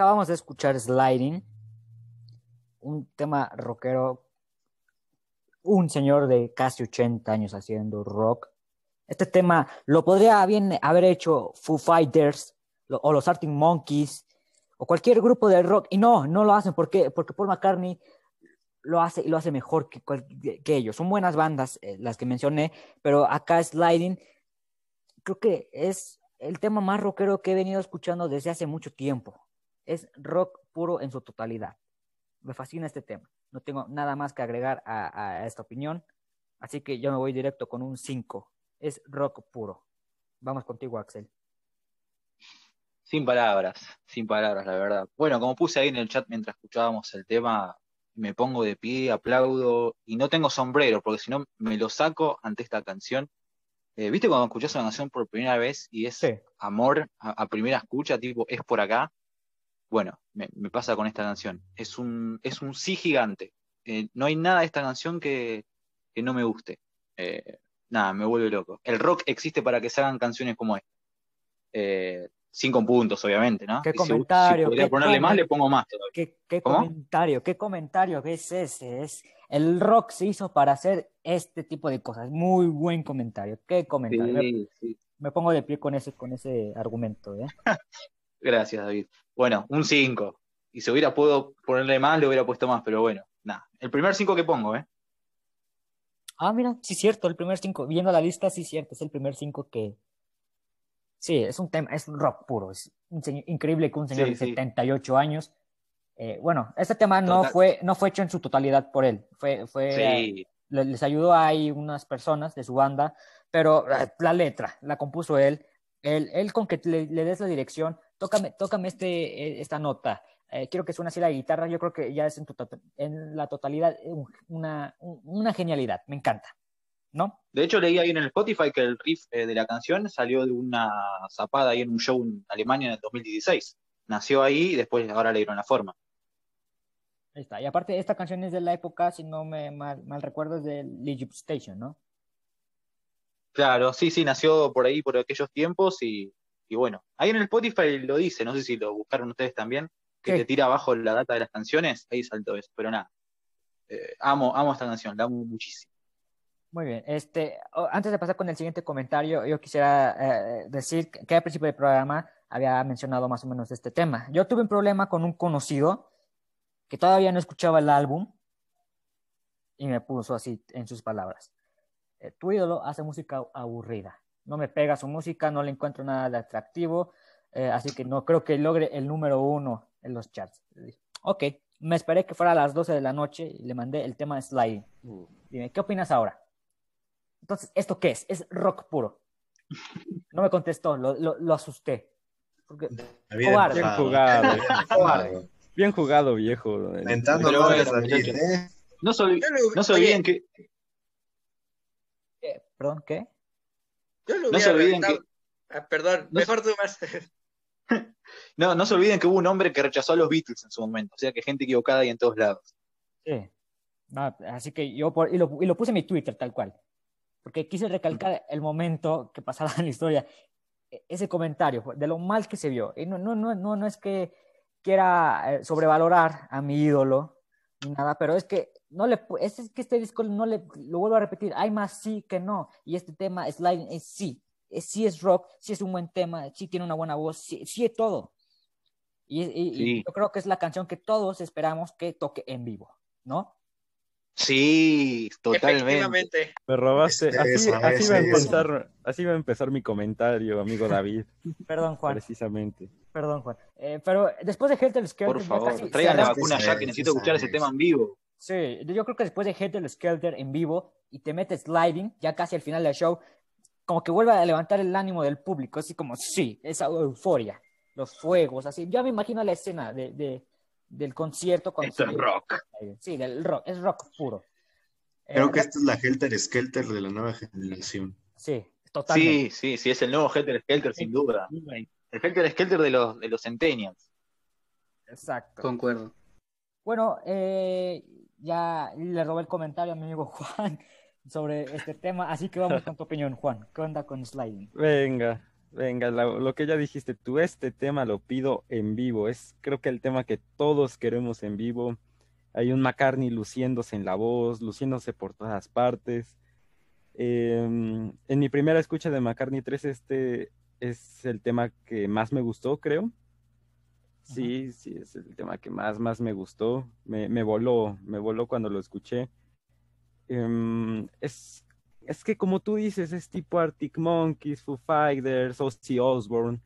acabamos de escuchar Sliding, un tema rockero, un señor de casi 80 años haciendo rock. Este tema lo podría bien haber hecho Foo Fighters o los Arctic Monkeys o cualquier grupo de rock y no, no lo hacen porque porque Paul McCartney lo hace y lo hace mejor que, que ellos. Son buenas bandas eh, las que mencioné, pero acá Sliding creo que es el tema más rockero que he venido escuchando desde hace mucho tiempo. Es rock puro en su totalidad. Me fascina este tema. No tengo nada más que agregar a, a esta opinión. Así que yo me voy directo con un 5. Es rock puro. Vamos contigo, Axel. Sin palabras, sin palabras, la verdad. Bueno, como puse ahí en el chat mientras escuchábamos el tema, me pongo de pie, aplaudo y no tengo sombrero, porque si no me lo saco ante esta canción. Eh, ¿Viste cuando escuchás una canción por primera vez y es Sí. amor a, a primera escucha, tipo, es por acá? Bueno, me, me pasa con esta canción. Es un, es un sí gigante. Eh, no hay nada de esta canción que, que no me guste. Eh, nada, me vuelve loco. El rock existe para que se hagan canciones como esta. Eh, cinco puntos, obviamente, ¿no? Qué Y si- si, comentario, podría qué ponerle más, le pongo más todavía. ¿Qué, comentario? ¿Qué comentario que es ese? Es, el rock se hizo para hacer este tipo de cosas. Muy buen comentario. ¿Qué comentario? Me, Sí, sí. me pongo de pie con ese, con ese argumento. ¿eh? Gracias, David. Bueno, un 5. Y si hubiera podido ponerle más, le hubiera puesto más, pero bueno, nada. El primer 5 que pongo, ¿eh? Ah, mira, sí, cierto, el primer cinco, viendo la lista, sí, cierto, es el primer cinco que. Sí, es un tema, es un rock puro, es un señor- increíble que un señor Sí, de sí. 78 años. eh, bueno, este tema no Total. fue, no fue hecho en su totalidad por él, fue, fue, Sí, le- les ayudó ahí unas personas de su banda, pero eh, la letra la compuso él. Él, él con que le, le des la dirección, tócame, tócame este, eh, esta nota. eh, quiero que suene así la guitarra. Yo creo que ya es en, tu to- en la totalidad un- una, un- una genialidad. Me encanta. ¿No? De hecho, leí ahí en el Spotify que el riff eh, de la canción salió de una zapada ahí en un show en Alemania en el 2016. Nació ahí y después ahora le dieron la forma. Ahí está. Y aparte, esta canción es de la época, si no me mal, mal recuerdo, es de Egypt Station, ¿no? Claro, sí, sí, nació por ahí, por aquellos tiempos y, y bueno, ahí en el Spotify lo dice, no sé si lo buscaron ustedes también, que te tira abajo la data de las canciones, ahí saltó eso, pero nada. Eh, amo, amo esta canción, la amo muchísimo. Muy bien. Este, antes de pasar con el siguiente comentario, yo quisiera eh, decir que al principio del programa había mencionado más o menos este tema. Yo tuve un problema con un conocido que todavía no escuchaba el álbum y me puso así en sus palabras. eh, tu ídolo hace música aburrida. No me pega su música, no le encuentro nada de atractivo, eh, así que no creo que logre el número uno en los charts. Ok, me esperé que fuera a las 12 de la noche y le mandé el tema de Sliding. Dime, ¿qué opinas ahora? Entonces, ¿esto qué es? Es rock puro. No me contestó, lo, lo, lo asusté. Porque- Bien Cobarde. Bien jugado. bien jugado, viejo. Muchachos. ¿eh? No se, no que... Perdón, ¿qué? Yo lo No se olviden reventado. Ah, perdón, No mejor tú más. No, no se olviden que hubo un hombre que rechazó a los Beatles en su momento. O sea que gente equivocada hay en todos lados. Sí. Ah, así que yo por, y, lo, y lo puse en mi Twitter tal cual. Porque quise recalcar el momento que pasaba en la historia. e- Ese comentario de lo mal que se vio. Y no, no, no, no, no es que quiera eh, sobrevalorar a mi ídolo ni nada, pero es que no le es, que este disco no le lo vuelvo a repetir, hay más sí que no. Y este tema Sliding es sí, es, sí es rock, sí es un buen tema, sí tiene una buena voz, sí, sí es todo. Y, y- y Sí. yo creo que es la canción que todos esperamos que toque en vivo, ¿no? Sí, totalmente. Me robaste. Es Así, eso, así es va a empezar, así va a empezar mi comentario, amigo David, Perdón, Juan. precisamente. Perdón, Juan. Eh, pero después de Helter Skelter. Por favor, traigan la vacuna ya que necesito escuchar ese tema en vivo. Sí, yo creo que después de Helter Skelter en vivo y te metes sliding, ya casi al final del show, como que vuelve a levantar el ánimo del público, así como, sí, esa euforia, los fuegos, así. Ya me imagino la escena de, de- del concierto. se- es rock. Sí, del rock, es rock puro. Eh, Creo que esta es la Helter Skelter de la nueva generación. Sí, totalmente. Sí, sí, sí, es el nuevo Helter Skelter, sin duda. El Helter Skelter de los, de los Centennials. Exacto. Concuerdo. Bueno, eh, ya le robé el comentario a mi amigo Juan sobre este tema, así que vamos con tu opinión, Juan. ¿Qué onda con sliding? Venga, venga, lo que ya dijiste tú, este tema lo pido en vivo. Es creo que el tema que todos queremos en vivo. Hay un McCartney luciéndose en la voz, luciéndose por todas partes. Eh, en mi primera escucha de McCartney 3, este es el tema que más me gustó, creo. Sí, sí, es el tema que más, más me gustó. Me, me voló, me voló cuando lo escuché. Em, es, es que como tú dices, es tipo Arctic Monkeys, Foo Fighters, Ozzy Osbourne.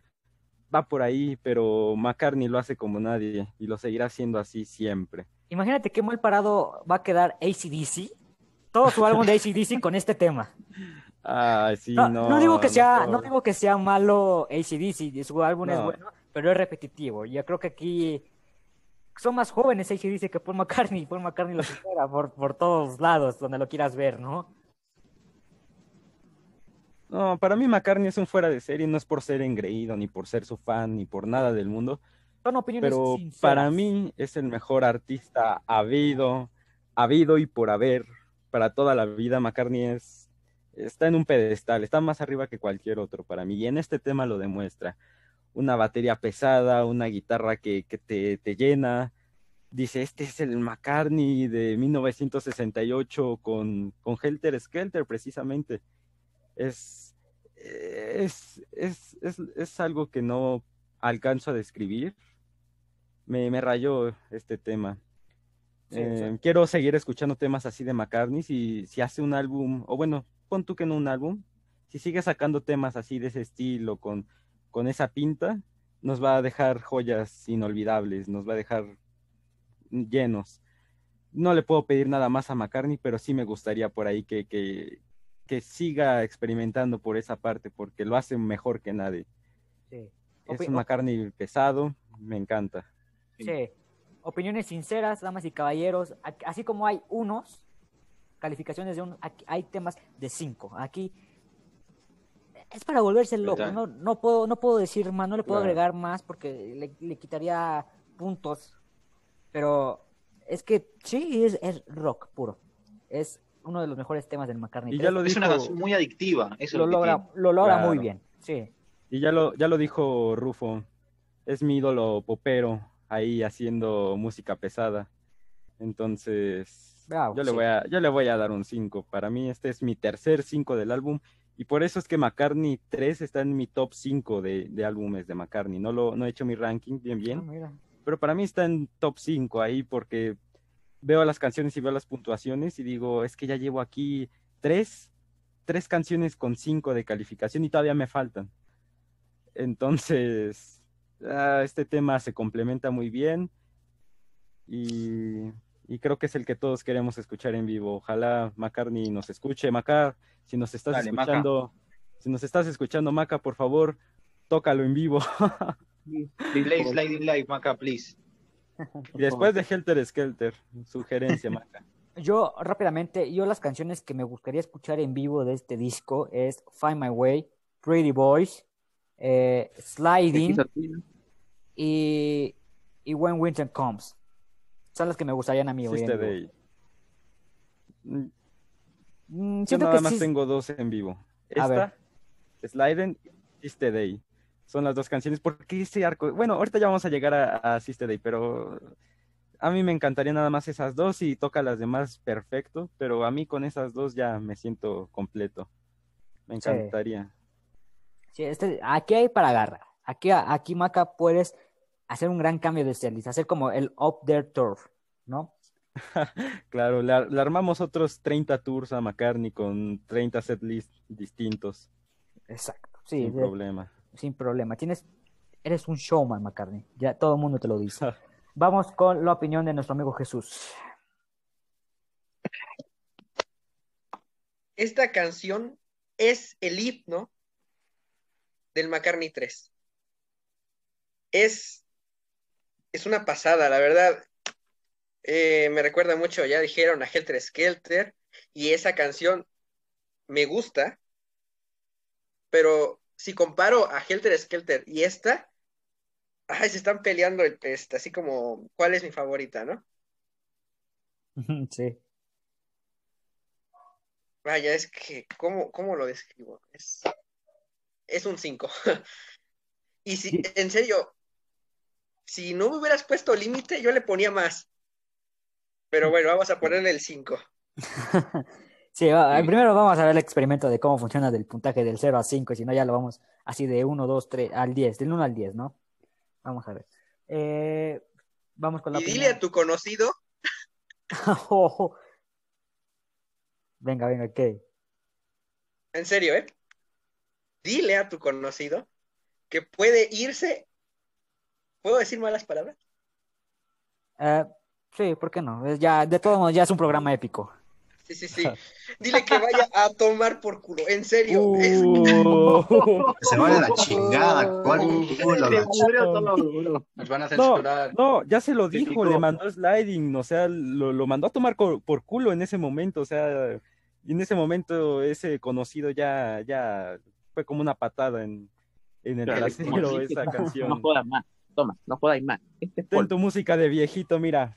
Va por ahí, pero McCartney lo hace como nadie y lo seguirá haciendo así siempre. Imagínate qué mal parado va a quedar ACDC, todo su álbum de ACDC con este tema. Ay, sí, No, no. no digo que sea, no digo que sea malo ACDC, su álbum es No. bueno, pero es repetitivo. Yo creo que aquí son más jóvenes ACDC que Paul McCartney. Paul McCartney lo supera por, por todos lados, donde lo quieras ver, ¿no? No, para mí McCartney es un fuera de serie, no es por ser engreído, ni por ser su fan, ni por nada del mundo. Son opiniones pero sinceras. para mí es el mejor artista habido, habido y por haber para toda la vida. McCartney es, está en un pedestal, está más arriba que cualquier otro para mí. Y en este tema lo demuestra. Una batería pesada, una guitarra que, que te, te llena. Dice, este es el McCartney de 1968 con, con Helter Skelter, precisamente. Es, es, es, es, es algo que no alcanzo a describir me, me rayó este tema. Sí, Eh, sea, quiero seguir escuchando temas así de McCartney. Si, si hace un álbum, o bueno, pon tú que no un álbum, si sigue sacando temas así de ese estilo, con, con esa pinta, nos va a dejar joyas inolvidables, nos va a dejar llenos. No le puedo pedir nada más a McCartney, pero sí me gustaría por ahí que, que, que siga experimentando por esa parte, porque lo hace mejor que nadie. sí. Es Opi- un McCartney pesado, me encanta. Sí. Opiniones sinceras, damas y caballeros. Así como hay unos, calificaciones de un, aquí hay temas de cinco. Aquí es para volverse loco. No, no puedo, no puedo decir más, no le puedo Claro. agregar más porque le, le quitaría puntos. Pero es que sí, es, es rock puro. Es uno de los mejores temas del McCartney. Y 3. ya lo Es una dijo- canción muy adictiva. Eso lo lo logra, lo logra muy Claro. bien. Sí. Y ya lo, ya lo dijo Rufo, es mi ídolo popero ahí haciendo música pesada. Entonces, Bravo, yo, le sí. voy a, yo le voy a dar un 5. Para mí este es mi tercer 5 del álbum y por eso es que McCartney 3 está en mi top 5 de, de álbumes de McCartney. No, lo, no he hecho mi ranking bien bien, mira. pero para mí está en top 5 ahí porque veo las canciones y veo las puntuaciones y digo, es que ya llevo aquí tres, tres canciones con 5 de calificación y todavía me faltan. Entonces, ah, este tema se complementa muy bien y, y creo que es el que todos queremos escuchar en vivo. Ojalá McCartney nos escuche. Maca, si nos estás Dale, Maca. escuchando, si nos estás escuchando, Maca, por favor, tócalo en vivo. Play Sliding Live, Maca, please. y después de Helter Skelter, sugerencia, Maca. Yo rápidamente, yo las canciones que me gustaría escuchar en vivo de este disco es Find My Way, Pretty Boys, eh, Sliding y, y When Winter Comes. Son las que me gustarían a mí vivo. Day. Mm, Mm, Yo nada que más sí- tengo dos en vivo. Esta, Sliden y Sister Day. Son las dos canciones. Porque ese arco. Bueno, ahorita ya vamos a llegar a, a Sister Day, pero a mí me encantaría nada más esas dos y toca las demás perfecto. Pero a mí con esas dos ya me siento completo. Me Sí. encantaría. Sí, este- aquí hay para agarrar. Aquí, aquí, Maca, puedes hacer un gran cambio de setlist, hacer como el Up There Tour, ¿no? Claro, le, ar- le armamos otros 30 tours a McCartney con 30 setlists distintos. Exacto. Sí, sin de- problema. sin problema. Tienes, eres un showman, McCartney. Ya todo el mundo te lo dice. Vamos con la opinión de nuestro amigo Jesús. Esta canción es el himno del McCartney 3. Es, es una pasada, la verdad. Eh, me recuerda mucho, ya dijeron, a Helter Skelter, y esa canción me gusta, pero si comparo a Helter Skelter y esta, ay, se están peleando así como, ¿cuál es mi favorita, no? Sí. Vaya, es que, ¿cómo, cómo lo describo? Es, es un 5. Y si, en serio, si no me hubieras puesto límite, yo le ponía más. Pero bueno, vamos a ponerle el 5. Sí, primero vamos a ver el experimento de cómo funciona del puntaje del 0 a 5, y si no ya lo vamos así de 1, 2, 3, al 10, del 1 al 10, ¿no? Vamos a ver. Eh, vamos con la Y dile a tu conocido, Ojo. Venga, venga, ¿qué? en serio, ¿eh? Dile a tu conocido que puede irse. ¿Puedo decir malas palabras? Eh, sí, ¿por qué no? Es ya, de todos modos, ya es un programa épico. Sí, sí, sí. Dile que vaya a tomar por culo. En serio. es- Uh, Se vaya a la chingada. ¿Cuál culo, la Nos van a No, censurar. no, ya se lo dijo, Típico. le mandó sliding, o sea, lo, lo mandó a tomar por culo en ese momento, o sea, y en ese momento ese conocido ya, ya fue como una patada en, en el trasero esa No canción. jodas más. Toma, no jodáis más. Este es Ten tu música de viejito, mira,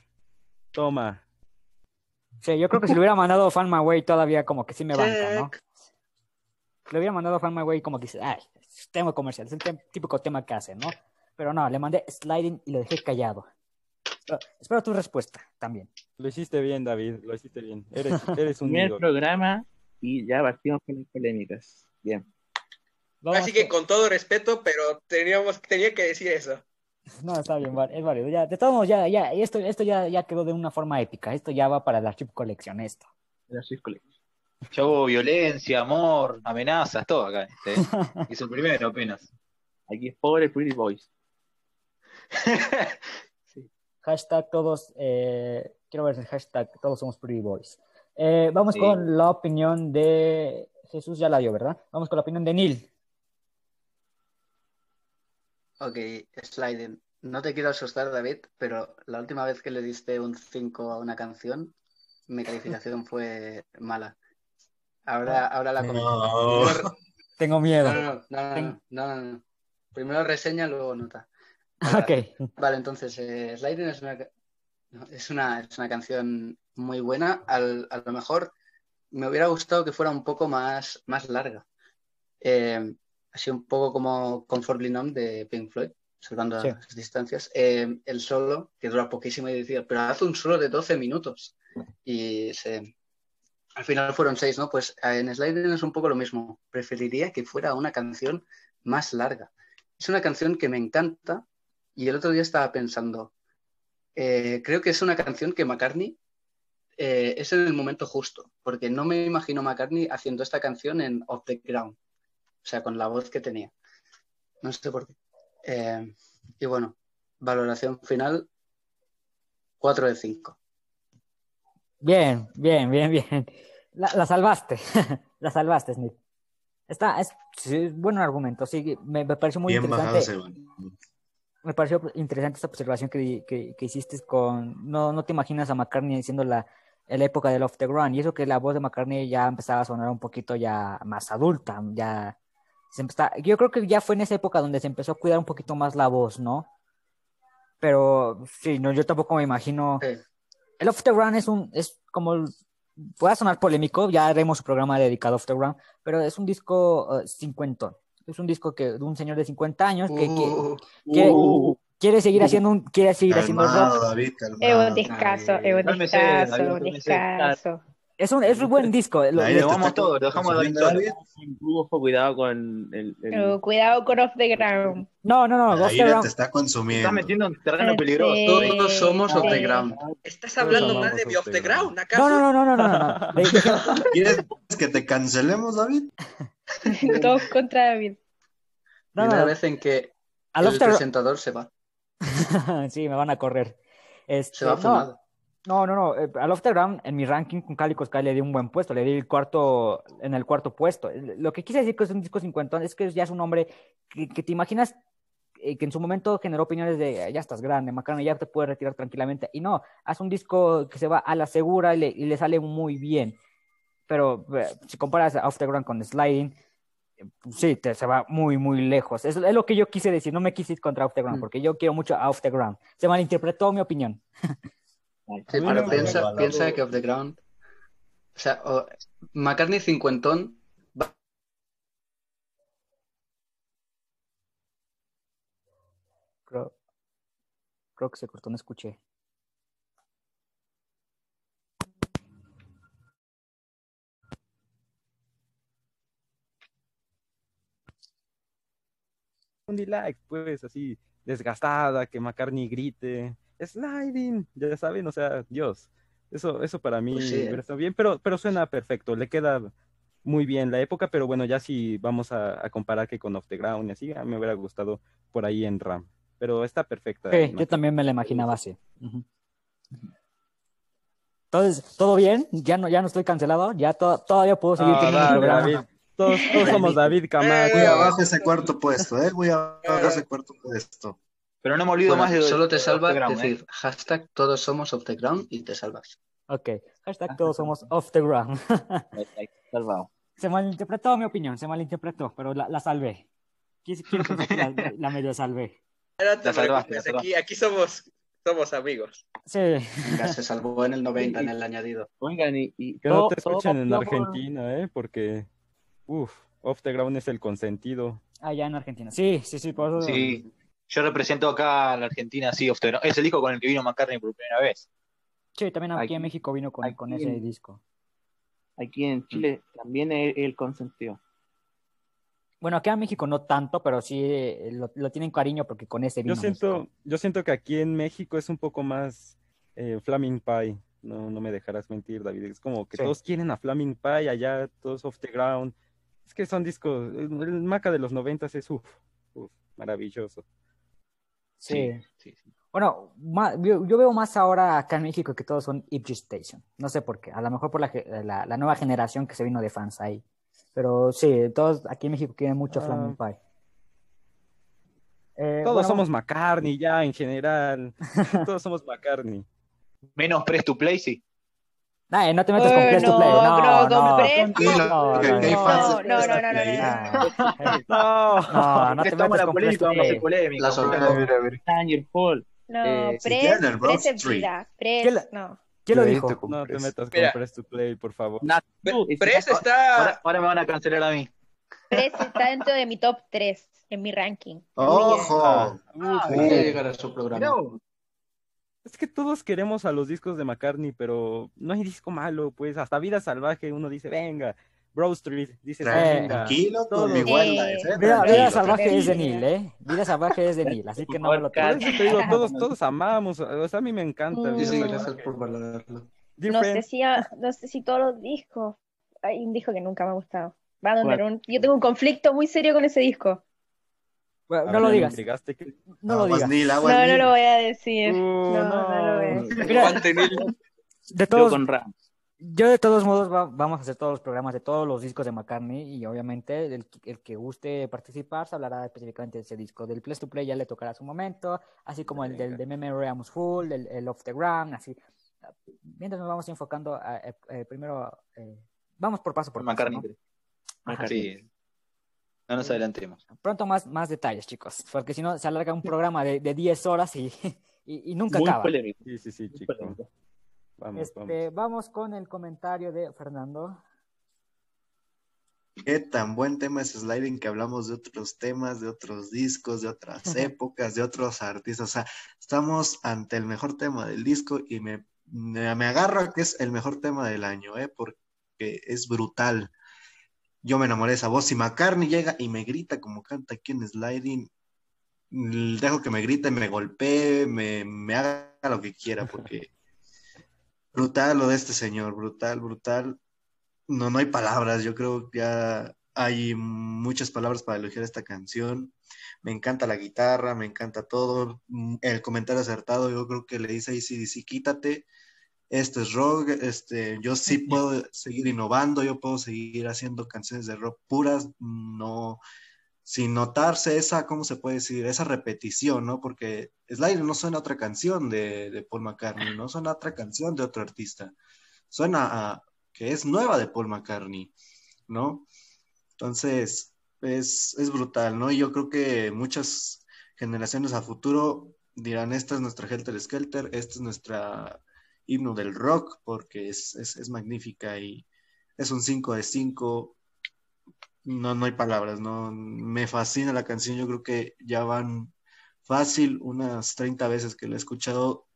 toma. Sí, yo creo que si le hubiera mandado Fan My Way todavía como que sí me banca, ¿no? Le hubiera mandado Fan My Way como que dice, ay, tema comercial, es el tem- típico tema que hace, ¿no? Pero no, le mandé sliding y lo dejé callado. Espero, espero tu respuesta también. Lo hiciste bien, David, lo hiciste bien. Eres, eres un Primer programa y ya partimos con las polémicas. Bien. Vamos Así que con- con todo respeto, pero teníamos, tenía que decir eso. No, está bien, es válido. Ya, de todos modos, ya, ya, esto, esto ya, ya quedó de una forma épica. Esto ya va para la Chip Collection, esto. La Swiss Collection. Ya hubo violencia, amor, amenazas, todo acá. Este, ¿eh? Hizo el primero apenas. Aquí es pobre Pretty Boys. Hashtag todos, eh, quiero ver el hashtag todos somos Pretty Boys. Eh, vamos Sí. con la opinión de Jesús, ya la dio, ¿verdad? Vamos con la opinión de Neil. Ok, Sliding. No te quiero asustar, David, pero la última vez que le diste un 5 a una canción, mi calificación fue mala. Ahora, ahora la comento. No. Tengo miedo. No, no, no, no, no, no, no. Primero reseña, luego nota. Ok. Vale, entonces, eh, Sliding es una, es una, es una canción muy buena. Al- a lo mejor me hubiera gustado que fuera un poco más, más larga. Eh, así un poco como Comfortably Numb de Pink Floyd, salvando Sí. las distancias. Eh, el solo, que dura poquísimo, y decía, pero hace un solo de 12 minutos. Y se, al final fueron 6, ¿no? Pues eh, en Sliding es un poco lo mismo. Preferiría que fuera una canción más larga. Es una canción que me encanta y el otro día estaba pensando, eh, creo que es una canción que McCartney eh, es en el momento justo, porque no me imagino McCartney haciendo esta canción en Off the Ground, o sea, con la voz que tenía. No sé por qué. Eh, y bueno, valoración final, 4 de 5. Bien, bien, bien, bien. La, la salvaste. la salvaste, Smith. Está, es, sí, buen argumento. Sí, me, me pareció muy Bien interesante. Me pareció interesante esta observación que, que, que hiciste con. No, no te imaginas a McCartney haciendo la, en la época del Off the Ground. Y eso que la voz de McCartney ya empezaba a sonar un poquito ya más adulta. Ya se yo creo que ya fue en esa época donde se empezó a cuidar un poquito más la voz, ¿no? Pero sí, no, yo tampoco me imagino. Sí. El Off the Ground es un, es como, puede sonar polémico, ya haremos un programa dedicado a Off the Ground, pero es un disco eh, cincuentón. Es un disco que, de un señor de 50 años que, que Uh, quiere, Uh, quiere seguir haciendo un, quiere seguir haciendo Calmado, rock. David, Es un calmado. discazo, Ay, es un David, un cálmese. Es un, es un buen disco. lo- David, Lo ¿te vamos está lo dejamos ojo, cuidado con el. el- Pero cuidado con Off the Ground. No, no, no, Off te está consumiendo. estás metiendo en terreno Sí. peligroso. Todos somos off the Sí. ground. ¿Estás hablando mal de mi Off the Ground, acaso? No, no, no, no, no, no, no. De- de- ¿Quieres que te cancelemos, David? Todos contra David. no, Primera vez en que al el Off the Ground- presentador se va. sí, me van a correr. Este, Se va no, funado. No, no, no. eh, Al Off the Ground, en mi ranking con Calico Sky le di un buen puesto, le di el cuarto, en el cuarto puesto. Lo que quise decir que es un disco cincuentón es que ya es un hombre que, que te imaginas eh, que en su momento generó opiniones de "Ah, ya estás grande, McCartney, ya te puedes retirar tranquilamente. Y no, hace un disco que se va a la segura y le, y le sale muy bien. Pero eh, si comparas a Off the Ground con Sliding, eh, sí, te, se va muy, muy lejos. Es, es lo que yo quise decir, no me quise ir contra Off the Ground, Mm. porque yo quiero mucho a Off the Ground. Se malinterpretó mi opinión. Sí, pero no, piensa, piensa que Off the Ground. O sea, o- McCartney cincuentón. va- Creo, creo que se cortó, no escuché. un like, pues, así, desgastada, que McCartney grite, sliding, ya saben, o sea, Dios. Eso, eso para mí Pues sí, ¿eh? estado bien, pero, pero suena perfecto, le queda muy bien la época, pero bueno, ya si vamos a, a comparar que con Off the Ground y así, a mí me hubiera gustado por ahí en RAM. Pero está perfecta. Sí, yo también me la imaginaba así. Entonces, ¿todo bien? ¿Ya no, ya no estoy cancelado? ¿Ya to- todavía puedo seguir Ah, teniendo dale, programa? David. Todos, todos somos David Camacho. Muy abajo ese cuarto puesto, ¿eh? Muy abajo ese cuarto puesto. Pero no me olvido Bueno, más de solo te salva Off the Ground, ¿eh? decir hashtag todos somos off the ground y te salvas. Ok, hashtag todos somos off the ground. salvado. se malinterpretó mi opinión, se malinterpretó, pero la, la salvé. Quiero que la, la medio salvé. No te La salvaste, aquí, aquí somos, somos amigos. Sí, Ya se salvó en el 90 en el añadido. Oigan, y, y Que no te todo escuchen en Argentina, ¿eh? Porque, uff, Off the Ground es el consentido. allá en Argentina. Sí, sí, sí, por eso. Sí, yo represento acá a la Argentina, sí, Off the Ground. Es el disco con el que vino McCartney por primera vez. Sí, también aquí, Aquí- en México vino con, ese en- disco. Aquí en Chile también es el consentido. Bueno, aquí en México no tanto, pero sí eh, lo, lo tienen cariño porque con ese vino. Yo siento, yo siento que aquí en México es un poco más eh, Flaming Pie. No, no me dejarás mentir, David. Es como que Sí. todos quieren a Flaming Pie, allá todos off the ground. Es que son discos. El, el Maca de los noventas es uff, uff, maravilloso. Sí. sí, sí. Bueno, yo, yo veo más ahora acá en México que todos son Ipswich Station. No sé por qué. A lo mejor por la, ge- la, la nueva generación que se vino de fans ahí. Pero sí, todos aquí en México quieren mucho Ah. Flaming Pie. Eh, Todos bueno, somos McCartney ya en general. todos somos McCartney. Menos Press to Play, sí. Nah, no te metas con Eh, Press to no, Play. No, no, no, con Press- Tranquilo, no, no, no. No, no, Press no, no, no, Play. Ah, no, no te metas con Press polémica, to Play. La Hall. No, Eh, Press, Press es Street. vida. ¿Qué Press, no. ¿Quién lo dijo? No te metas con Press to Play, por favor. Press está. ahora me van a cancelar a mí. Press está dentro de mi top 3 en mi ranking. ¡Ojo! Ah, Ah, Quería llegar a su programa. Es que todos queremos a los discos de McCartney, pero no hay disco malo, pues hasta Vida Salvaje uno dice, venga, Broad Street, dice, venga. Tranquilo mi Eh, ¿eh? Vida, Salvaje es de. Neil, ¿eh? Vida Salvaje es de Neil, así que no me lo Por toques. eso te digo, todos, todos amamos, o sea, a mí me encanta. Sí, sí, gracias por valorarlo. Dear No sé Friend, si, a- no sé si todos los discos. Hay un disco que nunca me ha gustado. Va a tener ¿Cuál? un, yo tengo un conflicto muy serio con ese disco. Bueno, no ver, lo digas, que- no lo digas. Aguas, No, no lo voy a decir. Uh, No, no lo voy a decir. Mira, de Yo todos, con Ram. Yo de todos modos va- vamos a hacer todos los programas de todos los discos de McCartney y obviamente el, el que guste participar se hablará específicamente de ese disco. Del Play to Play ya le tocará su momento, así como el del de Memory Ramos Full, el, el Off the Ground, así. Mientras nos vamos enfocando, a- eh, eh, primero, eh, vamos por paso por Paul paso, McCartney. ¿no? Ajá. Sí. No nos adelantemos. Pronto más, más detalles, chicos, porque si no se alarga un programa de, de 10 horas y, y, y nunca Muy acaba. polémico. Sí, sí, sí, muy chico. polémico. Vamos, vamos. Este, vamos con el comentario de Fernando. Qué tan buen tema es Sliding que hablamos de otros temas, de otros discos, de otras épocas, de otros artistas. O sea, estamos ante el mejor tema del disco y me agarro a que es el mejor tema del año, ¿eh? Porque es brutal. Yo me enamoré de esa voz. Si McCartney llega y me grita como canta aquí en Sliding, dejo que me grite, me golpee, me, me haga lo que quiera, porque brutal lo de este señor, brutal, brutal. No, no hay palabras, yo creo que ya hay muchas palabras para elogiar esta canción. Me encanta la guitarra, me encanta todo. El comentario acertado, yo creo que le dice a ACDC, quítate, este es rock, este, yo sí puedo seguir innovando, yo puedo seguir haciendo canciones de rock puras, no, sin notarse esa, ¿cómo se puede decir? Esa repetición, ¿no? Porque Slide no suena a otra canción de, de Paul McCartney, no suena a otra canción de otro artista, suena a que es nueva de Paul McCartney, ¿no? Entonces, es, es brutal, ¿no? Y yo creo que muchas generaciones a futuro dirán, esta es nuestra Helter Skelter, esta es nuestra himno del rock, porque es, es, es magnífica y es un 5 de 5. No, no hay palabras, ¿no? Me fascina la canción, yo creo que ya van fácil unas 30 veces que la he escuchado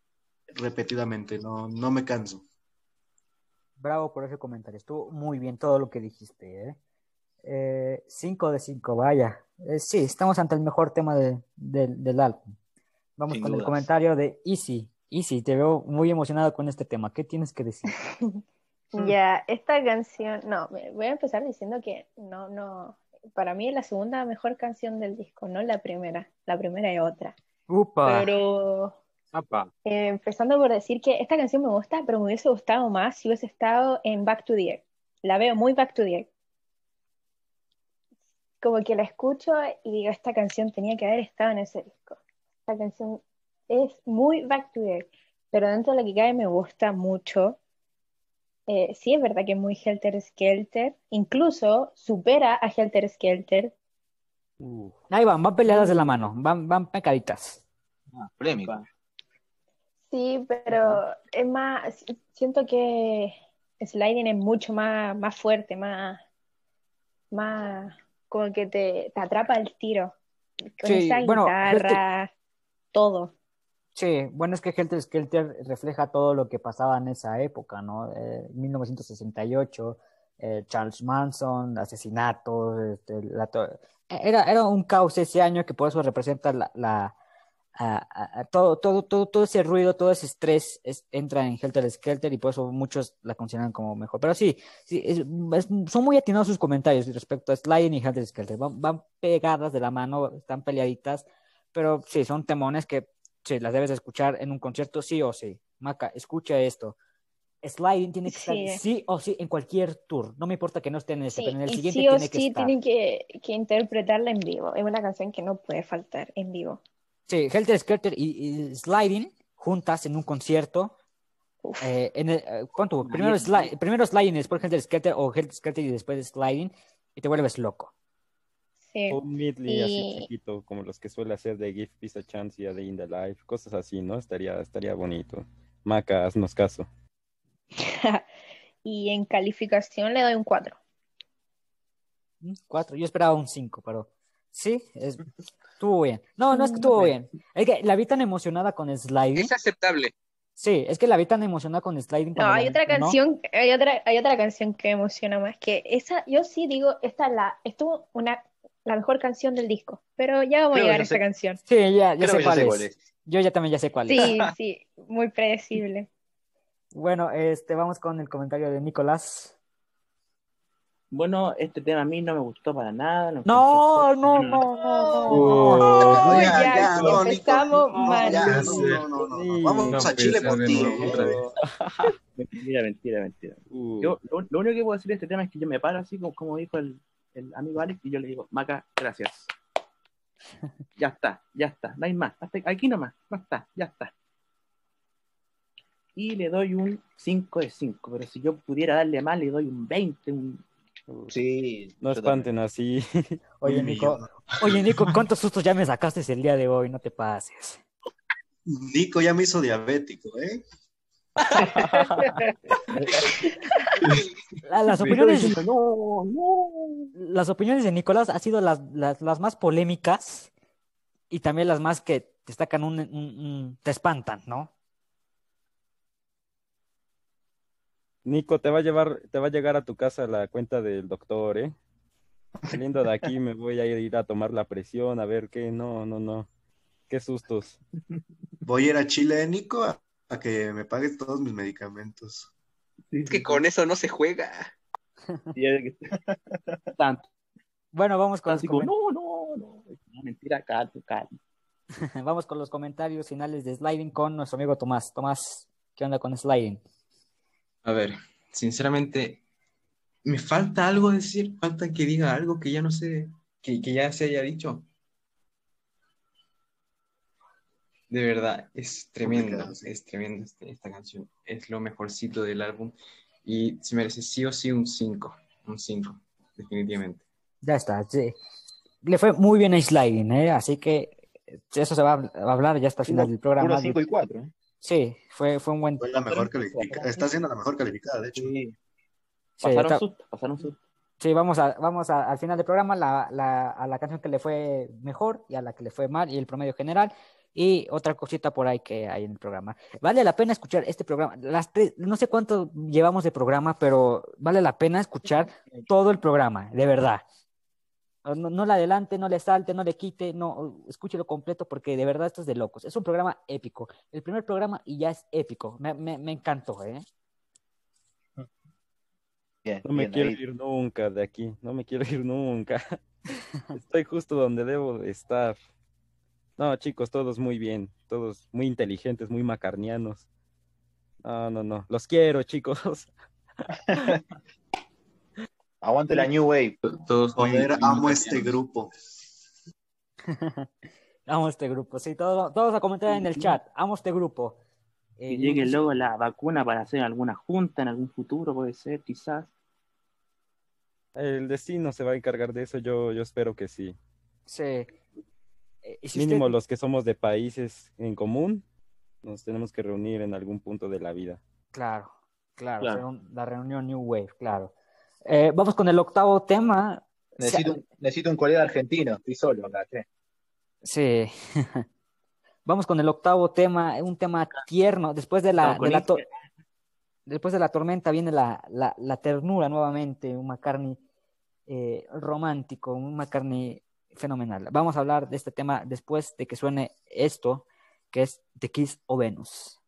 repetidamente, no, no me canso. Bravo por ese comentario. Estuvo muy bien todo lo que dijiste. ¿eh? Eh, cinco de cinco, vaya. Eh, sí, estamos ante el mejor tema de- del- del álbum. Vamos Sin con el comentario de Easy. Easy, te veo muy emocionado con este tema. ¿Qué tienes que decir? Ya, esta canción, no, me- voy a empezar diciendo que no, no, para mí es la segunda mejor canción del disco, no la primera, la primera es otra. Upa. Pero eh, empezando por decir que esta canción me gusta, pero me hubiese gustado más si hubiese estado en Back to the. La veo muy Back to the. Como que la escucho y digo, esta canción tenía que haber estado en ese disco. Esta canción es muy Back to the Earth, pero dentro de lo que cabe me gusta mucho. Eh, sí, es verdad que es muy Helter Skelter, incluso supera a Helter Skelter. Ahí van, van peleadas de la mano, van, van pecaditas. Ah, polémico. Sí, pero es más, siento que Sliding es mucho más, más fuerte, más, más, como que te, te atrapa el tiro. Con Sí, esa bueno, guitarra, todo. Sí, bueno, es que Helter Skelter refleja todo lo que pasaba en esa época, ¿no? Eh, 1968, eh, Charles Manson, asesinatos, este, era, era un caos ese año que por eso representa la, la- todo, todo, todo, todo ese ruido, todo ese estrés es- entra en Helter Skelter y por eso muchos la consideran como mejor. Pero sí, sí es- es- son muy atinados sus comentarios respecto a Sliding y Helter Skelter. Van, van pegadas de la mano, están peleaditas, pero sí, son temones que sí, las debes escuchar en un concierto sí o sí. Maca, escucha esto. Sliding tiene que estar Sí. o sí en cualquier tour. No me importa que no esté en este, Sí, pero en el y siguiente sí o tiene que sí estar. tienen que, que interpretarla en vivo. Es una canción que no puede faltar en vivo. Sí, Helter Skelter y, y Sliding juntas en un concierto. Eh, en el, eh, primero, Sli- primero Sliding, después Helter Skelter o Helter Skelter y después Sliding y te vuelves loco. Sí. un medley así Y- chiquito, como los que suele hacer de Give Peace a Chance y a The In the Life, cosas así, ¿no? Estaría, estaría bonito. Maca, haznos caso. Y en calificación le doy un 4. Mm, Cuatro, yo esperaba un cinco, pero sí, es- estuvo bien. No, no es que estuvo bien. Es que la vi tan emocionada con Sliding. Es aceptable. Sí, es que la vi tan emocionada con Sliding. No, hay la- otra ¿no? canción, hay otra, hay otra canción que me emociona más que esa, yo sí digo, esta es la, estuvo una, la mejor canción del disco, pero ya vamos Creo a llegar a esa sé. canción. Sí, ya, ya Creo sé que ya cuál sé es. cuál es. Yo ya también ya sé cuál es. Sí, sí, muy predecible. Bueno, este, vamos con el comentario de Nicolás. Bueno, este tema a mí no me gustó para nada. No, no, fome. no, no, Uh, no. Ya, ya, ya, sí, no, Nico, empezamos no, mal. ya, no, no, no, no, no. Vamos No a Chile por ti. nuevo, otra vez. Mentira, mentira, mentira. Uh, Yo, lo, lo único que puedo decir de este tema es que yo me paro así, como, como dijo el, el amigo Alex, y yo le digo, Maca, gracias. Ya está, ya está, no hay más. Hasta aquí nomás, no está, ya está. y le doy un 5 de 5. Pero si yo pudiera darle más, le doy un 20. Un... Sí. No espanten así. Oye, Nico, oye, Nico, ¿cuántos sustos ya me sacaste el día de hoy? No te pases. Nico ya me hizo diabético, ¿eh? La- las opiniones, las opiniones de Nicolás han sido las, las, las más polémicas y también las más que destacan un, un- un- te espantan, ¿no? Nico, te va a llevar, te va a llegar a tu casa la cuenta del doctor, ¿eh? Saliendo de aquí me voy a ir a tomar la presión, a ver qué, no, no, no. Qué sustos. Voy a ir a Chile, Nico, a, a que me pagues todos mis medicamentos. Es que con eso no se juega. Tanto. Bueno, vamos con los, comen- no, no, no. No, mentira, calma, calma. vamos con los comentarios finales de Sliding con nuestro amigo Tomás. Tomás, ¿qué onda con Sliding? A ver, sinceramente, me falta algo decir, falta que diga algo que ya no sé, que, que ya se haya dicho. De verdad, es sí. es tremendo este- esta canción. Es lo mejorcito del álbum y se merece sí o sí un 5, un 5, definitivamente. Ya está, sí. Le fue muy bien a Sliding, ¿eh? Así que eso se va a hablar ya hasta el final del programa. Puro 5 y 4. Sí, fue, fue un buen... Fue la mejor calificada. Está siendo la mejor calificada, de hecho. Sí, Pasaron está- susto, pasaron susto. Sí, vamos, a, vamos a- al final del programa la, la- a la canción que le fue mejor y a la que le fue mal y el promedio general y otra cosita por ahí que hay en el programa. Vale la pena escuchar este programa. Las tres, no sé cuánto llevamos de programa, pero vale la pena escuchar todo el programa, de verdad. No, no le adelante, no le salte, no le quite, no, escúchelo completo porque de verdad esto es de locos. Es un programa épico. El primer programa y ya es épico. Me, me- me encantó, ¿eh? Bien, No me bien, quiero ahí. ir nunca de aquí, no me quiero ir nunca. Estoy justo donde debo de estar. No, chicos, todos muy bien, todos muy inteligentes, muy macarnianos. No, no, no, los quiero, chicos. Aguante la New Wave. Todos Joder, amo este grupo. Amo este grupo. Sí, todos, todos a comentar en el chat. Amo este grupo. Eh, Que llegue luego la vacuna para hacer alguna junta en algún futuro, puede ser, quizás. El destino se va a encargar de eso, yo, yo espero que sí. Sí. Eh, si Mínimo usted- los que somos de países en común, nos tenemos que reunir en algún punto de la vida. Claro, claro, la reunión New Wave, claro. Eh, vamos con el octavo tema. Necesito, un- necesito un colega argentino. Estoy solo acá. Sí. Vamos con el octavo tema, un tema tierno. Después de la, Vamos con de la to- después de la tormenta viene la, la, la ternura nuevamente, un McCartney eh, romántico, un McCartney fenomenal. Vamos a hablar de este tema después de que suene esto, que es The Kiss o Venus.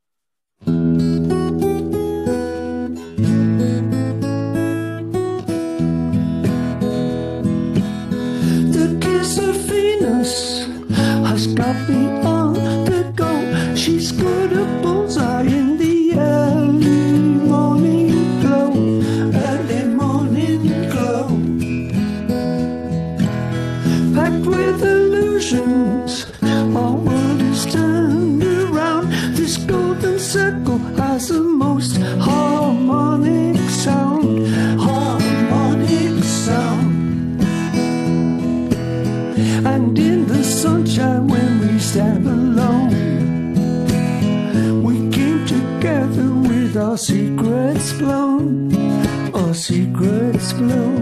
flown, all secrets blown.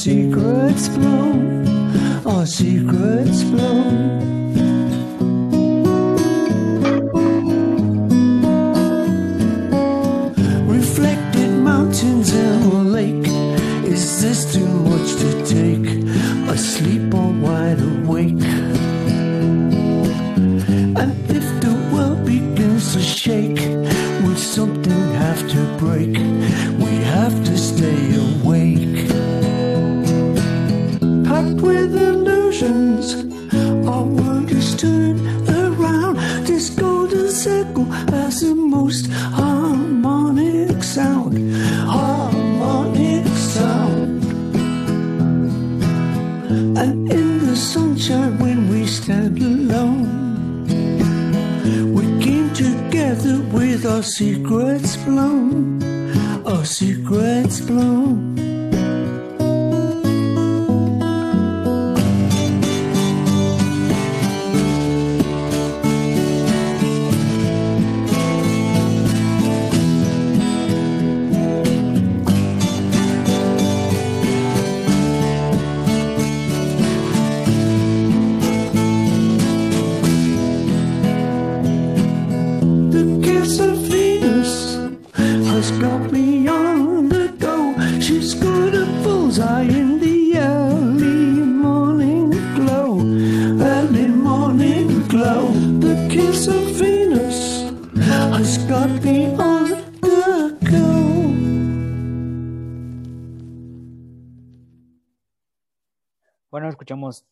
Secrets blown Our secrets Reflected mountains and a lake Is this too much to take? Asleep or wide awake? And if the world begins to shake, will something have to break? Our secrets blown, our secrets blown.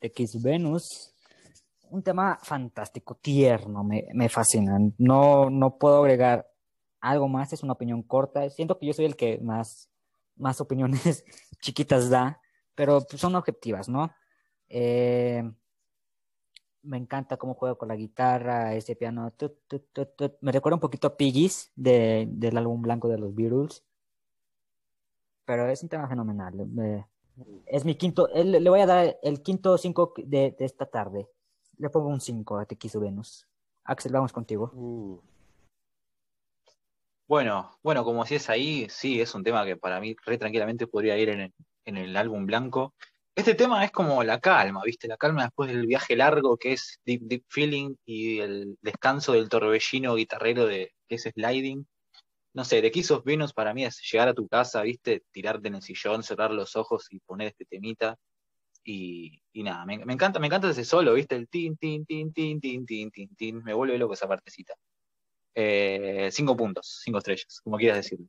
X Venus. Un tema fantástico, tierno, me, me fascina. No, no puedo agregar algo más, es una opinión corta. Siento que yo soy el que más, más opiniones chiquitas da, pero pues, son objetivas, ¿no? Eh, me encanta cómo juega con la guitarra, ese piano. Me recuerda un poquito a Piggies de, del álbum blanco de los Beatles. Pero es un tema fenomenal. me- es mi quinto, el- le voy a dar el quinto cinco de, de esta tarde. Le pongo un 5 a Te quiso Venus. Axel, vamos contigo. Uh, Bueno, bueno, como si es ahí, sí, es un tema que para mí re tranquilamente podría ir en el, en el álbum blanco. Este tema es como la calma, ¿viste? La calma después del viaje largo que es Deep Deep Feeling y el descanso del torbellino guitarrero de que es Sliding. No sé, The Kiss of Venus para mí es llegar a tu casa, ¿viste? Tirarte en el sillón, cerrar los ojos y poner este temita. Y, y nada, me, me encanta, me encanta ese solo, ¿viste? El tin, tin, tin, tin, tin, tin, tin, tin. Me vuelve loco esa partecita. Eh, cinco puntos, cinco estrellas, como quieras decirlo.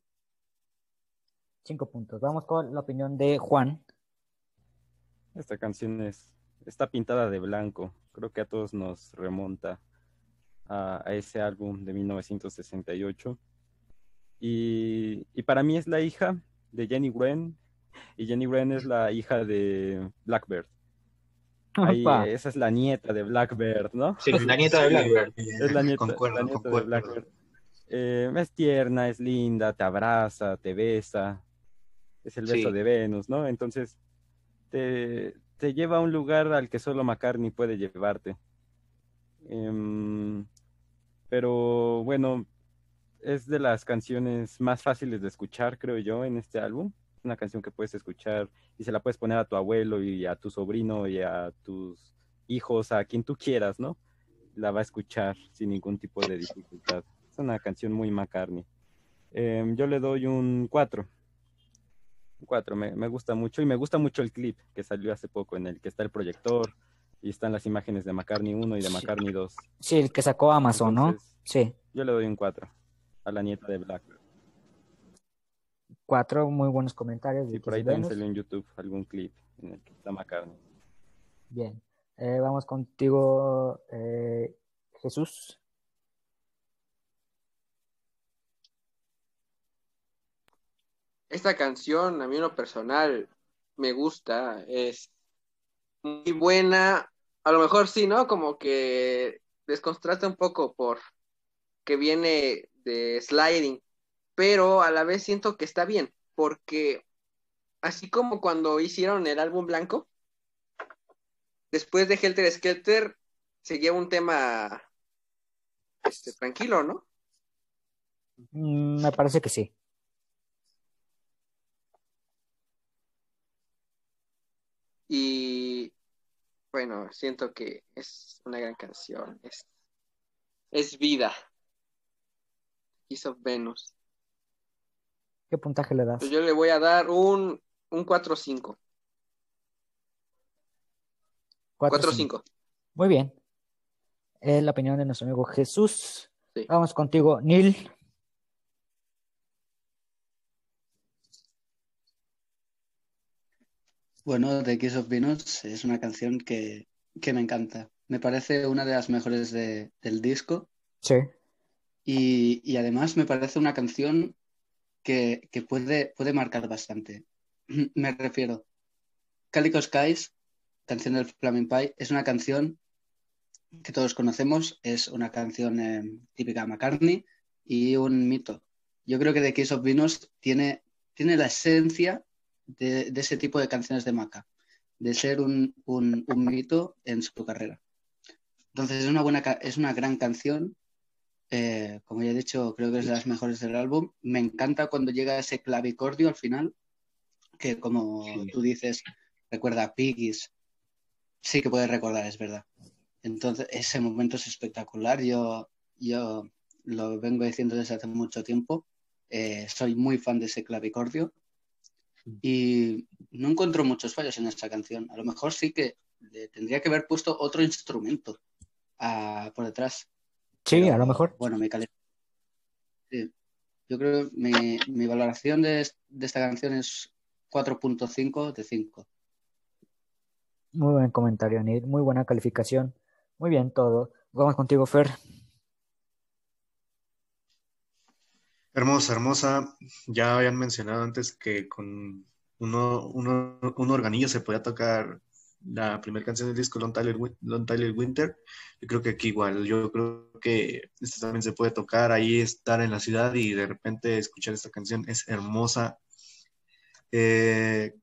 5 puntos. Vamos con la opinión de Juan. esta canción es, está pintada de blanco. Creo que a todos nos remonta a, a ese álbum de 1968. Y, y para mí es la hija de Jenny Wren. Y Jenny Wren es la hija de Blackbird. Ahí, esa es la nieta de Blackbird, ¿no? Sí, la nieta de Blackbird. Es la nieta, Concuerdo, la nieta de. Blackbird. Eh, es tierna, es linda, te abraza, te besa. Es el beso Sí. de Venus, ¿no? Entonces te, te lleva a un lugar al que solo McCartney puede llevarte. Em, pero bueno, es de las canciones más fáciles de escuchar, creo yo, en este álbum. Es una canción que puedes escuchar y se la puedes poner a tu abuelo y a tu sobrino y a tus hijos, a quien tú quieras, ¿no? La va a escuchar sin ningún tipo de dificultad. Es una canción muy McCartney. Em, yo le doy un 4. Un 4, me, me gusta mucho y me gusta mucho el clip que salió hace poco en el que está el proyector y están las imágenes de McCartney 1 y de. McCartney 2. Sí, el que sacó Amazon, ¿no? Sí, yo le doy un 4 a la nieta de Black. 4 muy buenos comentarios. de Y por ahí también salió en YouTube algún clip en el que está McCartney. Bien. Eh, vamos contigo, eh, Jesús. Esta canción, a mí en lo personal, me gusta, es muy buena. A lo mejor sí, ¿no? Como que descontrasta un poco por que viene sliding, pero a la vez siento que está bien, porque así como cuando hicieron el álbum blanco, después de Helter Skelter seguía un tema este, tranquilo, ¿no? Mm, me parece que sí. Y bueno, siento que es una gran canción. Es, es vida. Kiss of Venus. ¿Qué puntaje le das? Pues yo le voy a dar un, un 4-5. Cuatro, 4-5. Muy bien. Es la opinión de nuestro amigo Jesús. Sí. Vamos contigo, Neil. Bueno, The Kiss of Venus es una canción que, que me encanta. Me parece una de las mejores de- del disco Sí. Y, además me parece una canción que, que puede, puede marcar bastante. Me refiero, Calico Skies, canción del Flaming Pie, es una canción que todos conocemos, es una canción eh, típica de McCartney, y un mito. Yo creo que The Case of Venus tiene, tiene la esencia de, ese tipo de canciones de Maca, de ser un, un- un mito en su carrera. Entonces es una, buena, es una gran canción. Eh, como ya he dicho, creo que es de las mejores del álbum. Me encanta cuando llega ese clavicordio al final, que como Sí. tú dices, recuerda a Piggies. Sí que puedes recordar, es verdad. Entonces, ese momento es espectacular. Yo, yo lo vengo diciendo desde hace mucho tiempo. Eh, soy muy fan de ese clavicordio y no encuentro muchos fallos en esta canción. A lo mejor sí que le tendría que haber puesto otro instrumento ah, por detrás. Sí, Pero, a lo mejor. Bueno, me calé. Sí. Yo creo que mi, mi valoración de, es- de esta canción es 4.5 de 5. Muy buen comentario, Nid. Muy buena calificación. Muy bien todo. Vamos contigo, Fer. Hermosa, hermosa. Ya habían mencionado antes que con uno, uno- un organillo se podía tocar la primera canción del disco, Long Tyler, Winter. Yo creo que aquí igual, yo creo que esto también se puede tocar, ahí estar en la ciudad y de repente escuchar esta canción es hermosa. Eh,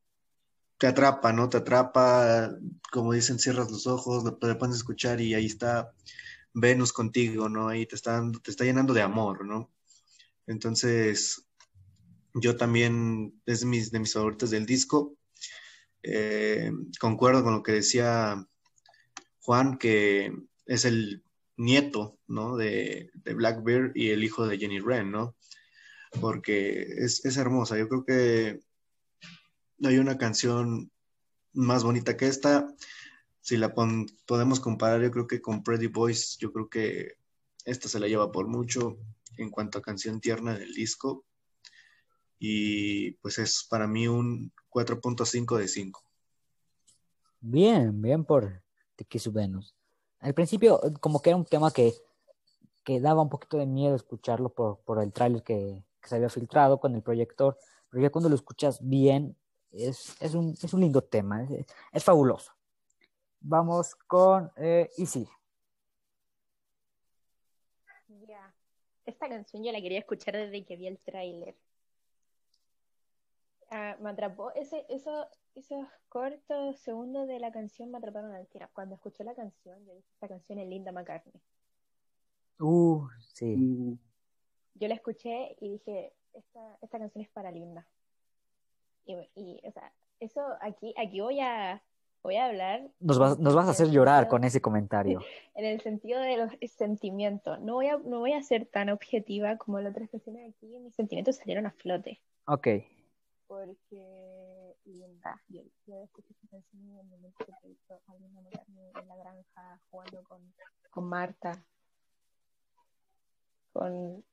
te atrapa, ¿no? Te atrapa, como dicen, cierras los ojos, lo- pones a escuchar y ahí está Venus contigo, ¿no? Ahí te está, te está llenando de amor, ¿no? Entonces, yo también es mis, de mis favoritos del disco. Eh, concuerdo con lo que decía Juan, que es el nieto. De, de Blackbeard y el hijo de Jenny Wren, ¿no? Porque es, hermosa. Yo creo que no hay una canción más bonita que esta. Si la podemos comparar, yo creo que con Pretty Boys, yo creo que esta se la lleva por mucho en cuanto a canción tierna del disco. Y pues es para mí un 4.5 de 5. Bien, bien por Venus. Al principio, como que era un tema que, que daba un poquito de miedo escucharlo por, por el tráiler que, que se había filtrado con el proyector, pero ya cuando lo escuchas bien, es, es, un, es un lindo tema, es, es fabuloso. Vamos con eh, Easy. Ya. Esta canción yo la quería escuchar desde que vi el tráiler. Ah, me atrapó ese, eso, esos cortos segundos de la canción me atraparon al tiro. Cuando escuché la canción, yo dije, esta canción es Linda McCartney. Uh, sí. Yo la escuché y dije, esta, esta canción es para Linda. Y, y, o sea, eso aquí, aquí voy a, voy a hablar Nos vas, nos vas a hacer llorar con ese comentario. en el sentido de los sentimientos. No voy a, no voy a ser tan objetiva como las otras canciones aquí. Mis sentimientos salieron a flote. Ok. Porque linda. Yo, yo escuché esta canción en el momento que te hizo Alina McCartney en la granja jugando con, con Marta. Con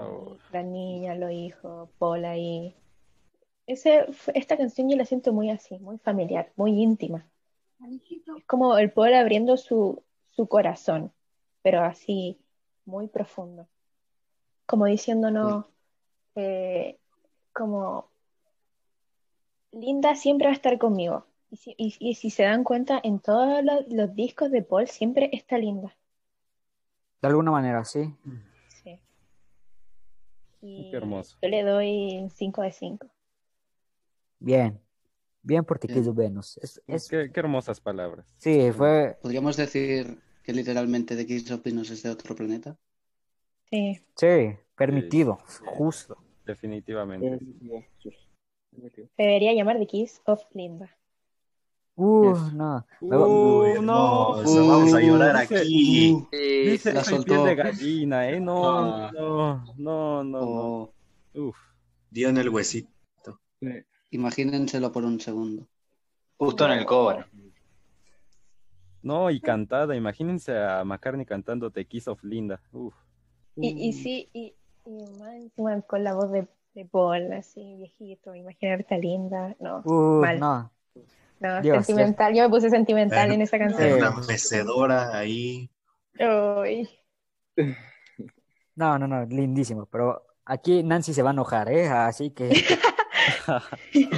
Oh. la niña, los hijos, Paul ahí. Ese, esta canción yo la siento muy así, muy familiar, muy íntima. Es como el Paul abriendo su, su corazón, pero así, muy profundo. Como diciéndonos, eh, como, Linda siempre va a estar conmigo. Y si, y- y si se dan cuenta, en todos los, los discos de Paul siempre está Linda. De alguna manera, sí. Sí. Y Qué hermoso. yo le doy 5 de 5. Bien. Bien por. Kiss of Venus. Es, es- Qué, qué hermosas palabras. sí, fue. ¿Podríamos decir que literalmente The Kiss of Venus es de otro planeta? Sí. Sí, permitido. Justo. Definitivamente. Se debería llamar The Kiss of Linda. Uh, Yes. no. Uh, no. vamos a llorar aquí. uh, Dice, la piel soltó. de gallina, ¿eh? No, Ah. no, no, no, no. O Uf. Dio en el huesito. imagínenselo por un segundo. Justo en el cover. No, y cantada, imagínense a McCartney cantando The Kiss of Linda. Uf. Y, y sí, y, y con la voz de, de Paul, así viejito, imaginarte Linda. No, Uh, mal. no. no, Dios, sentimental. Yo me puse sentimental Eh, en esa canción. una mecedora ahí. Ay. No, no, no, lindísimo. Pero aquí Nancy se va a enojar, ¿eh? Así que.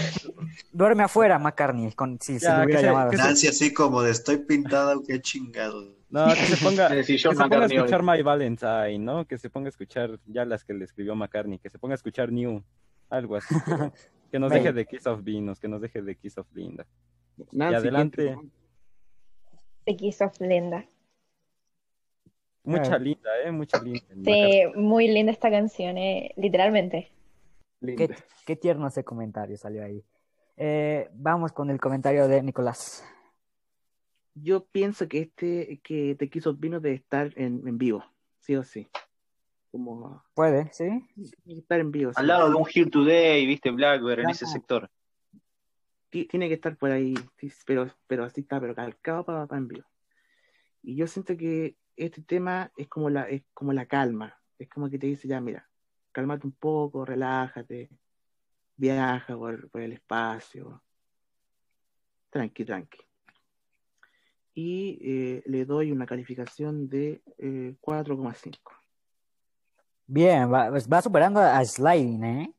Duerme afuera, McCartney, con, si se Ya, le hubiera se- llamado que así. Nancy así como de estoy pintado, qué chingado. No, que se ponga, que se ponga a escuchar My Valentine, ¿no? Que se ponga a escuchar ya las que le escribió McCartney, que se ponga a escuchar New, algo así. pero que nos deje de Kiss of Venus, que nos deje de Kiss of Linda. Nancy, y adelante, ¿quién te- The Kiss of Linda. mucha Ah. linda, ¿eh? Mucha linda. Sí, muy linda esta canción, eh, literalmente. Linda. Qué, qué tierno ese comentario salió ahí. Eh, vamos con el comentario de Nicolás. Yo pienso que este, que Kiss of Venus debe estar en, en vivo, sí o sí. Como ¿Puede? ¿Sí? tiene que estar en vivo. sí. Al lado de un Here Today, viste, Blackbird, en ese Claro. sector. Ti- Tiene que estar por ahí, sí, pero, pero así está, pero calcado para, para en vivo. Y yo siento que este tema es como la, es como la calma. Es como que te dice, ya, mira, cálmate un poco, relájate, viaja por, por el espacio. Tranqui, tranqui. Y eh, le doy una calificación de eh, 4,5. Bien, va, pues va superando a Sliding, ¿eh?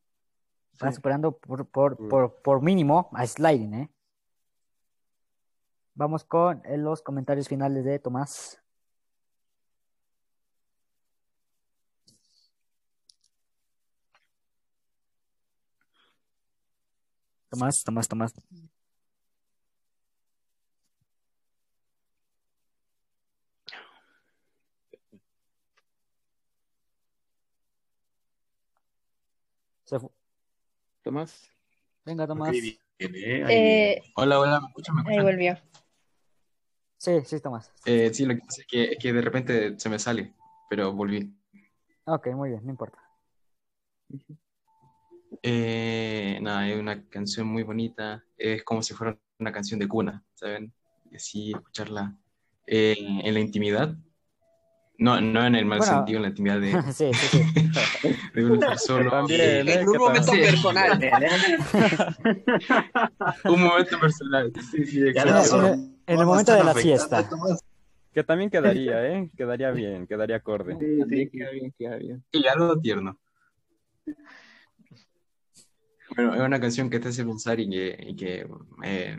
Va Sí. superando por, por, por, por mínimo a Sliding, ¿eh? Vamos con eh, los comentarios finales de Tomás. Tomás, Tomás, Tomás. Se Tomás. Venga, Tomás. Bien, eh, ahí Eh. Hola, hola, ¿me escuchan? ¿Me ahí volvió. Sí, sí, Tomás. Eh, sí, lo que pasa es que, es que de repente se me sale, pero volví. Ok, muy bien, no importa. Eh, nada, es una canción muy bonita, es como si fuera una canción de cuna, ¿saben? Y así escucharla eh, en la intimidad, no, no en el mal Bueno. sentido, en la intimidad de, Sí, sí, sí. de uno estar solo. También, ¿eh? En un ¿Qué momento personal. un momento personal. Sí, sí, En, el- en el- en el no momento de la fiesta. Que también quedaría, ¿eh? Quedaría bien, quedaría acorde. Sí, sí, queda bien, queda bien. Y algo tierno. Bueno, es una canción que te hace pensar y que, y que eh,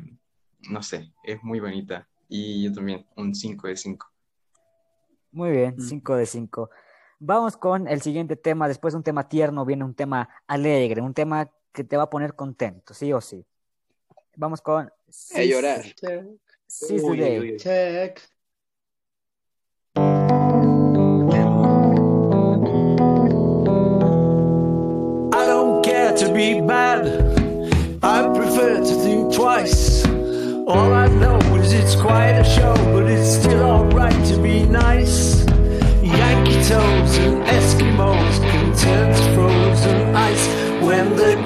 no sé, es muy bonita. Y yo también, un 5 de 5. Muy bien, Mm. 5 de 5. Vamos con el siguiente tema. Después de un tema tierno viene un tema alegre, un tema que te va a poner contento, sí o sí. Vamos con A llorar. Seize the Uy, Day. uy, uy. Check. I don't care to be bad. I prefer to think twice. All I know it's quite a show, but it's still alright to be nice. Yankee toes and Eskimos turn frozen ice when the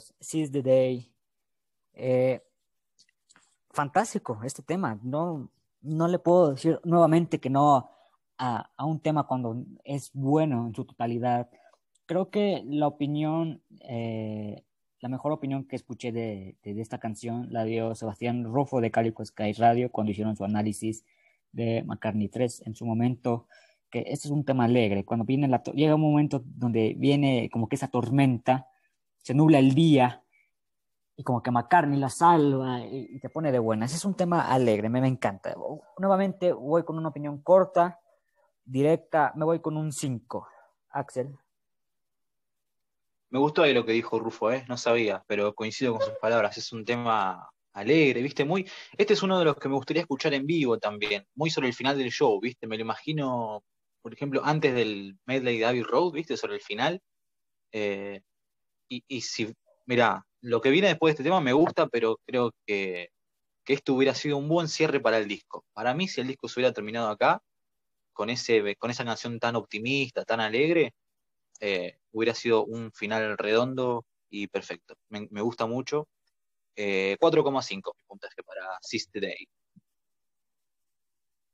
amigos. Seize the Day. Eh, fantástico este tema. No, no le puedo decir nuevamente que no a, a un tema cuando es bueno en su totalidad. Creo que la opinión, eh, la mejor opinión que escuché de, de- esta canción la dio Sebastián Rufo de Calico Sky Radio cuando hicieron su análisis de McCartney 3 en su momento, que este es un tema alegre. Cuando viene la llega un momento donde viene como que esa tormenta, se nubla el día y como que McCartney la salva y, te pone de buenas. Es un tema alegre, me, me encanta. Nuevamente voy con una opinión corta, directa, me voy con un 5. Axel. Me gustó ahí lo que dijo Rufo, ¿eh? No sabía, pero coincido con sus palabras. Es un tema alegre, ¿viste? Muy. Este es uno de los que me gustaría escuchar en vivo también, muy sobre el final del show, ¿viste? Me lo imagino, por ejemplo, antes del medley de Abbey Road, ¿viste? Sobre el final. Eh, y, si, mira, lo que viene después de este tema me gusta, pero creo que, que esto hubiera sido un buen cierre para el disco. Para mí, si el disco se hubiera terminado acá, con, ese, con esa canción tan optimista, tan alegre, eh, hubiera sido un final redondo y perfecto. Me, gusta mucho. Eh, 4,5 mi puntaje para Seize Day.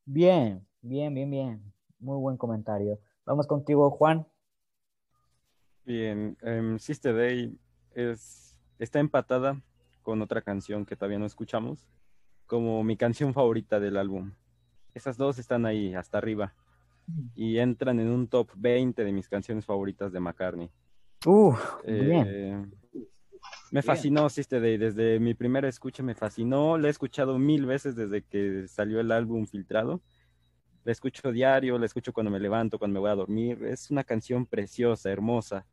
Bien, bien, bien, bien. Muy buen comentario. Vamos contigo, Juan. Bien, em, Sister Day es, está empatada con otra canción que todavía no escuchamos, como mi canción favorita del álbum. Esas dos están ahí, hasta arriba, y entran en un top 20 de mis canciones favoritas de McCartney. Uh, bien. Eh, me fascinó Sister Day, desde mi primera escucha me fascinó, la he escuchado mil veces desde que salió el álbum filtrado. La escucho diario, la escucho cuando me levanto, cuando me voy a dormir. Es una canción preciosa, hermosa.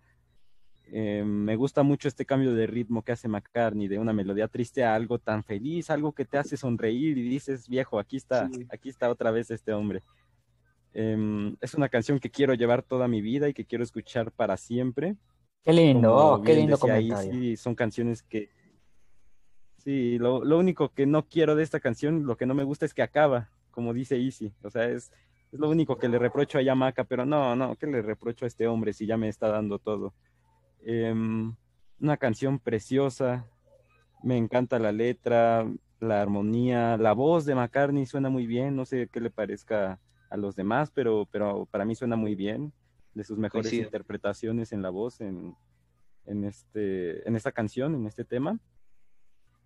Eh, me gusta mucho este cambio de ritmo que hace McCartney, de una melodía triste a algo tan feliz, algo que te hace sonreír y dices, viejo, aquí está, Sí. aquí está otra vez este hombre. Em, es una canción que quiero llevar toda mi vida y que quiero escuchar para siempre. Qué lindo, oh, qué lindo comentario. Izzy, son canciones que... Sí, lo, lo único que no quiero de esta canción, lo que no me gusta es que acaba, como dice Easy. O sea, es, es lo único que le reprocho a Yamaka, pero no, no, ¿qué le reprocho a este hombre si ya me está dando todo? Em, una canción preciosa, me encanta la letra, la armonía, la voz de McCartney suena muy bien, no sé qué le parezca a los demás, pero, pero para mí suena muy bien, de sus mejores Coincido. interpretaciones en la voz en, en, este, en esta canción, en este tema.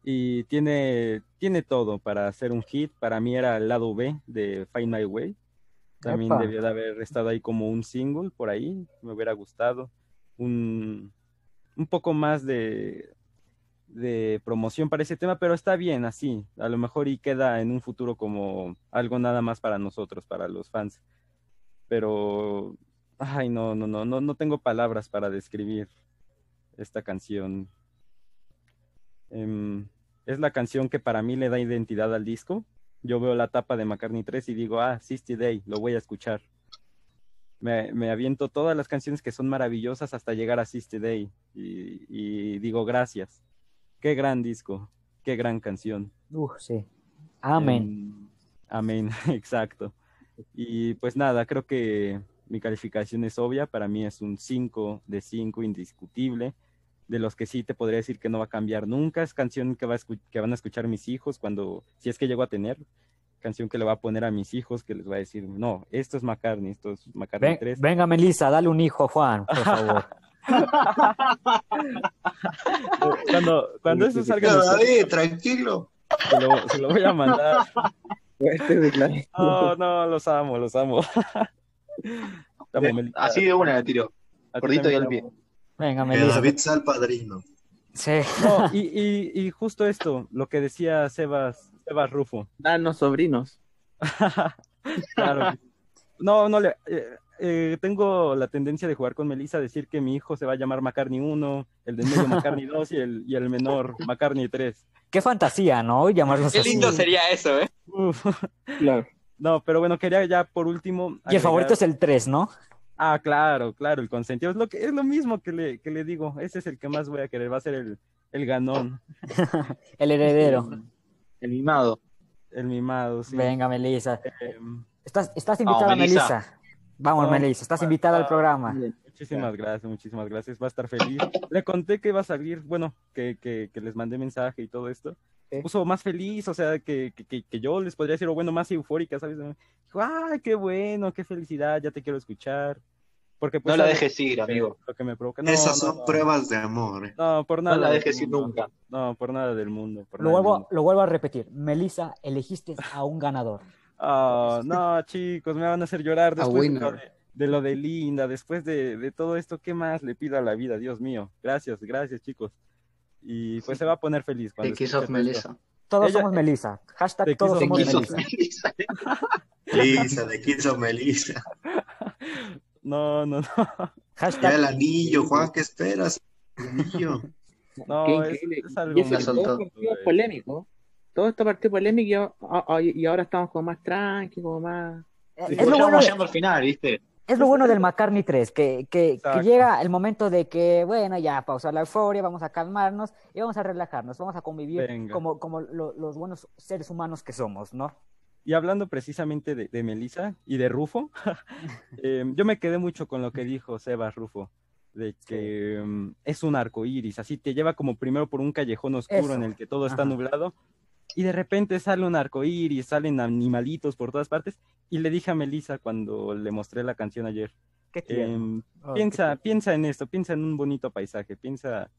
Y tiene, tiene todo para hacer un hit. Para mí era el lado B de Find My Way. También Epa. debió de haber estado ahí como un single por ahí. Me hubiera gustado. Un, un poco más de, de promoción para ese tema, pero está bien así. A lo mejor y queda en un futuro como algo nada más para nosotros, para los fans. Pero, ay, no, no, no, no, no tengo palabras para describir esta canción. Em, es la canción que para mí le da identidad al disco. Yo veo la tapa de McCartney 3 y digo, ah, Sixty Day, lo voy a escuchar. Me, me aviento todas las canciones que son maravillosas hasta llegar a Sixty Day y, y digo, gracias. Qué gran disco, qué gran canción. Uh, sí. Amén. Em, amén, exacto. Y pues nada, creo que mi calificación es obvia. Para mí es un 5 de 5 indiscutible. De los que sí te podría decir que no va a cambiar nunca. Es canción que, va a que van a escuchar mis hijos cuando, si es que llego a tener. Canción que le va a poner a mis hijos, que les va a decir, no, esto es McCartney, esto es McCartney Ven- 3. venga, Melissa, dale un hijo a Juan, por favor. Cuando, cuando eso salga, David, tranquilo. se lo, se lo voy a mandar. Declaraciones. No, no, los amo, los amo. Melissa. Así de una la tiro. Gordito y al pie. Venga, Que Melissa. David sea el padrino. Sí. No, y, y, y justo esto, lo que decía Sebas, Sebas Rufo. Danos sobrinos. Claro. No, no le. eh, eh, tengo la tendencia de jugar con Melissa, decir que mi hijo se va a llamar McCartney 1, el de medio McCartney 2 y el, y el menor McCartney 3. Qué fantasía, ¿no? Llamarlos Qué así. lindo sería eso, ¿eh? Uf. Claro. No, pero bueno, quería ya por último. Y el favorito es el 3, ¿no? Ah, claro, claro, el consentido. Es lo, que, es lo mismo que le, que le digo. Ese es el que más voy a querer. Va a ser el, el ganón, El heredero. El mimado. el mimado, sí. Venga, Melissa. Em, Estás, estás invitada, Melissa. Melissa. Vamos, No, Melissa. Estás invitada al ah, programa. Muchísimas gracias, muchísimas gracias. Va a estar feliz. Le conté que iba a salir, bueno, que, que, que les mandé mensaje y todo esto. Puso más feliz, o sea, que, que, que- que yo les podría decir, o bueno, más eufórica, ¿sabes? Dijo, ay, qué bueno, qué felicidad, ya te quiero escuchar. Porque pues No la dejes ir, amigo. Lo que me provoca. No, Esas no, son no. pruebas de amor. No, por No nada. la del dejes ir nunca. No, por nada del mundo. por Lo nada del vuelvo, mundo. lo vuelvo a repetir. Melissa, elegiste a un ganador. Ah, no, chicos, me van a hacer llorar después de lo de, de lo de Linda, después de, de todo esto, ¿qué más le pido a la vida? Dios mío, gracias, gracias, chicos. Y pues se va a poner feliz cuando The Kiss escuche of todo esto. Melissa. Todos Ella- somos Melissa. Hashtag todos somos Melissa. Melissa. Melissa, de Kiss Melissa. No, no, no, Hashtag el anillo, Juan, ¿qué esperas? El anillo. no, es, es algo Y eso todo partido eh. polémico. Todo esto partido polémico y, ahora estamos como más tranqui, como más. es, Sí, lo bueno, llegando al final, ¿viste? es lo bueno del McCartney 3, que, que, que llega el momento de que, bueno, ya pausar la euforia, vamos a calmarnos y vamos a relajarnos, vamos a convivir Venga. como, como lo- los buenos seres humanos que somos, ¿no? Y hablando precisamente de, de Melissa y de Rufo, eh, yo me quedé mucho con lo que dijo Sebas Rufo, de que mm, es un arco iris, así te lleva como primero por un callejón oscuro Eso. en el que todo está Ajá. nublado, y de repente sale un arco iris, salen animalitos por todas partes, y le dije a Melissa cuando le mostré la canción ayer, em, Oh, piensa, piensa en esto, piensa en un bonito paisaje, piensa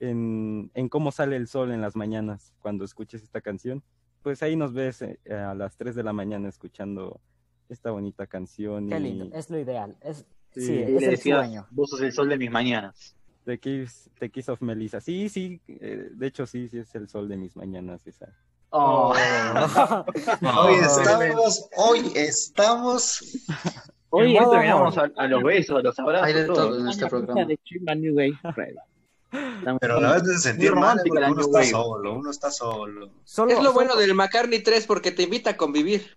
en, en cómo sale el sol en las mañanas cuando escuches esta canción. Pues ahí nos ves eh, a las 3 de la mañana escuchando esta bonita canción Qué y lindo, es lo ideal. Es, Sí, sí, es el sueño. vos sos el sol de mis mañanas. The Kiss, The Kiss of Melissa. Sí, sí, eh, de hecho sí, sí es el sol de mis mañanas esa. Oh. Hoy estamos, hoy estamos. No, terminamos a, a los besos, a los abrazos, Hay de todo. todo en este programa. de Pero a la vez de sentir mal porque uno está Wave. solo, uno está solo. Solo, Es lo solo- bueno del McCartney 3 porque te invita a convivir.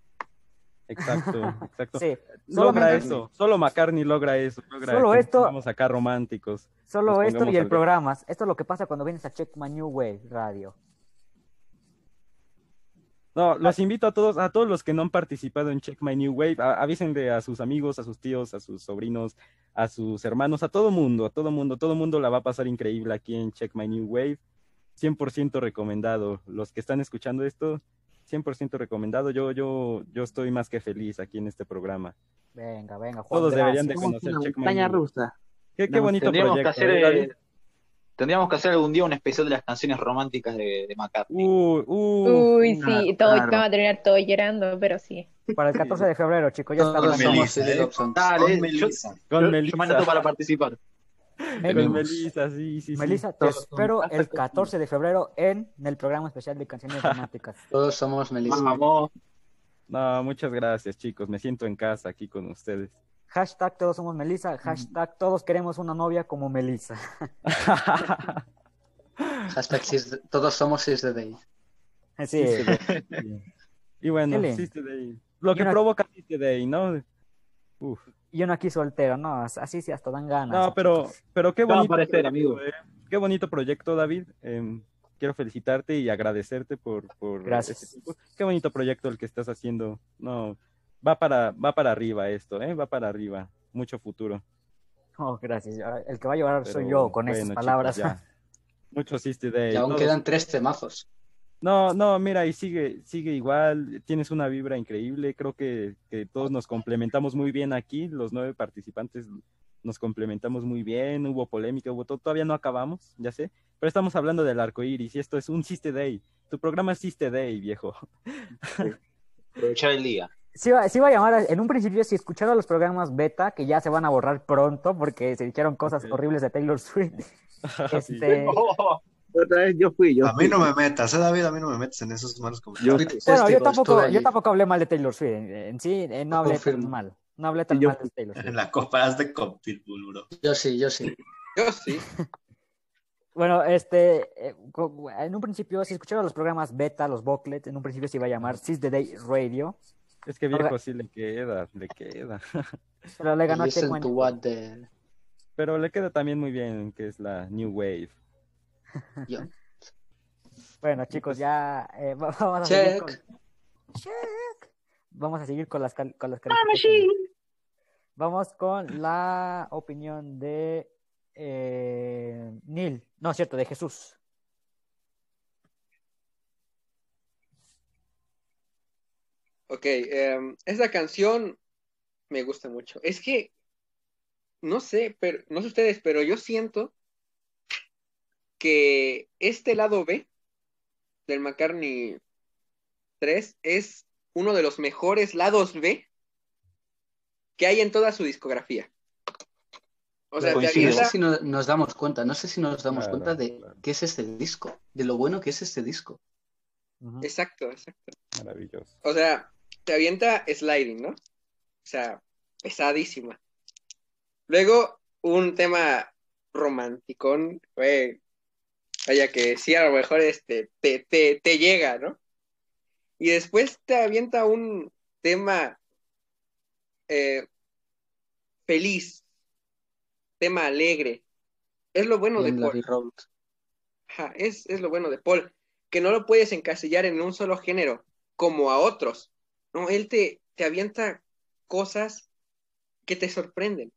Exacto, exacto. Sí, Logra solamente- eso, solo McCartney logra eso. Logra Solo que esto- Vamos acá románticos. Solo esto y el al- programa. Esto es lo que pasa cuando vienes a Check My New Wave Radio. No, los invito a todos, a todos los que no han participado en Check My New Wave, a- avísenle a sus amigos, a sus tíos, a sus sobrinos, a sus hermanos, a todo mundo, a todo mundo, todo mundo la va a pasar increíble aquí en Check My New Wave. 100% recomendado. Los que están escuchando esto, 100% recomendado. Yo, yo, yo estoy más que feliz aquí en este programa. Venga, venga, Juan. Todos deberían de gracias. Conocer Check My New Wave. rusa. Qué, bonito Tendríamos que proyecto. hacer, ¿eh, David? eh, tendríamos que hacer algún día un especial de las canciones románticas de, de McCartney. Uh, uh, Uy, claro, sí, todo, claro. vamos a terminar todo llorando, pero sí. Para el 14 de febrero, chicos, ya está. Todos Melissa, somos Philip ¿eh? Dale, Con yo- Melissa. con yo, yo Melissa. me anoto para participar. Con Venimos. Melissa, sí, sí, sí. Melissa, te Todos espero el 14 de febrero en el programa especial de canciones románticas. Todos somos Melissa. Vamos. No, muchas gracias, chicos. Me siento en casa aquí con ustedes. Hashtag todos somos Melissa, hashtag todos queremos una novia como Melissa. Hashtag todos somos Seize the Day. Sí, y bueno. Sister Day. Lo que una- provoca Sister Day, ¿no? Uf. y uno aquí soltero, no, así sí hasta dan ganas. No, pero, pero qué bonito. amigo. eh. Qué bonito proyecto, David. Em, quiero felicitarte y agradecerte por, por Gracias. este tiempo. Qué bonito proyecto el que estás haciendo. No, va para, va para arriba esto, ¿eh? Va para arriba. Mucho futuro. Oh, gracias. Ahora, El que va a llorar soy Pero, yo con bueno, esas chicos, palabras. ya. Mucho Sister Day. Y aún todos- quedan tres temazos. No, no, mira, y sigue, sigue igual, tienes una vibra increíble, creo que, que todos nos complementamos muy bien aquí, los nueve participantes nos complementamos muy bien, hubo polémica, hubo todo, todavía no acabamos, ya sé, pero estamos hablando del arco iris y esto es un Sister Day, tu programa es Sister Day, viejo. Aprovechar el día. Sí iba, sí iba a llamar, en un principio, si escucharon los programas beta, que ya se van a borrar pronto porque se dijeron cosas horribles de Taylor Swift. Este, Otra vez yo fui, yo A mí no me metas, ¿eh, David? A mí no me metes en esos malos comentarios. Yo- bueno, yo tampoco, yo tampoco hablé mal de Taylor Swift. En, en sí, eh, no hablé tan mal. No hablé tan Yo- mal de Taylor Swift. En la de con Pitbull, bro. Yo sí, yo sí. Yo sí. Bueno, este, eh, en un principio, si escucharon los programas beta, los booklets, en un principio se iba a llamar Seize the Day Radio, Es que viejo sí le queda, le queda. pero le ganó. Pero le queda también muy bien, que es la New Wave. Bueno, chicos, ya eh, va- vamos a seguir con... Check. Check. Vamos a seguir con las, cal- con las calificaciones. Vamos con la opinión de eh, Neil, no es cierto, de Jesús. Ok, em, esa canción me gusta mucho. Es que, no sé, pero, no sé ustedes, pero yo siento que este lado B del McCartney 3 es uno de los mejores lados B que hay en toda su discografía. O sea, te Pues Coincido. no sé si no- nos damos cuenta, no sé si nos damos Claro, cuenta de claro. qué es este disco, de lo bueno que es este disco. Exacto, exacto. Maravilloso. O sea, te avienta sliding, ¿no? O sea, pesadísima. Luego, un tema romanticón, güey. Vaya que sí, a lo mejor este, te, te, te llega, ¿no? Y después te avienta un tema eh, feliz, tema alegre. Es lo bueno de Paul. Ajá, es, es lo bueno de Paul, que no lo puedes encasillar en un solo género, como a otros. No, él te, te avienta cosas que te sorprenden.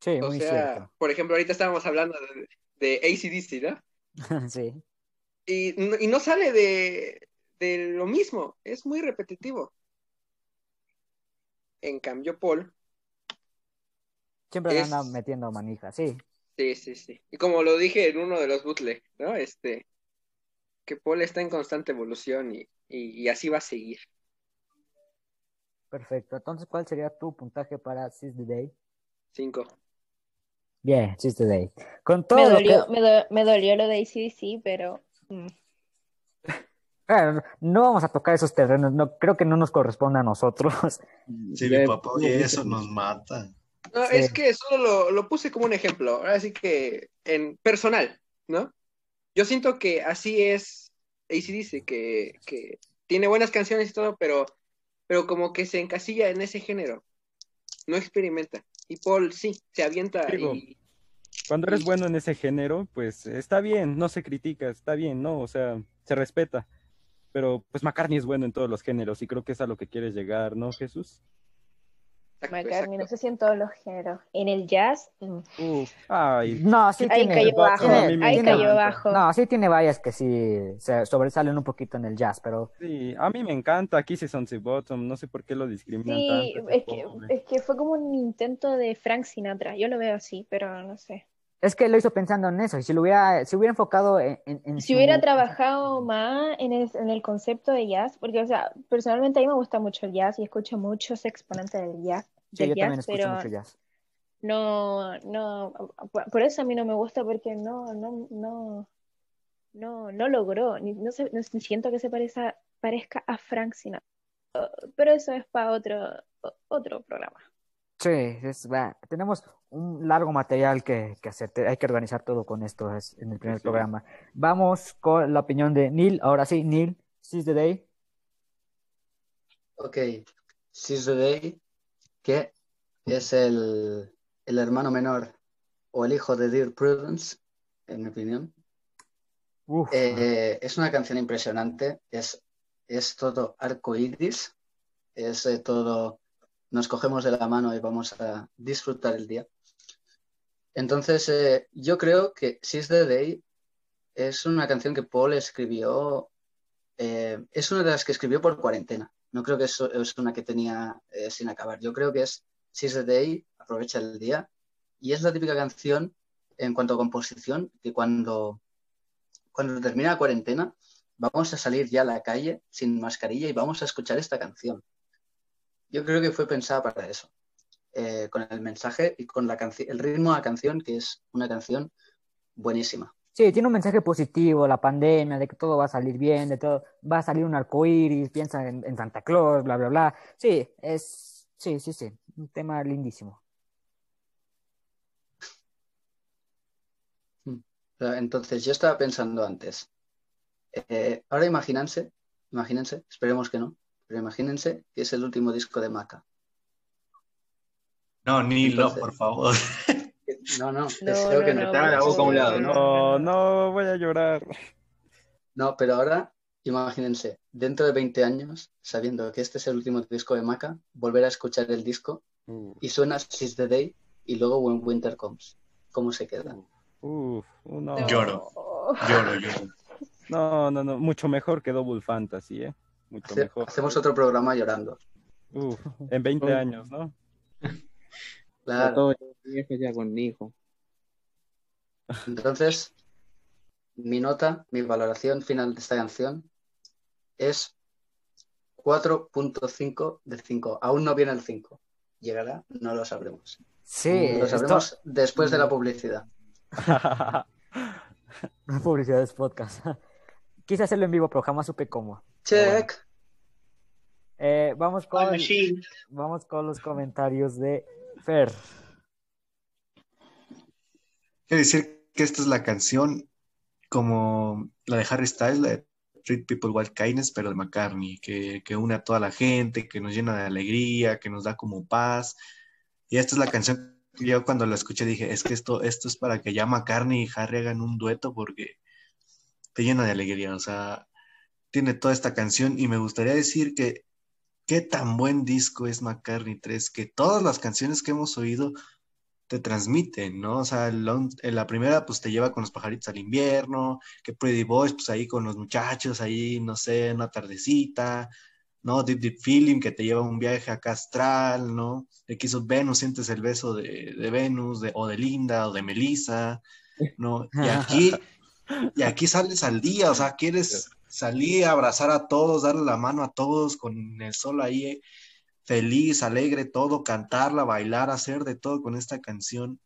Sí, O muy sea, por ejemplo, ahorita estábamos hablando de, de ACDC, ¿no? cierto. sí. Y, no- y no sale de, de lo mismo, es muy repetitivo. En cambio, Paul, Siempre le Es- anda metiendo manija, sí. sí, sí, sí. Y como lo dije en uno de los bootleg, ¿no? Este, que Paul está en constante evolución y, y, y así va a seguir. Perfecto. Entonces, ¿cuál sería tu puntaje para Seize the Day? Cinco. Bien, Seize the Day. Con todo Me lo dolió, que- me, do- me dolió lo de ACDC, pero mm, Bueno, no vamos a tocar esos terrenos, no, creo que no nos corresponde a nosotros. Si Ya mi papá oye eso, nos mata. No, Sí. es que solo lo, lo puse como un ejemplo, así que en personal, ¿no? Yo siento que así es ACDC, que, que tiene buenas canciones y todo, pero, pero como que se encasilla en ese género, no experimenta. Y Paul sí, se avienta Digo, y Cuando eres bueno en ese género, pues está bien, no se critica, está bien, ¿no? O sea, se respeta. Pero pues McCartney es bueno en todos los géneros y creo que es a lo que quieres llegar, ¿no, Jesús? Exacto, McCartney, no sé si en todos los géneros. En el jazz, mm, Uf, ay, No, sí ahí tiene, cayó bajo, ahí cayó bajo. no, sí tiene varias que sí se sobresalen un poquito en el jazz, pero sí, a mí me encanta Kisses on the Bottom, no sé por qué lo discriminan Sí, tanto. es que, es que fue como un intento de Frank Sinatra. Yo lo veo así, pero no sé. Es que lo hizo pensando en eso. Y si lo hubiera, si hubiera enfocado en, en- en Si su- hubiera trabajado más en el, en el concepto de jazz, porque, o sea, personalmente a mí me gusta mucho el jazz y escucho muchos exponentes del jazz, Sí, del yo jazz, también escucho pero mucho jazz. no, no, por, eso a mí no me gusta porque no, no, no, no, no logró, ni, no, sé, no siento que se parezca, parezca a Frank Sinatra. Pero eso es para otro, otro programa. Sí, es- va, tenemos un largo material que, que hacer. Hay que organizar todo con esto es- en el primer Sí. programa. Vamos con la opinión de Neil. Ahora sí, Neil, Seize the Day. Ok, Seize the Day, que es el, el hermano menor o el hijo de Dear Prudence, en mi opinión. Uf, Eh, es una canción impresionante, es, es todo arco iris, es eh, todo, nos cogemos de la mano y vamos a disfrutar el día. Entonces, eh, yo creo que Seize the Day es una canción que Paul escribió, eh, es una de las que escribió por cuarentena. No creo que es, es una que tenía eh, sin acabar. Yo creo que es Seize the Day, aprovecha el día, y es la típica canción en cuanto a composición que cuando, cuando termina la cuarentena vamos a salir ya a la calle sin mascarilla y vamos a escuchar esta canción. Yo creo que fue pensada para eso, eh, con el mensaje y con la canción, el ritmo de la canción, que es una canción buenísima. Sí, tiene un mensaje positivo, la pandemia, de que todo va a salir bien, de todo, va a salir un arco iris, piensa en, en Santa Claus, bla, bla, bla. Sí, es, sí, sí, sí, un tema lindísimo. Entonces, yo estaba pensando antes, eh, ahora imagínense, imagínense, esperemos que no, pero imagínense que es el último disco de Maca. No, ni lo, Entonces- por favor. No, no, No, deseo no, que no, no. La boca a un lado, ¿no? No, no, voy a llorar. No, pero ahora imagínense, dentro de 20 años, sabiendo que este es el último disco de Maca, volver a escuchar el disco y suena Seize the Day y luego When Winter Comes. ¿Cómo se queda? uf, no. Lloro. Lloro, lloro. No, no, no, mucho mejor que Double Fantasy, ¿eh? Mucho Hace- mejor. hacemos otro programa llorando. Uf, en 20 años, ¿no? Claro. todo viejo ya con hijo. Entonces, mi nota, mi valoración final de esta canción es 4.5 de 5. Aún no viene el 5. ¿Llegará? No lo sabremos. Sí, Lo esto- sabremos después de la publicidad. Publicidades podcast. Quise hacerlo en vivo, pero jamás supe cómo. Check. Eh, vamos con, vamos con los comentarios de Fer. Quiero decir que esta es la canción como la de Harry Styles, la de Treat People With Kindness, pero de McCartney, que, que une a toda la gente, que nos llena de alegría, que nos da como paz. Y esta es la canción que yo cuando la escuché dije, es que esto, esto es para que ya McCartney y Harry hagan un dueto porque te llena de alegría, o sea, tiene toda esta canción y me gustaría decir que qué tan buen disco es McCartney 3, que todas las canciones que hemos oído te transmiten, ¿no? O sea, la primera pues te lleva con los pajaritos al invierno, que Pretty Boys pues ahí con los muchachos, ahí no sé, una tardecita, ¿no? Deep Deep Feeling que te lleva un viaje acá astral, ¿no? De que hizo Venus, sientes el beso de, de Venus, de, o de Linda, o de Melissa, ¿no? Y aquí, y aquí sales al día, o sea, quieres salir a abrazar a todos, darle la mano a todos con el sol ahí, eh, feliz, alegre, todo, cantarla, bailar, hacer de todo con esta canción.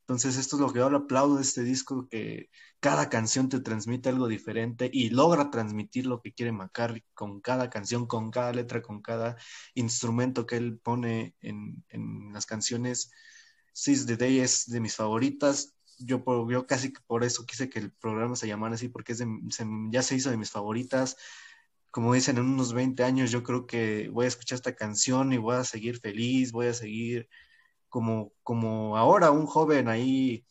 Entonces, esto es lo que yo le aplaudo de este disco, que cada canción te transmite algo diferente y logra transmitir lo que quiere McCartney con cada canción, con cada letra, con cada instrumento que él pone en, en las canciones. Seize the Day es de mis favoritas. Yo, por- yo casi por eso quise que el programa se llamara así, porque es de- se- ya se hizo de mis favoritas. Como dicen, en unos 20 años yo creo que voy a escuchar esta canción y voy a seguir feliz, voy a seguir como, como ahora un joven ahí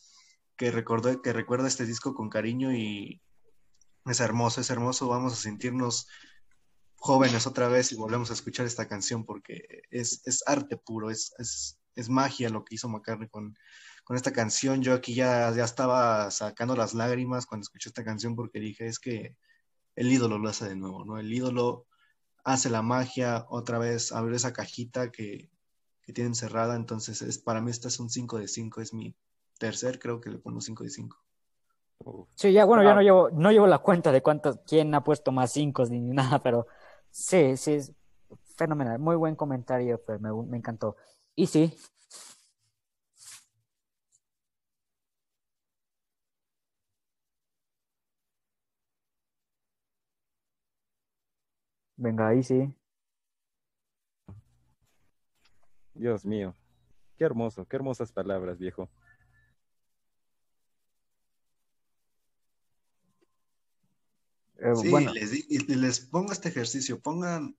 que recordó, que recuerda este disco con cariño y es hermoso, es hermoso, vamos a sentirnos jóvenes otra vez y volvemos a escuchar esta canción porque es, es arte puro, es, es, es magia lo que hizo McCartney con, con esta canción. Yo aquí ya, ya estaba sacando las lágrimas cuando escuché esta canción porque dije, es que el ídolo lo hace de nuevo, ¿no? El ídolo hace la magia otra vez, abre esa cajita que, que tienen cerrada, entonces es, para mí esta es un 5 de 5, es mi tercer, creo que le pongo 5 de 5. Uf. Sí, ya, bueno, ya Ah. no llevo, no llevo la cuenta de cuántos, quién ha puesto más cinco ni nada, pero sí, sí, es fenomenal. Muy buen comentario, me, me encantó. Y sí, venga, ahí sí. Dios mío. Qué hermoso, qué hermosas palabras, viejo. Eh, Sí, bueno, les, y les pongo este ejercicio, pongan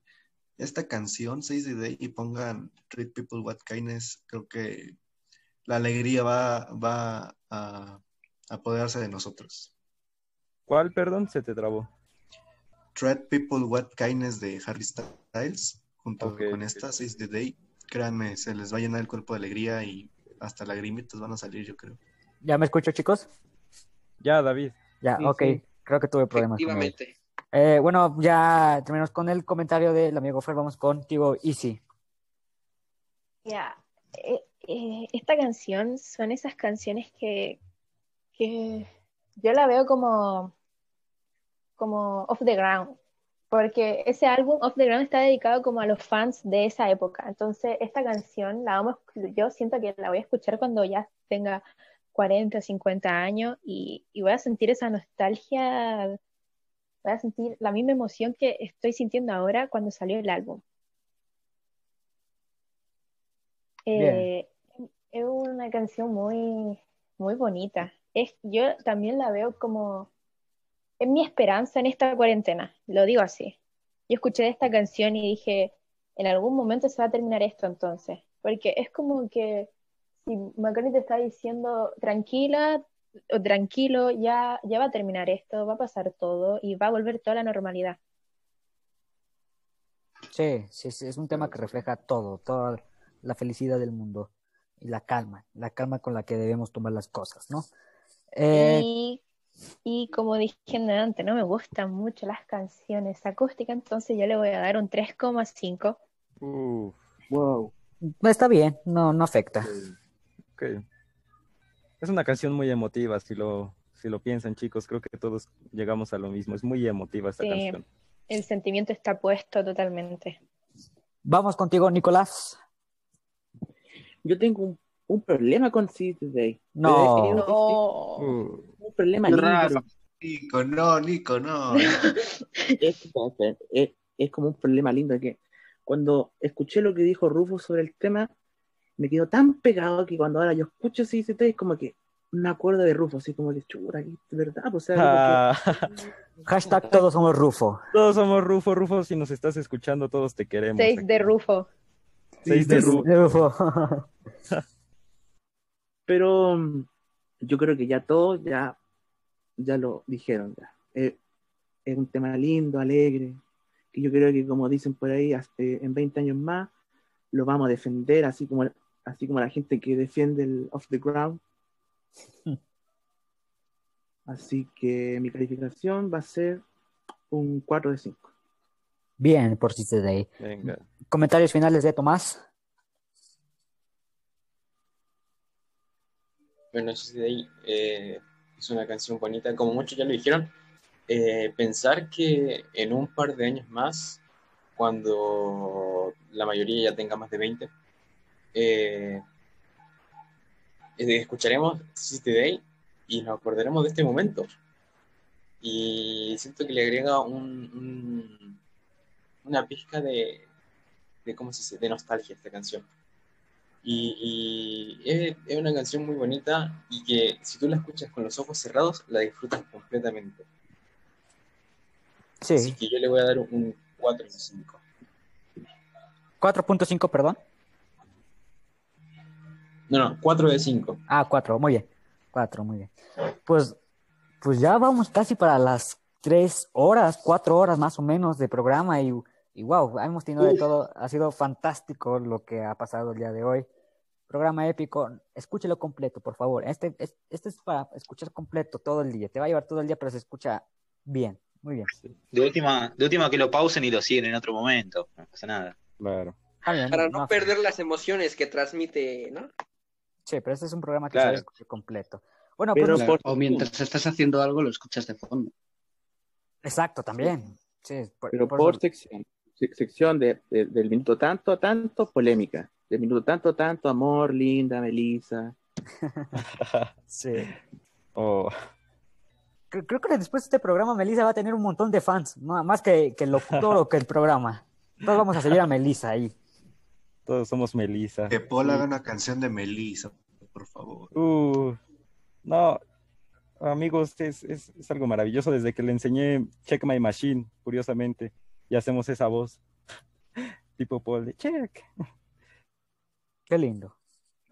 esta canción, 6 de Day, y pongan Treat People With Kindness, creo que la alegría va, va a apoderarse de nosotros. ¿Cuál, perdón? Se te trabó. Treat People With Kindness de Harry Styles, junto con esta 6 de Day, créanme, se les va a llenar el cuerpo de alegría y hasta lagrimitas van a salir, yo creo. ¿ya me escucho, chicos? Ya, David. Ya, Sí, ok, sí. creo que tuve problemas. Efectivamente. Eh, bueno, ya terminamos con el comentario del amigo Fer, vamos contigo, Easy. Ya, eh, eh, esta canción son esas canciones que, que yo la veo como, como Off the Ground, porque ese álbum Off the Ground está dedicado como a los fans de esa época. Entonces, esta canción la vamos, yo siento que la voy a escuchar cuando ya tenga 40, 50 años y, y voy a sentir esa nostalgia, voy a sentir la misma emoción que estoy sintiendo ahora cuando salió el álbum. Eh, es una canción muy, muy bonita. Es, yo también la veo como es mi esperanza en esta cuarentena, lo digo así. Yo escuché esta canción y dije, en algún momento se va a terminar esto entonces, porque es como que si McCartney te está diciendo tranquila o tranquilo, ya, ya va a terminar esto, va a pasar todo y va a volver toda la normalidad. Sí, sí, sí, es un tema que refleja todo, toda la felicidad del mundo y la calma, la calma con la que debemos tomar las cosas, ¿no? Eh, Y, y como dije antes, no me gustan mucho las canciones acústicas, entonces yo le voy a dar un 3,5. Uf, Wow. está bien, no, no afecta. ok. Es una canción muy emotiva, si lo, si lo piensan, chicos, creo que todos llegamos a lo mismo. Es muy emotiva esta Sí. canción. El sentimiento está puesto totalmente. Vamos contigo, Nicolás. Yo tengo un, un problema con See Today. No. No. Es un problema raro. Nico, no, Nico, no. Es, es- es como un problema lindo que cuando escuché lo que dijo Rufo sobre el tema, me quedó tan pegado que cuando ahora yo escucho See Today es como que me acuerdo de Rufo, así como que chura, verdad, pues, o sea, ah, Hashtag todos somos Rufo. todos somos Rufo, Rufo, si nos estás escuchando, todos te queremos. 6 aquí. de Rufo. Seis de Rufo. Pero mm, yo creo que ya todos ya, ya lo dijeron. Ya. Eh, es un tema lindo, alegre, que yo creo que como dicen por ahí, hasta, eh, en 20 años más lo vamos a defender, así como, así como la gente que defiende el off the ground. Así que mi calificación va a ser un 4 de 5. Bien, por si Today. Venga. Comentarios finales de Tomás. Bueno, ahí eh, es una canción bonita, como muchos ya lo dijeron. eh, pensar que en un par de años más, cuando la mayoría ya tenga más de 20, eh, eh, escucharemos City Day y nos acordaremos de este momento. Y siento que le agrega un, un- una pizca de, de, ¿cómo se dice? de nostalgia a esta canción. Y, y es, es una canción muy bonita y que si tú la escuchas con los ojos cerrados, la disfrutas completamente. Así Sí. que yo le voy a dar un 4 de 5. 4.5, perdón. No, no, 4 de 5. Ah, 4, muy bien. 4, muy bien. Pues, pues ya vamos casi para las 3 horas, 4 horas más o menos de programa y, y wow, hemos tenido de todo. Ha sido fantástico lo que ha pasado el día de hoy. Programa épico. Escúchelo completo, por favor. Este, es- este es para escuchar completo todo el día. Te va a llevar todo el día, pero se escucha bien. Muy bien. De última, de última que lo pausen y lo siguen en otro momento. No pasa nada. Claro. Está bien, Para no no- perder las emociones que transmite, ¿no? Sí, pero este es un programa que Claro. se debe escuchar completo. Bueno, Pero pues por- O mientras estás haciendo algo, lo escuchas de fondo. Exacto, también. Sí, por- Pero por por sección. Se- Sección de, de- del minuto tanto a tanto, polémica. Del minuto tanto tanto, amor, linda, Melissa. sí. Oh, Creo, que después de este programa Melissa va a tener un montón de fans, más que, que el locutor o que el programa. Todos vamos a seguir a Melissa ahí. todos somos Melissa. Que Paul haga una canción de Melissa, por favor. Uh, no, amigos, es, es, es algo maravilloso desde que le enseñé Check My Machine, curiosamente, y hacemos esa voz. Tipo Paul de check, Qué lindo.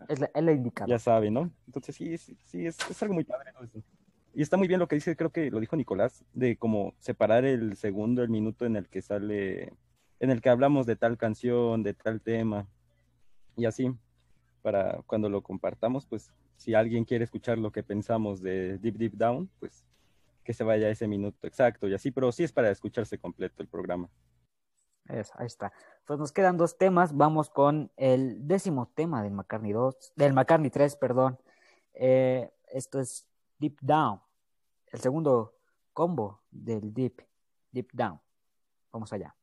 Es la, es indicada. ya sabe, ¿no? Entonces sí, sí, sí, es, es algo muy padre. Y está muy bien lo que dice, creo que lo dijo Nicolás, de como separar el segundo, el minuto en el que sale, en el que hablamos de tal canción, de tal tema, y así, para cuando lo compartamos, pues si alguien quiere escuchar lo que pensamos de Deep Deep Down, pues que se vaya ese minuto exacto y así, pero sí es para escucharse completo el programa. Eso, ahí está. Pues nos quedan dos temas. Vamos con el décimo tema del McCartney 2, del McCartney 3, perdón. Eh, esto es Deep Down. El segundo combo del Deep, Deep Down. Vamos allá.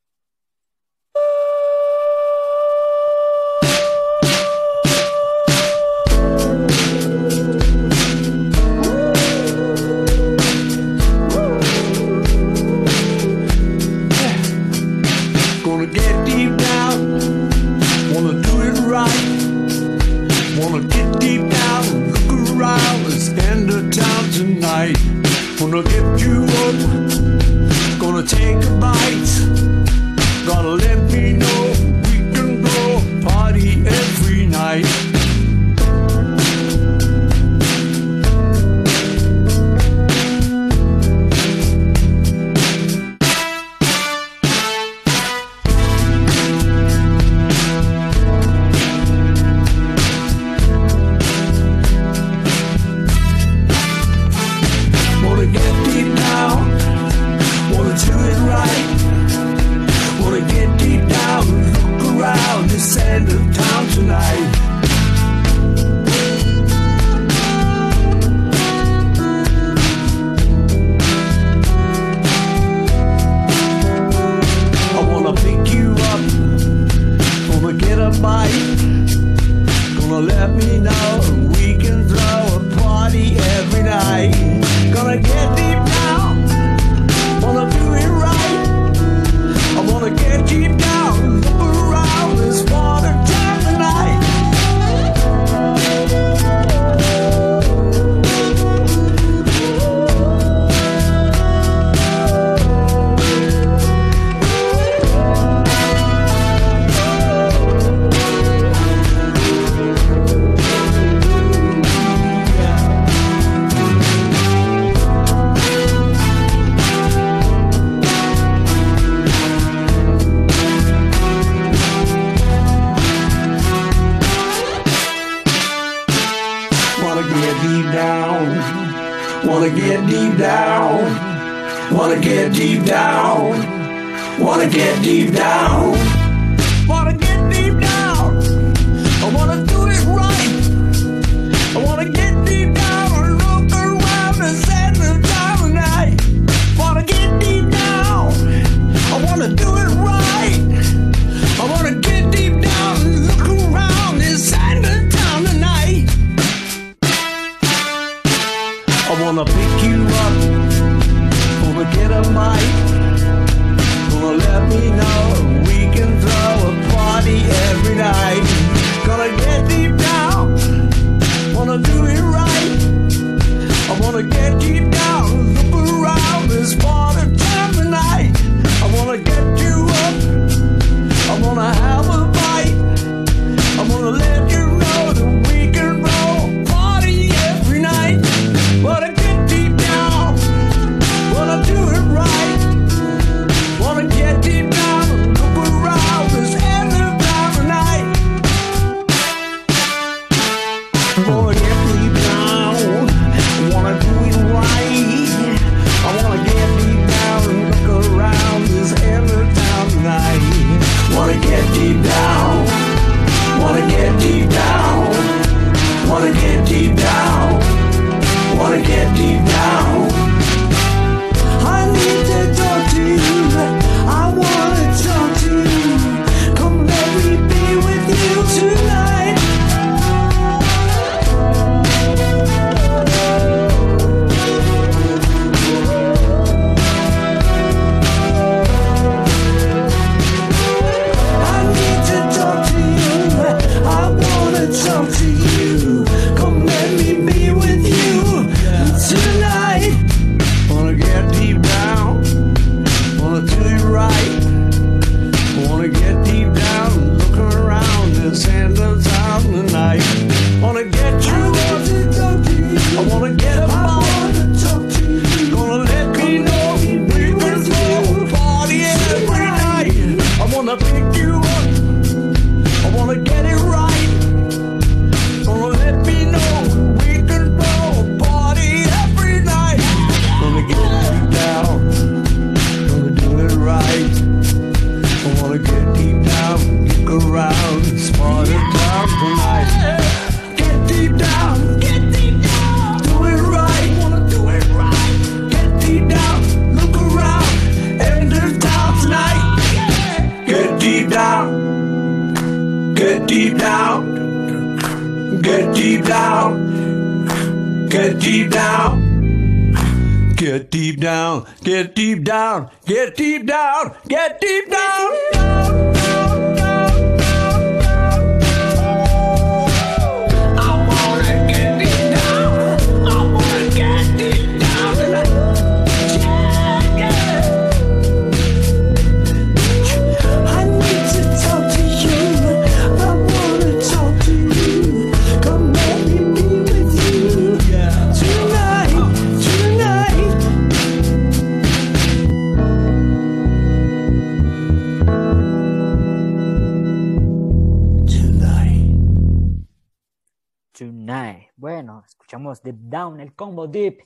Down, el combo Deep.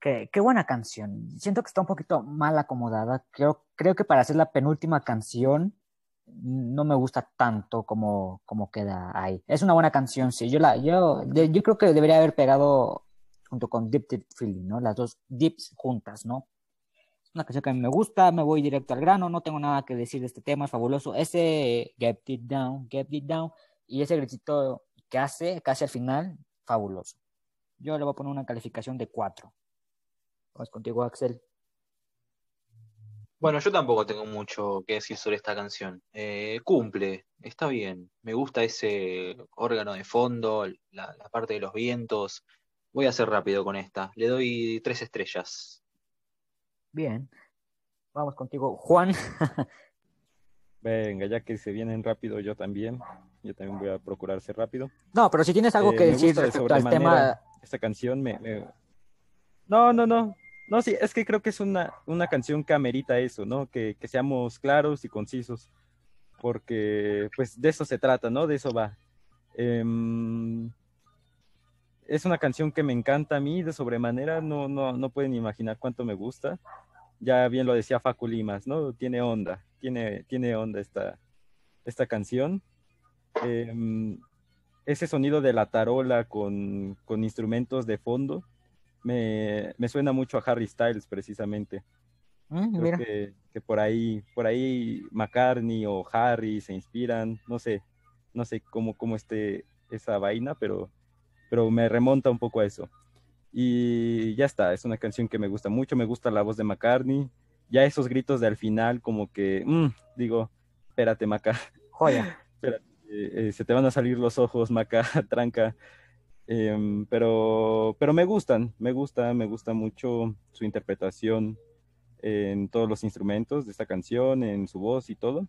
Qué, qué buena canción. Siento que está un poquito mal acomodada. Creo, creo que para hacer la penúltima canción no me gusta tanto como, como queda ahí. Es una buena canción, sí. Yo, la, yo, de- yo creo que debería haber pegado junto con Deep Deep Feeling, ¿no? Las dos Deeps juntas, ¿no? Es una canción que a mí me gusta, me voy directo al grano, no tengo nada que decir de este tema, es fabuloso. Ese Get It Down, Get It Down y ese gritito que hace casi al final, fabuloso. Yo le voy a poner una calificación de 4. Vamos contigo, Axel. Bueno, yo tampoco tengo mucho que decir sobre esta canción. Eh, cumple, está bien. Me gusta ese órgano de fondo, la, la parte de los vientos. Voy a ser rápido con esta. Le doy tres estrellas. Bien. Vamos contigo, Juan. Venga, ya que se vienen rápido, yo también. Yo también voy a procurar ser rápido. No, pero si tienes algo Eh, que decir respecto al tema, Esta canción me, me- No, no, no. No, sí, es que creo que es una, una canción que amerita eso, ¿no? Que, que seamos claros y concisos. Porque, pues, de eso se trata, ¿no? De eso va. Em, es una canción que me encanta a mí de sobremanera, no, no, no pueden imaginar cuánto me gusta. Ya bien lo decía Facu Limas, ¿no? Tiene onda, tiene, tiene onda esta, esta canción. Em, ese sonido de la tarola con, con instrumentos de fondo me, me suena mucho a Harry Styles precisamente. Mm, Creo mira. que, que por ahí, por ahí McCartney o Harry se inspiran, no sé, no sé cómo, cómo esté esa vaina, pero, pero me remonta un poco a eso. Y ya está, es una canción que me gusta mucho, me gusta la voz de McCartney, ya esos gritos de al final como que, mm, digo, espérate Maca, Joya. espérate, eh, se te van a salir los ojos Maca, tranca. Em, pero, pero me gustan, me gusta, me gusta mucho su interpretación en todos los instrumentos de esta canción, en su voz y todo.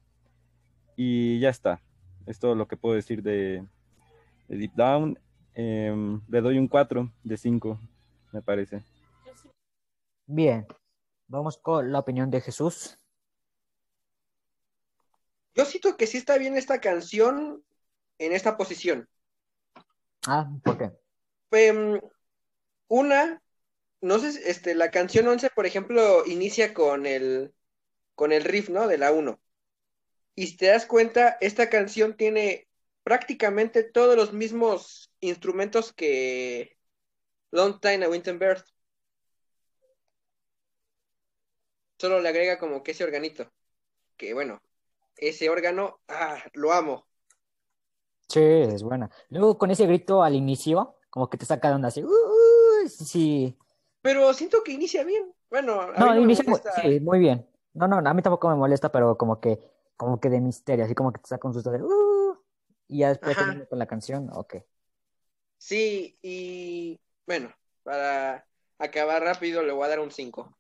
Y ya está. Es todo lo que puedo decir de, de Deep Down. Em, le doy un 4 de 5, me parece. Bien. Vamos con la opinión de Jesús. Yo siento que sí está bien esta canción en esta posición. Ah, ¿por qué? Em, una, no sé, este, la canción 11, por ejemplo, inicia con el, con el riff, ¿no? De la 1. Y si te das cuenta, esta canción tiene prácticamente todos los mismos instrumentos que Long Time a Wittenberg. Solo le agrega como que ese organito. Que bueno, ese órgano, ah, lo amo. Sí, es buena. Luego con ese grito al inicio, como que te saca de onda así. "Uh, uh", sí. Pero siento que inicia bien. Bueno, a mí No, no me inicia muy, molesta. sí, muy bien. No, no, a mí tampoco me molesta, pero como que, como que de misterio, así como que te saca un susto de "Uh", y ya después termina con la canción, ok. Sí, y bueno, para acabar rápido le voy a dar un 5.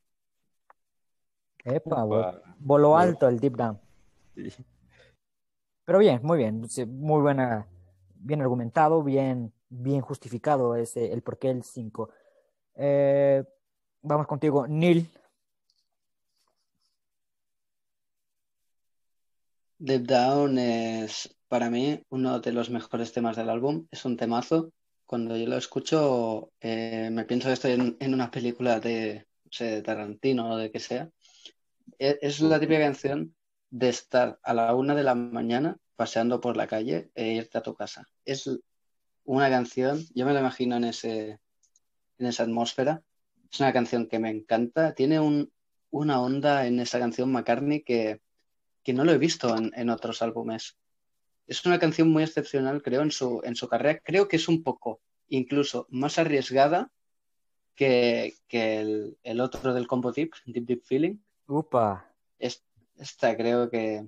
Epa, Upa. voló alto el deep down. Sí. Pero bien, muy bien, muy buena, bien argumentado, bien, bien justificado ese, el porqué el 5. Eh, vamos contigo, Neil. Deep Down es para mí uno de los mejores temas del álbum. Es un temazo. Cuando yo lo escucho, eh, me pienso que estoy en, en una película de, no sé, de Tarantino o de que sea. E- Es la típica canción de estar a la una de la mañana paseando por la calle e irte a tu casa. Es una canción, yo me la imagino en ese, en esa atmósfera. Es una canción que me encanta. Tiene un, una onda en esa canción McCartney que, que no lo he visto en, en otros álbumes. es una canción muy excepcional, creo, en su, en su carrera. Creo que es un poco incluso más arriesgada que, que el, el otro del combo Deep, Deep Deep Feeling. Upa. Es- Esta creo que...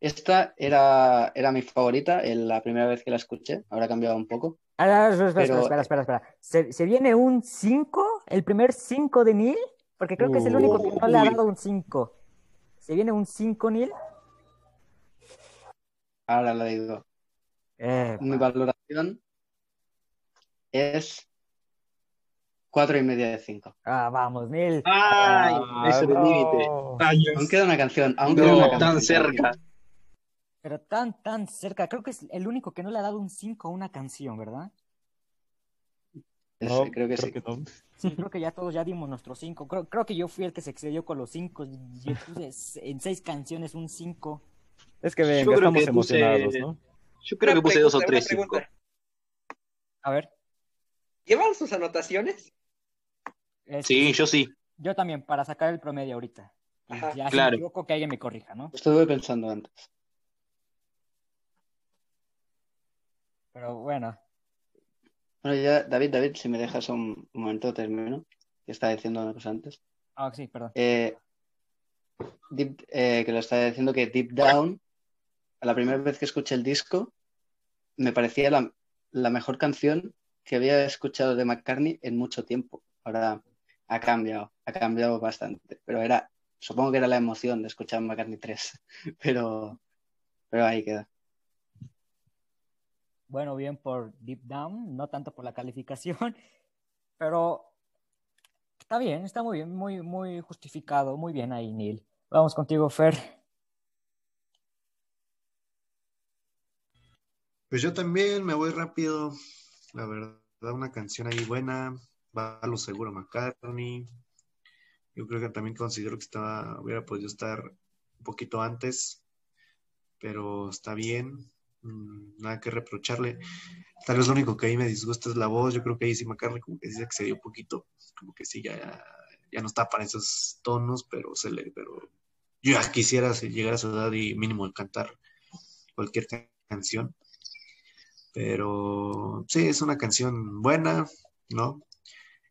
Esta era, era mi favorita en la primera vez que la escuché, ahora ha cambiado un poco. Ah, espera, espera, Pero- espera, espera, espera. ¿Se, se viene un 5? ¿El primer 5 de Neil? Porque creo que es el único que no le ha dado un 5. ¿Se viene un 5, Neil? Ahora la digo. Eh, Mi valoración es cuatro y media de cinco. ah, vamos, Neil. ¡Ay! Ah, Ese es el no. límite. Aún queda una canción, aún queda una No, canción. tan cerca. Pero tan, tan cerca. Creo que es el único que no le ha dado un 5 a una canción, ¿verdad? Sí, No, creo que sí. no. Sí, creo que ya todos ya dimos nuestros 5. Creo, creo que yo fui el que se excedió con los 5. Yo puse en 6 canciones un 5. Es que venga, estamos que puse- emocionados, ¿no? Yo creo que puse dos o tres, cinco. A ver. ¿Llevan sus anotaciones? Este, Sí, yo sí. Yo también, para sacar el promedio ahorita. Ajá. ya si Claro. me equivoco, que alguien me corrija, ¿no? Estuve pensando antes. Pero bueno. Bueno, ya, David, David, si me dejas un, un momento termino, que estaba diciendo una cosa antes. Ah, sí, perdón. Eh, Deep- eh, que lo estaba diciendo que Deep Down, a la primera vez que escuché el disco, me parecía la, la mejor canción que había escuchado de McCartney en mucho tiempo. Ahora ha cambiado, ha cambiado bastante, pero era, supongo que era la emoción de escuchar McCartney 3, pero, pero ahí queda. Bueno, bien por Deep Down, no tanto por la calificación, pero está bien, está muy bien, muy, muy justificado, muy bien ahí, Neil. Vamos contigo, Fer. Pues yo también me voy rápido. La verdad, una canción ahí buena. Va lo seguro McCartney. Yo creo que también considero que estaba, hubiera podido estar un poquito antes, pero está bien. Mm, Nada que reprocharle. Tal vez lo único que ahí me disgusta es la voz. Yo creo que ahí sí McCartney como que sí se excedió un poquito. Como que sí ya, ya no está para esos tonos, pero se le, pero yo ya quisiera llegar a su edad y mínimo cantar cualquier ca- canción. Pero sí, es una canción buena, ¿no?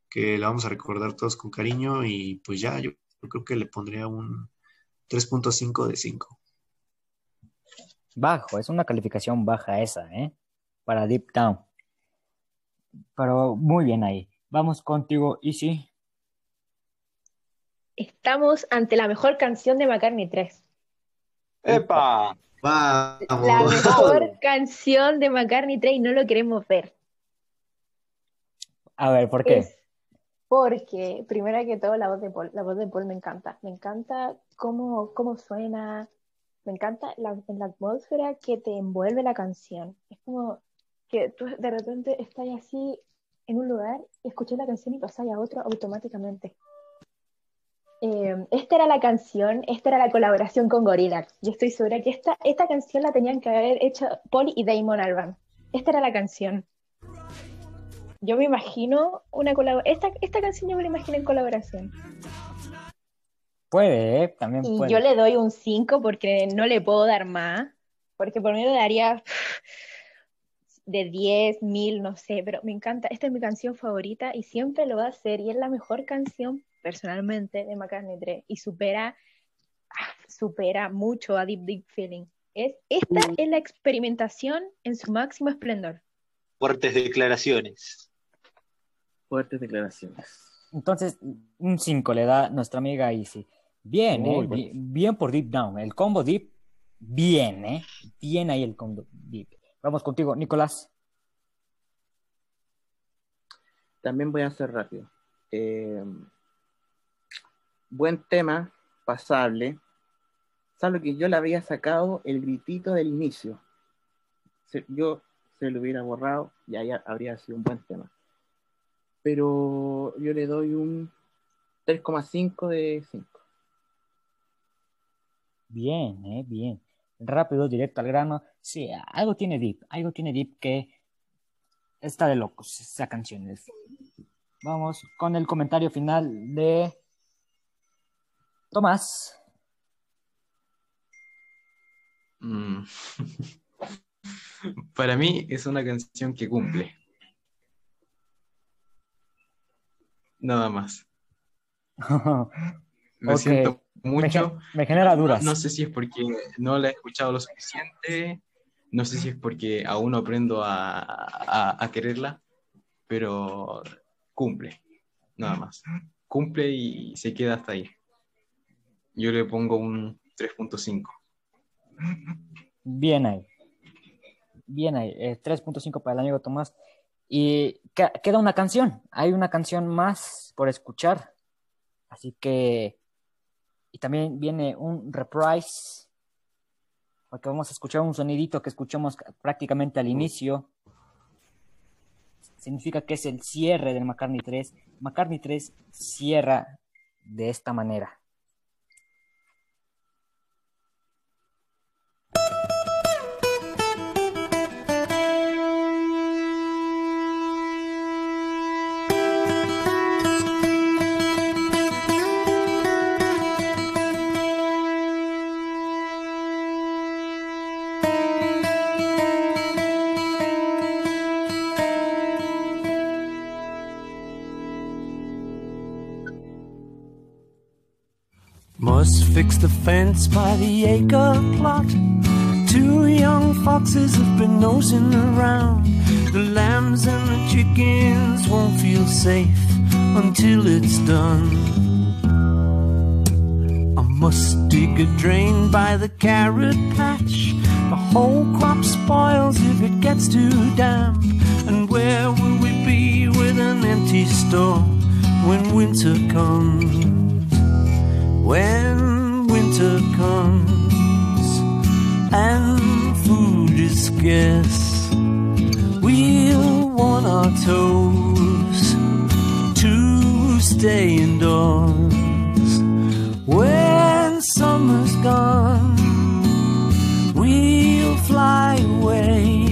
Que la vamos a recordar todos con cariño y pues ya, yo, yo creo que le pondría un 3.5 de 5. Bajo, es una calificación baja esa, ¿eh? Para Deep Down. Pero muy bien ahí. Vamos contigo, Easy. Estamos ante la mejor canción de McCartney 3. ¡Epa! La Vamos. mejor canción de McCartney 3 y no lo queremos ver. A ver, ¿por qué? Es porque, primero que todo, la voz de Paul. La voz de Paul me encanta. Me encanta cómo, cómo suena. Me encanta la, atmósfera que te envuelve la canción. Es como que tú de repente estás así en un lugar, escuchas la canción y pasas a otro automáticamente. Eh, esta era la canción, esta era la colaboración con Gorillaz. Yo estoy segura que esta, esta canción la tenían que haber hecho Paul y Damon Albarn. Esta era la canción. Yo me imagino una colaboración. Esta, esta canción yo me la imagino en colaboración. Puede, ¿eh? También Y puede. yo le doy un 5 porque no le puedo dar más. Porque por mí le daría de 10, 1000, no sé. Pero me encanta. Esta es mi canción favorita y siempre lo va a hacer. Y es la mejor canción, personalmente, de McCartney 3. Y supera, ah, supera mucho a Deep Deep Feeling. Es, esta es la experimentación en su máximo esplendor. Fuertes declaraciones. Fuertes declaraciones. Entonces, un 5 le da nuestra amiga Easy. Bien, ¿eh? bueno. Bi- Bien por Deep Down. El combo Deep, bien, ¿eh? Bien ahí el combo Deep. Vamos contigo, Nicolás. También voy a ser rápido. Eh, buen tema, pasable. Salvo que yo le había sacado el gritito del inicio. Yo se lo hubiera borrado y ahí habría sido un buen tema. Pero yo le doy un 3,5 de 5. Bien, ¿eh? Bien. Rápido, directo al grano. Sí, algo tiene Deep. Algo tiene Deep que está de locos esa canción. Es- Vamos con el comentario final de Tomás. Mm. Para mí es una canción que cumple. Nada más. Ok. siento Me, mucho. me genera dudas. No sé si es porque no la he escuchado lo suficiente, no sé si es porque aún no aprendo a, a- a quererla, pero cumple, nada más. Cumple y se queda hasta ahí. Yo le pongo un 3.5. Bien ahí. Bien ahí. Eh, 3.5 para el amigo Tomás. Y que- queda una canción. Hay una canción más por escuchar. Así que. Y también viene un reprise. Porque vamos a escuchar un sonidito que escuchamos prácticamente al inicio. Significa que es el cierre del McCartney 3. McCartney 3 cierra de esta manera. Fix the fence by the acre plot. Two young foxes have been nosing around. The lambs and the chickens won't feel safe until it's done. I must dig a drain by the carrot patch. The whole crop spoils if it gets too damp. And where will we be with an empty store when winter comes? when winter comes and food is scarce, we'll want our toes to stay indoors. When summer's gone, we'll fly away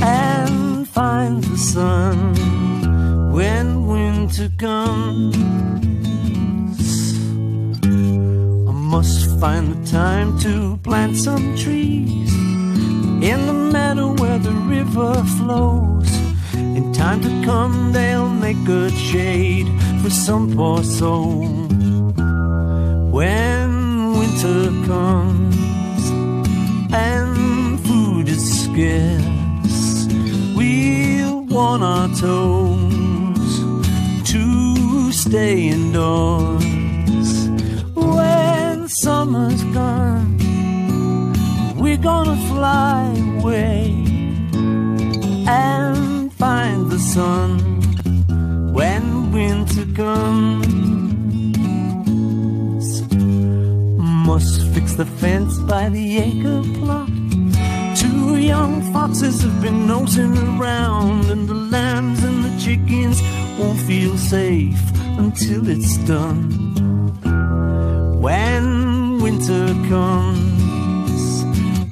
and find the sun when winter comes. Find the time to plant some trees in the meadow where the river flows. In time to come, they'll make good shade for some poor soul. When winter comes and food is scarce, we'll want our toes to stay indoors summer's gone. We're gonna fly away and find the sun when winter comes. Must fix the fence by the acre plot. Two young foxes have been nosing around, and the lambs and the chickens won't feel safe until it's done. When winter comes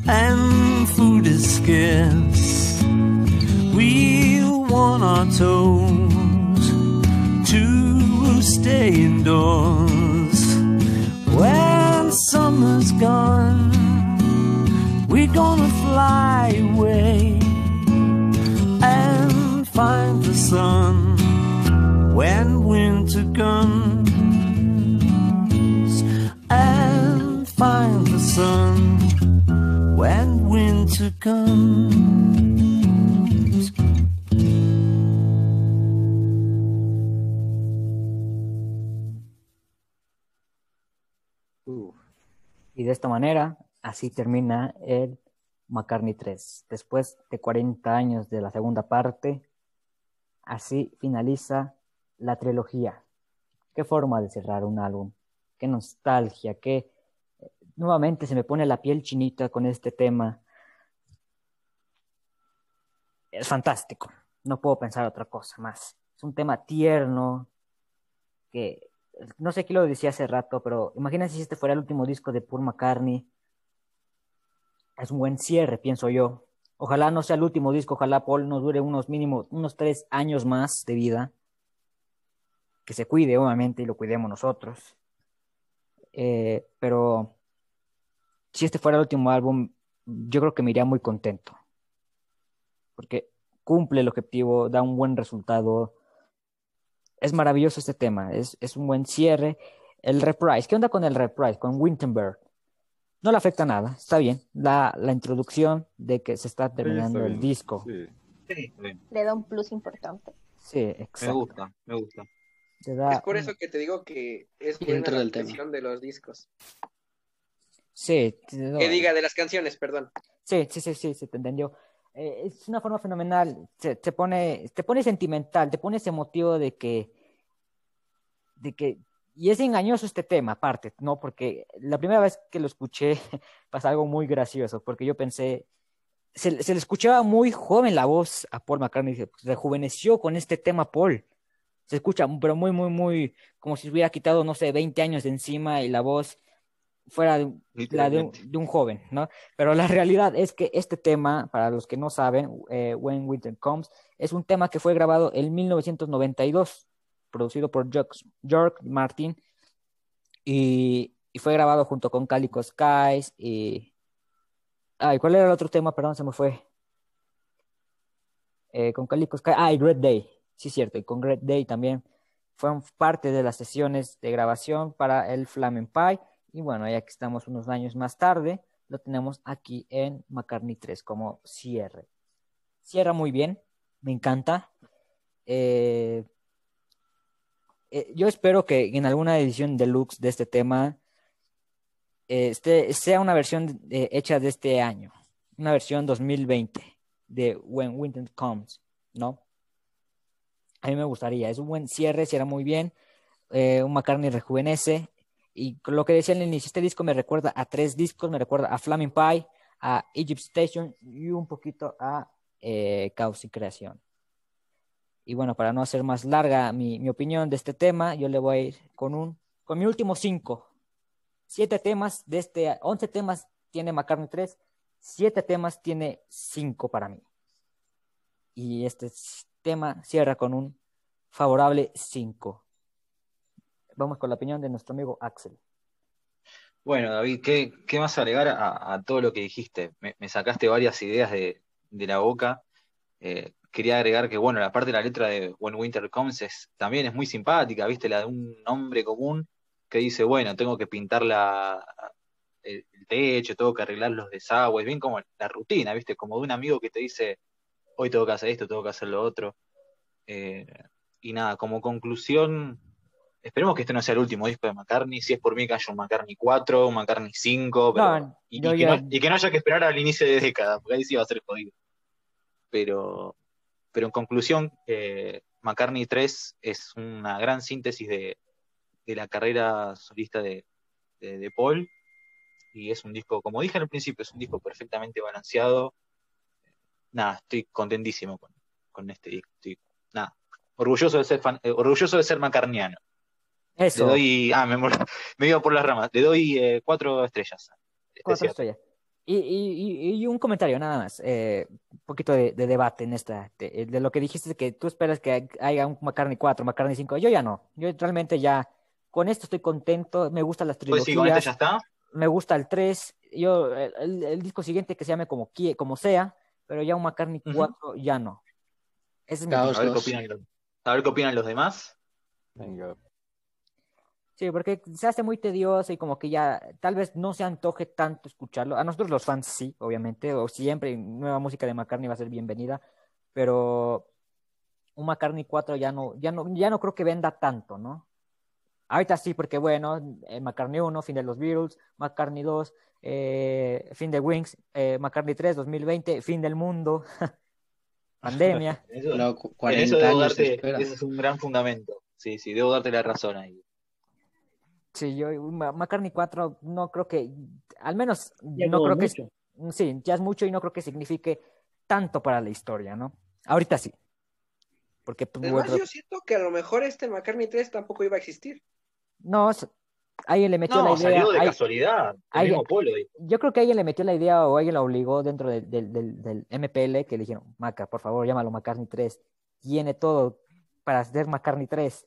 and food is scarce, we'll want our toes to stay indoors. When summer's gone, we're gonna fly away and find the sun when winter comes find the sun when winter comes. Y de esta manera, así termina el McCartney 3. Después de 40 años de la segunda parte, así finaliza la trilogía. Qué forma de cerrar un álbum. Qué nostalgia, qué... Nuevamente se me pone la piel chinita con este tema. Es fantástico. No puedo pensar otra cosa más. Es un tema tierno que no sé quién lo decía hace rato, pero imagínense si este fuera el último disco de Paul McCartney. Es un buen cierre, pienso yo. Ojalá no sea el último disco, ojalá Paul nos dure unos mínimo, unos tres años más de vida. Que se cuide, obviamente, y lo cuidemos nosotros. Eh, pero si este fuera el último álbum, yo creo que me iría muy contento. Porque cumple el objetivo, da un buen resultado. Es maravilloso este tema, es, es un buen cierre. El reprise, ¿qué onda con el reprise? Con Wittenberg. No le afecta nada, está bien. La, la introducción de que se está terminando el disco. sí. Sí. Le da un plus importante. Sí, Me exacto. gusta, me gusta. Te da Es por un- eso que te digo que es buena dentro la del tema. selección de los discos. Sí, Que diga de las canciones, perdón. Sí, sí, sí, sí, se te entendió. Eh, es una forma fenomenal. Se, te pone, te pone sentimental, te pones emotivo de que, de que, y es engañoso este tema, aparte, ¿no? Porque la primera vez que lo escuché pasa algo muy gracioso, porque yo pensé, se, se le escuchaba muy joven la voz a Paul McCartney, se rejuveneció con este tema Paul. Se escucha, pero muy, muy, muy, como si hubiera quitado, no sé, 20 años de encima y la voz fuera de, la de, un, de un joven, ¿no? Pero la realidad es que este tema, para los que no saben, eh, When Winter Comes, es un tema que fue grabado en 1992, producido por George, Martin, y, y fue grabado junto con Calico Skies y... Ay, ¿cuál era el otro tema? Perdón, se me fue. Eh, con Calico Skies. Ah, y Great Day. Sí, cierto. Y con Great Day también fueron parte de las sesiones de grabación para el Flamen Pie. Y bueno, ya que estamos unos años más tarde, lo tenemos aquí en McCartney 3 como cierre. Cierra muy bien, me encanta. Eh, eh, yo espero que en alguna edición deluxe de este tema este, sea una versión hecha de este año, una versión 2020 de When Winter Comes, ¿no? A mí me gustaría, es un buen cierre, cierra muy bien, un McCartney rejuvenece, y lo que decía al inicio, este disco me recuerda a tres discos, me recuerda a Flaming Pie, a Egypt Station y un poquito a eh, Caos y Creación. Y bueno, para no hacer más larga mi, mi opinión de este tema, yo le voy a ir con un con mi último cinco. Siete temas de este, once temas tiene McCartney 3, siete temas tiene cinco para mí. Y este tema cierra con un favorable 5. Vamos con la opinión de nuestro amigo Axel. Bueno, David, ¿qué, más agregar a, todo lo que dijiste? Me, sacaste varias ideas de, la boca. Eh, quería agregar que, bueno, la parte de la letra de When Winter Comes es, también es muy simpática, ¿viste? La de un hombre común que dice, bueno, tengo que pintar la, el, el techo, tengo que arreglar los desagües, bien como la rutina, ¿viste? Como de un amigo que te dice, hoy tengo que hacer esto, tengo que hacer lo otro. Eh, y nada, como conclusión, esperemos que este no sea el último disco de McCartney. Si es por mí, que haya un McCartney 4, un McCartney 5, pero, No, y, que no, y que no haya que esperar al inicio de década, porque ahí sí va a ser jodido. Pero, pero en conclusión, eh, McCartney 3 es una gran síntesis de, de la carrera solista de, de, de Paul. Y es un disco, como dije al principio, es un disco perfectamente balanceado. Nada, estoy contentísimo con, con este disco. Estoy, nada, orgulloso de ser fan- eh, orgulloso de ser macarniano. Eso, Le doy, ah, me, me iba por las ramas. Le doy eh, cuatro estrellas. cuatro estrellas. Y, y- y- un comentario nada más, eh, un poquito de, de debate en esta, de, de lo que dijiste que tú esperas que haya un McCartney 4, McCartney 5, yo ya no, yo realmente ya, con esto estoy contento, me gustan las Pues sí, con este ya trilogías, está. me gusta el 3, yo, el, el- el disco siguiente que se llame como, como sea, pero ya un McCartney Ujú. 4 ya no. Ese es mi. A ver qué opinan a ver qué opinan los demás. Venga. Sí, porque se hace muy tedioso y como que ya tal vez no se antoje tanto escucharlo. A nosotros los fans sí, obviamente, o siempre nueva música de McCartney va a ser bienvenida, pero un McCartney 4 ya no, ya no, ya no creo que venda tanto, ¿no? Ahorita sí, porque bueno, eh, McCartney 1, fin de los Beatles, McCartney 2, eh, fin de Wings, eh, McCartney 3, 2020, fin del mundo, pandemia. Eso, Luego, cu- en 40 eso debo años darte, ese es un gran fundamento. Sí, sí, debo darte la razón ahí. Sí, yo, McCartney 4 no creo que, al menos Ya no creo que, sí, ya es mucho y no creo que signifique tanto para la historia, ¿no? Ahorita sí. Porque, pues, Además, yo siento que a lo mejor este McCartney 3 tampoco iba a existir. no, alguien le metió la No, idea, salió de ay- casualidad. El ay- mismo Polo yo creo que alguien le metió la idea o alguien la obligó dentro del, del, del, del MPL que le dijeron, Maca, por favor, llámalo McCartney 3, tiene todo para hacer McCartney 3.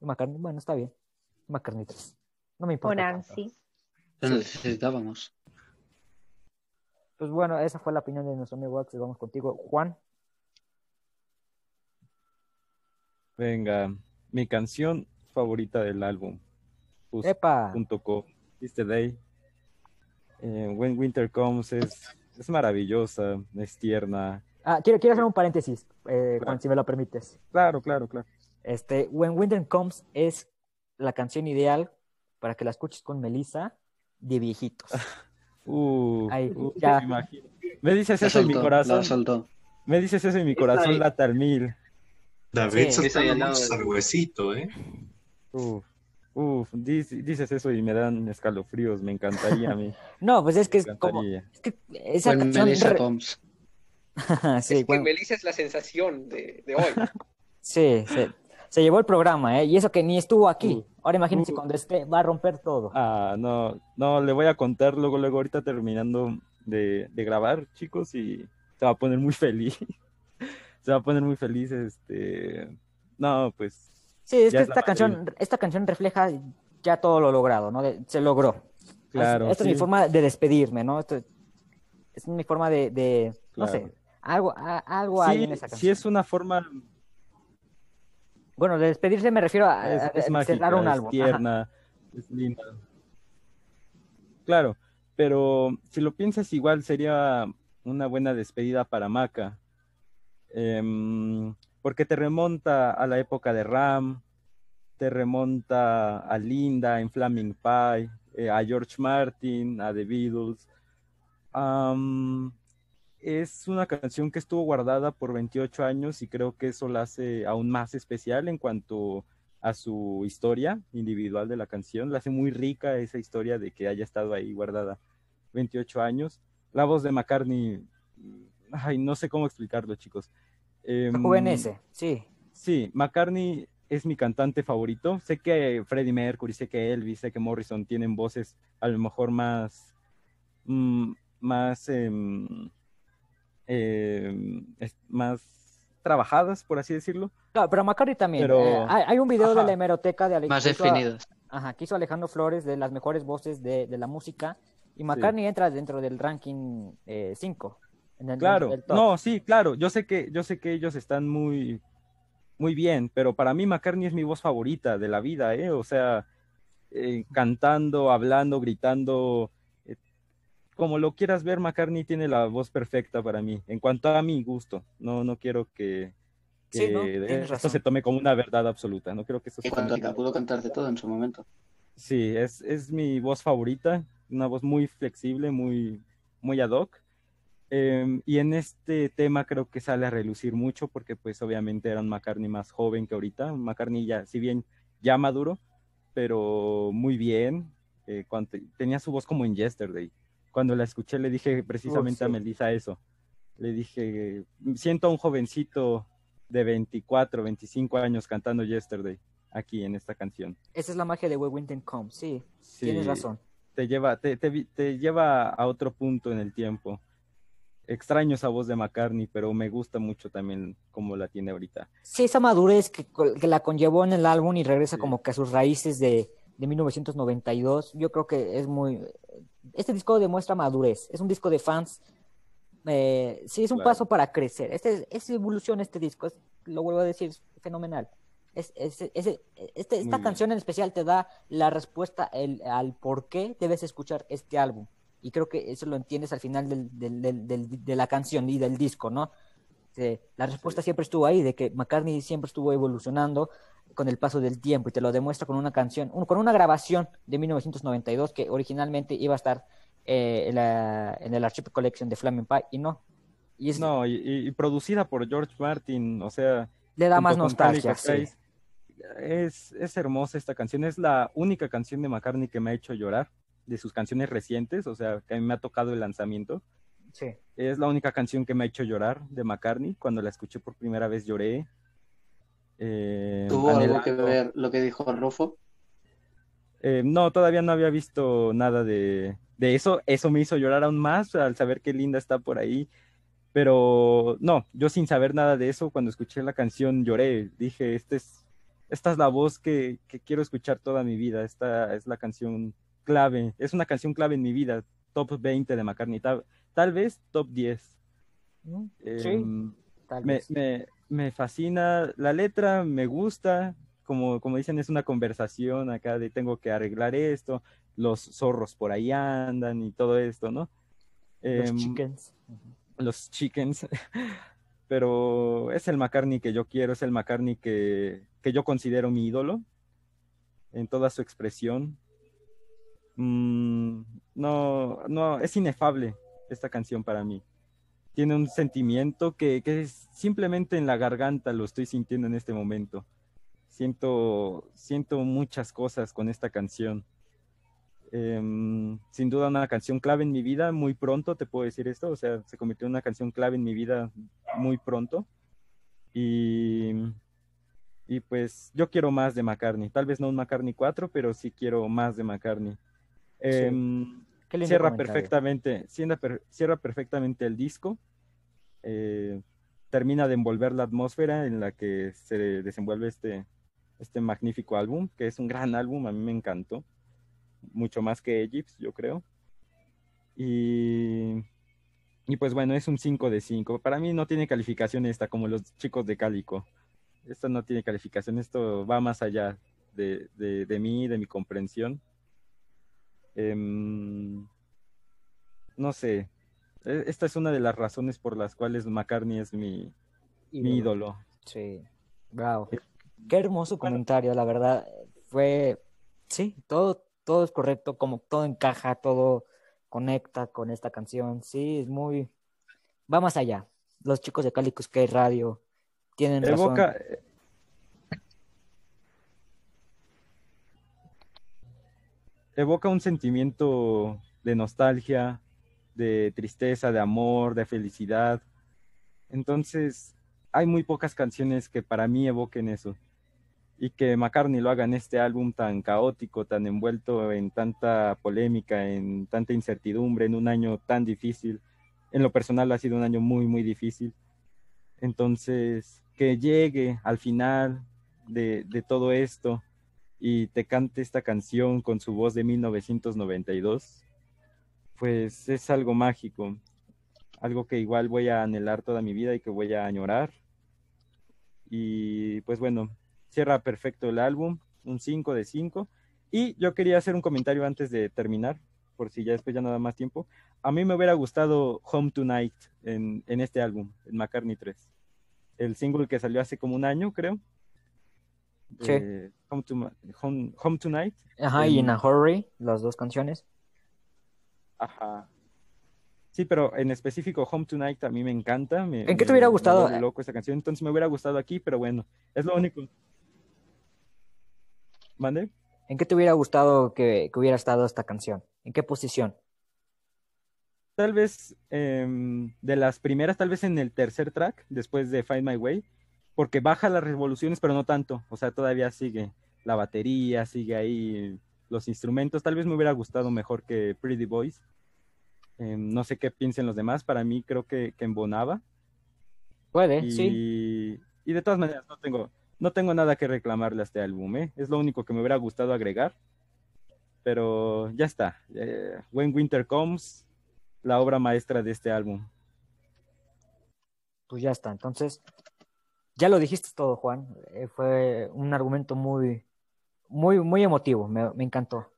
Y McCartney, bueno, está bien, McCartney 3, no me O importa. tanto. Nancy. Lo necesitábamos. Pues bueno, esa fue la opinión de nuestro amigo Axel. Vamos contigo, Juan. Venga, mi canción favorita del álbum. Just ¡Epa! punto co, It's the Day. Eh, When Winter Comes es, es maravillosa, es tierna. Ah, quiero, quiero hacer un paréntesis, eh, Claro. Juan, si me lo permites. Claro, claro, claro. Este, When Winter Comes es la canción ideal para que la escuches con Melissa de viejitos. Uh, Ahí, uh, ya. me imagino. Me dices La eso y mi corazón. Me dices eso y mi corazón lata al mil. David Sí. se Está dando al huesito, ¿eh? Uf, uf, dic- dices eso y me dan escalofríos, me encantaría a mí. No, pues es que es como. Es que esa canción. Melissa re- Comes. sí, es que bueno, Melissa es la sensación de, de hoy. sí, se, se llevó el programa, ¿eh? Y eso que ni estuvo aquí. Uh, Ahora imagínense uh. cuando esté, va a romper todo. Ah, no, no, le voy a contar luego, luego ahorita terminando de, de grabar, chicos, y se va a poner muy feliz. Se va a poner muy feliz, este, no, pues, Sí, es que es esta canción, esta canción refleja ya todo lo logrado, ¿no? De- se logró. claro, Esta es mi sí, forma de despedirme, ¿no? Esto es mi forma de, de no sé, algo, a- algo hay sí, en esa sí canción. es una forma, Bueno, de despedirse me refiero a, es, a- es a mágica, cerrar un es álbum. Ajá. tierna, es linda. Claro, pero si lo piensas igual sería una buena despedida para Maca, em, porque te remonta a la época de Ram, te remonta a Linda en Flaming Pie, eh, a George Martin, a The Beatles. Es una canción que estuvo guardada por 28 años y creo que eso la hace aún más especial en cuanto a su historia individual de la canción. La hace muy rica esa historia de que haya estado ahí guardada 28 años. La voz de McCartney, ay, no sé cómo explicarlo, chicos. Em, Rejuvenece, sí. Sí, McCartney es mi cantante favorito. Sé que Freddie Mercury, sé que Elvis, sé que Morrison tienen voces a lo mejor más, mm, más, em, es- más trabajadas, por así decirlo. Claro, pero McCartney también. Pero- eh, hay, hay un video de la hemeroteca de Ale- Más que hizo- definidas. Ajá, que hizo Alejandro Flores de las mejores voces de, de la música. Y McCartney entra dentro del ranking 5. Claro, no, sí, claro. Yo sé que, yo sé que ellos están muy, muy bien, pero para mí McCartney es mi voz favorita de la vida, ¿eh? O sea, eh, cantando, hablando, gritando, eh, como lo quieras ver, McCartney tiene la voz perfecta para mí, en cuanto a mi gusto. No, no quiero que, Sí, que esto razón. se tome como una verdad absoluta. No creo que esto Y sea cuando pudo cantar de todo en su momento. Sí, es, es mi voz favorita, una voz muy flexible, muy, muy ad hoc. Em, y en este tema creo que sale a relucir mucho porque pues obviamente era un McCartney más joven que ahorita. Un McCartney ya, si bien ya maduro, pero muy bien. eh, cuando te- tenía su voz como en Yesterday. Cuando la escuché le dije precisamente a sí. Melissa eso. Le dije, siento a un jovencito de 24, 25 años cantando Yesterday aquí en esta canción. Esa es la magia de We Winter Come, sí, tienes razón. Te lleva, te, te te lleva a otro punto en el tiempo. Extraño esa voz de McCartney, pero me gusta mucho también como la tiene ahorita. Sí, esa madurez que, que la conllevó en el álbum y regresa Sí. como que a sus raíces de, de 1992, yo creo que es muy... Este disco demuestra madurez, es un disco de fans, eh, sí, es un Claro. paso para crecer, este, es evolución este disco, es- lo vuelvo a decir, es fenomenal. Es, es- es- este- esta canción en especial te da la respuesta el- al por qué debes escuchar este álbum. Y creo que eso lo entiendes al final del- del- del- de la canción y del disco, ¿no? Sí, la respuesta siempre estuvo ahí, de que McCartney siempre estuvo evolucionando con el paso del tiempo y te lo demuestra con una canción, con una grabación de 1992 que originalmente iba a estar eh, en, la- en el Archive Collection de Flaming Pie y no. Y es- No, y, producida por George Martin, o sea, le da más nostalgia. Sí. Es, es hermosa esta canción, es la única canción de McCartney que me ha hecho llorar, de sus canciones recientes, o sea, que a mí me ha tocado el lanzamiento. Sí. Es la única canción que me ha hecho llorar de McCartney. Cuando la escuché por primera vez lloré. Eh, ¿Tuvo algo que ver lo que dijo Rufo? Eh, no, todavía no había visto nada de, de eso. Eso me hizo llorar aún más al saber que Linda está por ahí. Pero no, yo sin saber nada de eso, cuando escuché la canción lloré. Dije, este es, esta es la voz que, que quiero escuchar toda mi vida. Esta es la canción clave. Es una canción clave en mi vida. Top 20 de McCartney, tal, tal vez top 10. Mm, Eh, Sí, tal me, vez. me, me fascina la letra, me gusta, como, como dicen, es una conversación acá de tengo que arreglar esto, los zorros por ahí andan y todo esto, ¿no? Los Em, chickens. los chickens, pero es el McCartney que yo quiero, es el McCartney que, que yo considero mi ídolo en toda su expresión. Mm, no, no, es inefable esta canción para mí. Tiene un sentimiento que, que es simplemente en la garganta lo estoy sintiendo en este momento. Siento, siento muchas cosas con esta canción. Em, sin duda una canción clave en mi vida, muy pronto te puedo decir esto, o sea, se convirtió en una canción clave en mi vida muy pronto. Y, y pues yo quiero más de McCartney, tal vez no un McCartney 4, pero sí quiero más de McCartney. Em, cierra comentario. perfectamente, cierra, per- cierra perfectamente el disco. eh, termina de envolver la atmósfera en la que se desenvuelve este, este magnífico álbum, que es un gran álbum, a mí me encantó, mucho más que Egypt, yo creo. Y, y pues bueno, es un 5 de 5. Para mí no tiene calificación esta, como los chicos de Cálico. Esto no tiene calificación, esto va más allá de, de, de mí, de mi comprensión. Em, no sé, e- esta es una de las razones por las cuales McCartney es mi, mi ídolo. Sí, bravo. Qué hermoso comentario, la verdad. Fue, sí, todo, todo es correcto, como todo encaja, todo conecta con esta canción. Sí, es muy, va más allá. Los chicos de Calico Sky Radio tienen razón. Evoca, un sentimiento de nostalgia, de tristeza, de amor, de felicidad. Entonces, hay muy pocas canciones que para mí evoquen eso. Y que McCartney lo haga en este álbum tan caótico, tan envuelto en tanta polémica, en tanta incertidumbre, en un año tan difícil. En lo personal ha sido un año muy, muy difícil. Entonces, que llegue al final de, de todo esto y te cante esta canción con su voz de 1992, pues es algo mágico, algo que igual voy a anhelar toda mi vida y que voy a añorar. Y pues bueno, cierra perfecto el álbum, un 5 de 5. Y yo quería hacer un comentario antes de terminar, por si ya después ya no da más tiempo. A mí me hubiera gustado Home Tonight en, en este álbum, en McCartney 3. El single que salió hace como un año, creo. Sí. Eh, Home, to- Home- Home Tonight. Ajá, y In a Hurry, las dos canciones. Ajá. Sí, pero en específico Home Tonight a mí me encanta. me- ¿En qué te me- hubiera me gustado? vuelve loco esta canción, entonces me hubiera gustado aquí, pero bueno, es lo único. ¿Mande? ¿En qué te hubiera gustado que, que hubiera estado esta canción? ¿En qué posición? Tal vez em, de las primeras, tal vez en el tercer track, después de Find My Way, porque baja las revoluciones, pero no tanto. O sea, todavía sigue la batería, sigue ahí los instrumentos. Tal vez me hubiera gustado mejor que Pretty Boys. Em, no sé qué piensen los demás. Para mí creo que, que embonaba. Puede, y, sí. y de todas maneras, no tengo, no tengo nada que reclamarle a este álbum. ¿eh? Es lo único que me hubiera gustado agregar. Pero ya está. Eh, When Winter Comes, la obra maestra de este álbum. Pues ya está. Entonces, ya lo dijiste todo, Juan. Eh, fue un argumento muy, muy, muy emotivo. Me, me encantó,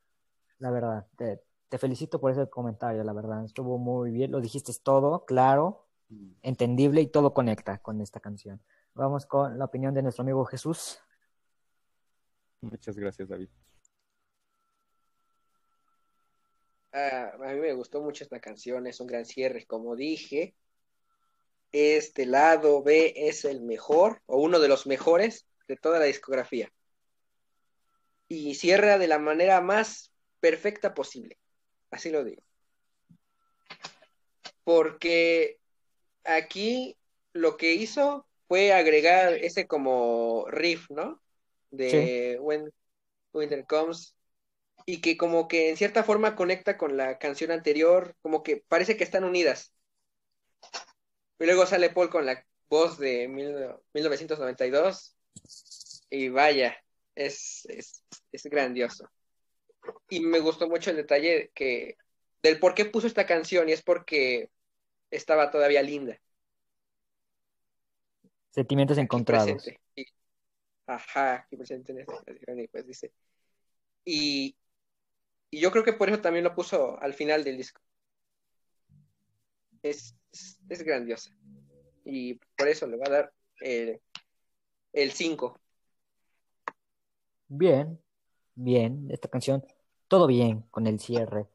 la verdad. Te, te felicito por ese comentario, la verdad. Estuvo muy bien. Lo dijiste todo, claro, entendible y todo conecta con esta canción. Vamos con la opinión de nuestro amigo Jesús. Muchas gracias, David. Ah, a mí me gustó mucho esta canción, es un gran cierre, como dije. Este lado B es el mejor o uno de los mejores de toda la discografía. Y cierra de la manera más perfecta posible. Así lo digo. Porque aquí lo que hizo fue agregar ese como riff, ¿no? De When Winter Comes y que como que en cierta forma conecta con la canción anterior, como que parece que están unidas. Y luego sale Paul con la voz de mil, 1992 y vaya, es, es, es grandioso. Y me gustó mucho el detalle que del por qué puso esta canción y es porque estaba todavía linda. Sentimientos encontrados. Y- ajá, aquí presente en esta canción y pues dice. Y, y yo creo que por eso también lo puso al final del disco. Es, es, es grandiosa. Y por eso le va a dar el, el 5. Bien, bien, esta canción, todo bien con el cierre.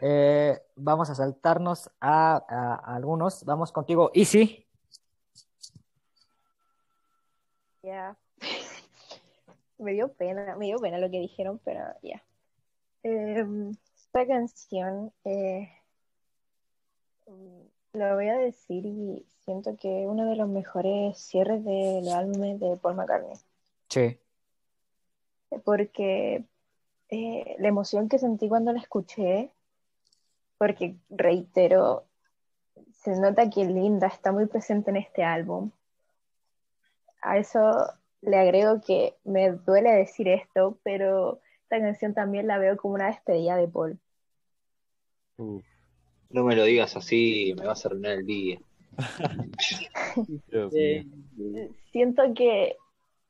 Eh, vamos a saltarnos a, a- a algunos. Vamos contigo, Easy. Ya. me dio pena, me dio pena lo que dijeron, pero ya. Em, esta canción, eh, lo voy a decir y siento que es uno de los mejores cierres de los álbumes de Paul McCartney. Sí, porque eh, la emoción que sentí cuando la escuché, porque reitero, se nota que Linda está muy presente en este álbum. A eso le agrego que me duele decir esto, pero esta canción también la veo como una despedida de Paul. Uf, No me lo digas así, me vas a arruinar el día. Eh. Siento que,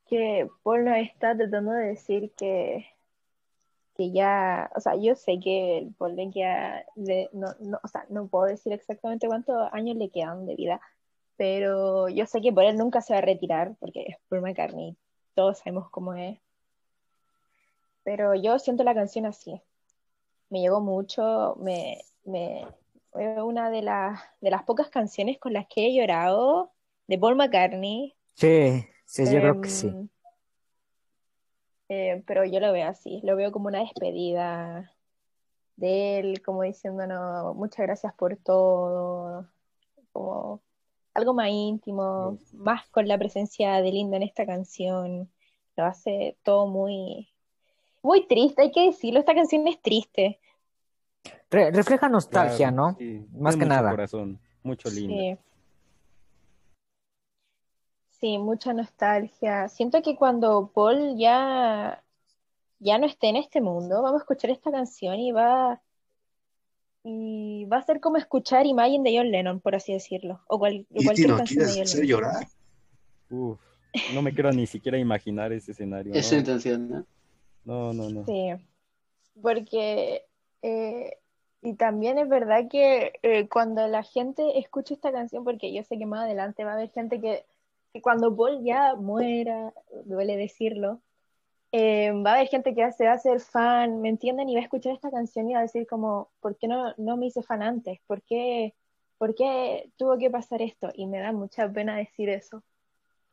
que Paul nos está tratando de decir que, que ya, o sea, yo sé que el Paul le queda, le- no, no, o sea, no puedo decir exactamente cuántos años le quedan de vida, pero yo sé que por él nunca se va a retirar, porque es Paul McCartney, todos sabemos cómo es. Pero yo siento la canción así. Me llegó mucho, me, me, fue una de las, de las pocas canciones con las que he llorado de Paul McCartney. sí, sí, yo creo que sí. Em, eh, pero yo lo veo así, lo veo como una despedida de él, como diciéndonos muchas gracias por todo, como algo más íntimo, más con la presencia de Linda en esta canción, lo hace todo muy, muy triste, hay que decirlo, esta canción es triste. Re- refleja nostalgia, Claro, ¿no? sí, Más que mucho nada. corazón, mucho lindo. Sí. Sí, mucha nostalgia. Siento que cuando Paul ya, ya no esté en este mundo, vamos a escuchar esta canción y va, y va a ser como escuchar Imagine de John Lennon, por así decirlo, o, cual- o ¿Y cualquier nos canción de John hacer Lennon. llorar? Uf, no me quiero ni siquiera imaginar ese escenario. No, intención, ¿no? no, no, no. Sí, porque, eh, y también es verdad que eh, cuando la gente escucha esta canción, porque yo sé que más adelante va a haber gente que, que cuando Paul ya muera, duele decirlo, eh, va a haber gente que se va a hacer fan, ¿me entienden? Y va a escuchar esta canción y va a decir como, ¿por qué no, no me hice fan antes? ¿Por qué, por qué tuvo que pasar esto? Y me da mucha pena decir eso.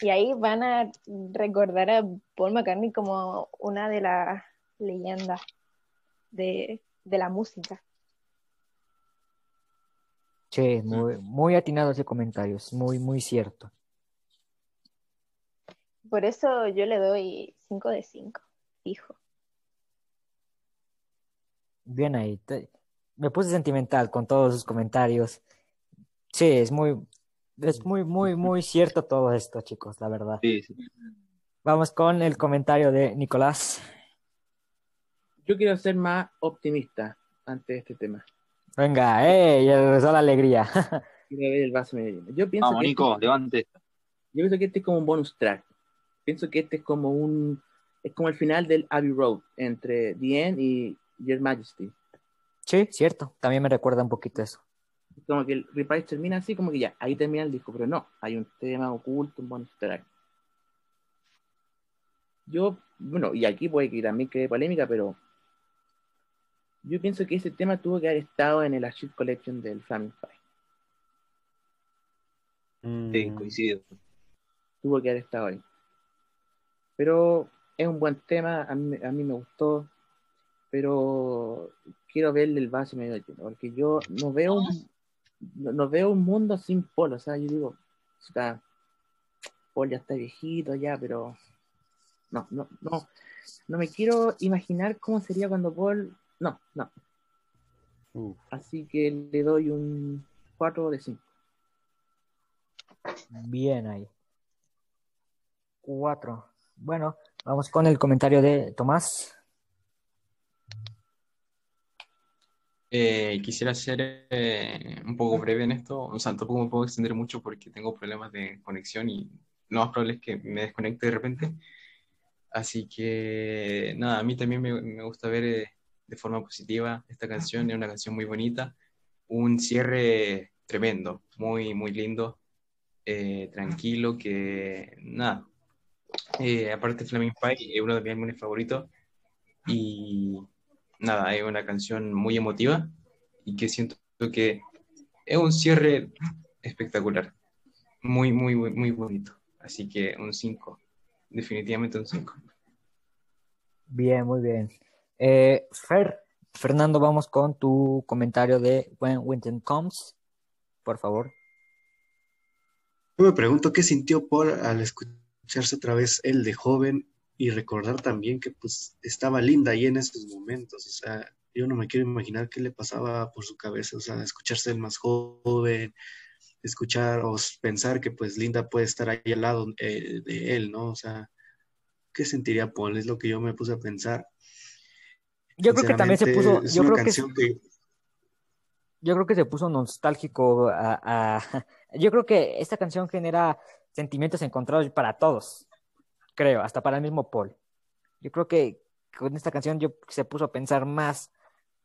Y ahí van a recordar a Paul McCartney como una de las leyendas de, de la música. Sí, muy, muy atinado ese comentario, es muy, muy cierto. Por eso yo le doy 5 de 5, fijo. Bien ahí. te- me puse sentimental con todos sus comentarios. Sí, es muy, es muy, muy, muy cierto todo esto, chicos, la verdad. Sí, sí. Vamos con el comentario de Nicolás. Yo quiero ser más optimista ante este tema. Venga, ¡eh! Ya regresó la alegría. Quiero ver el vaso medio lleno. Yo pienso Vamos, que Nico, este, levante. yo pienso que este es como un bonus track. Pienso que este es como un es como el final del Abbey Road entre The End y Your Majesty. Sí, cierto. También me recuerda un poquito eso. Como que el Reprise termina así, como que ya, ahí termina el disco, pero no, hay un tema oculto, un bonus track. Yo, bueno, y aquí puede que también quede polémica, pero yo pienso que ese tema tuvo que haber estado en el Archive Collection del Flaming Fire. Sí, Mm, coincido. tuvo que haber estado ahí. Pero es un buen tema, a mí, a mí me gustó, pero quiero verle el vaso medio lleno, porque yo no veo un, no, no veo un mundo sin Paul, o sea, yo digo, está, Paul ya está viejito ya, pero no, no, no, no me quiero imaginar cómo sería cuando Paul, no, no, uf. así que le doy un 4 de 5. Bien ahí. Cuatro. Bueno, vamos con el comentario de Tomás. Eh, quisiera ser eh, un poco breve en esto, o sea, tampoco me puedo extender mucho porque tengo problemas de conexión y lo más probable es que me desconecte de repente. Así que nada, a mí también me, me gusta ver eh, de forma positiva esta canción, es una canción muy bonita, un cierre tremendo, muy, muy lindo, eh, tranquilo, que nada, eh, aparte Flaming Pie es uno de mis álbumes favoritos y nada, es una canción muy emotiva y que siento que es un cierre espectacular, muy, muy, muy, muy bonito. Así que un 5, definitivamente un 5. Bien, muy bien. Eh, Fer, Fernando, vamos con tu comentario de When Winter Comes, por favor. Yo me pregunto qué sintió Paul al escucharse otra vez el de joven y recordar también que pues estaba linda ahí en esos momentos. O sea, yo no me quiero imaginar qué le pasaba por su cabeza, o sea, escucharse el más joven, escuchar o pensar que pues Linda puede estar ahí al lado eh, de él, ¿no? O sea, ¿qué sentiría Paul? Es lo que yo me puse a pensar. Yo creo que también se puso, Es yo una creo que, yo creo que se puso nostálgico a, a- yo creo que esta canción genera sentimientos encontrados para todos, creo, hasta para el mismo Paul. Yo creo que con esta canción yo se puso a pensar más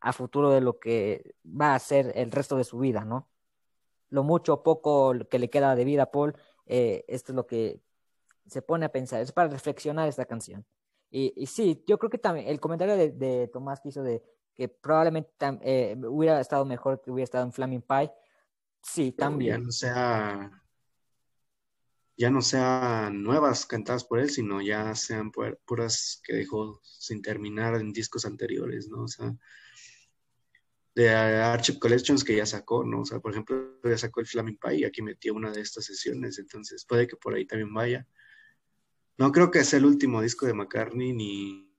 a futuro de lo que va a ser el resto de su vida, ¿no? Lo mucho o poco que le queda de vida a Paul, eh, esto es lo que se pone a pensar, es para reflexionar esta canción. Y, y sí, yo creo que también el comentario de, de Tomás que hizo de que probablemente eh, hubiera estado mejor que hubiera estado en Flaming Pie, sí, ya también. no sea ya no sean nuevas cantadas por él, sino ya sean pu- puras que dejó sin terminar en discos anteriores, ¿no? O sea, de Archive Collections que ya sacó, ¿no? O sea, por ejemplo, ya sacó el Flaming Pie y aquí metió una de estas sesiones, entonces puede que por ahí también vaya. No creo que sea el último disco de McCartney ni,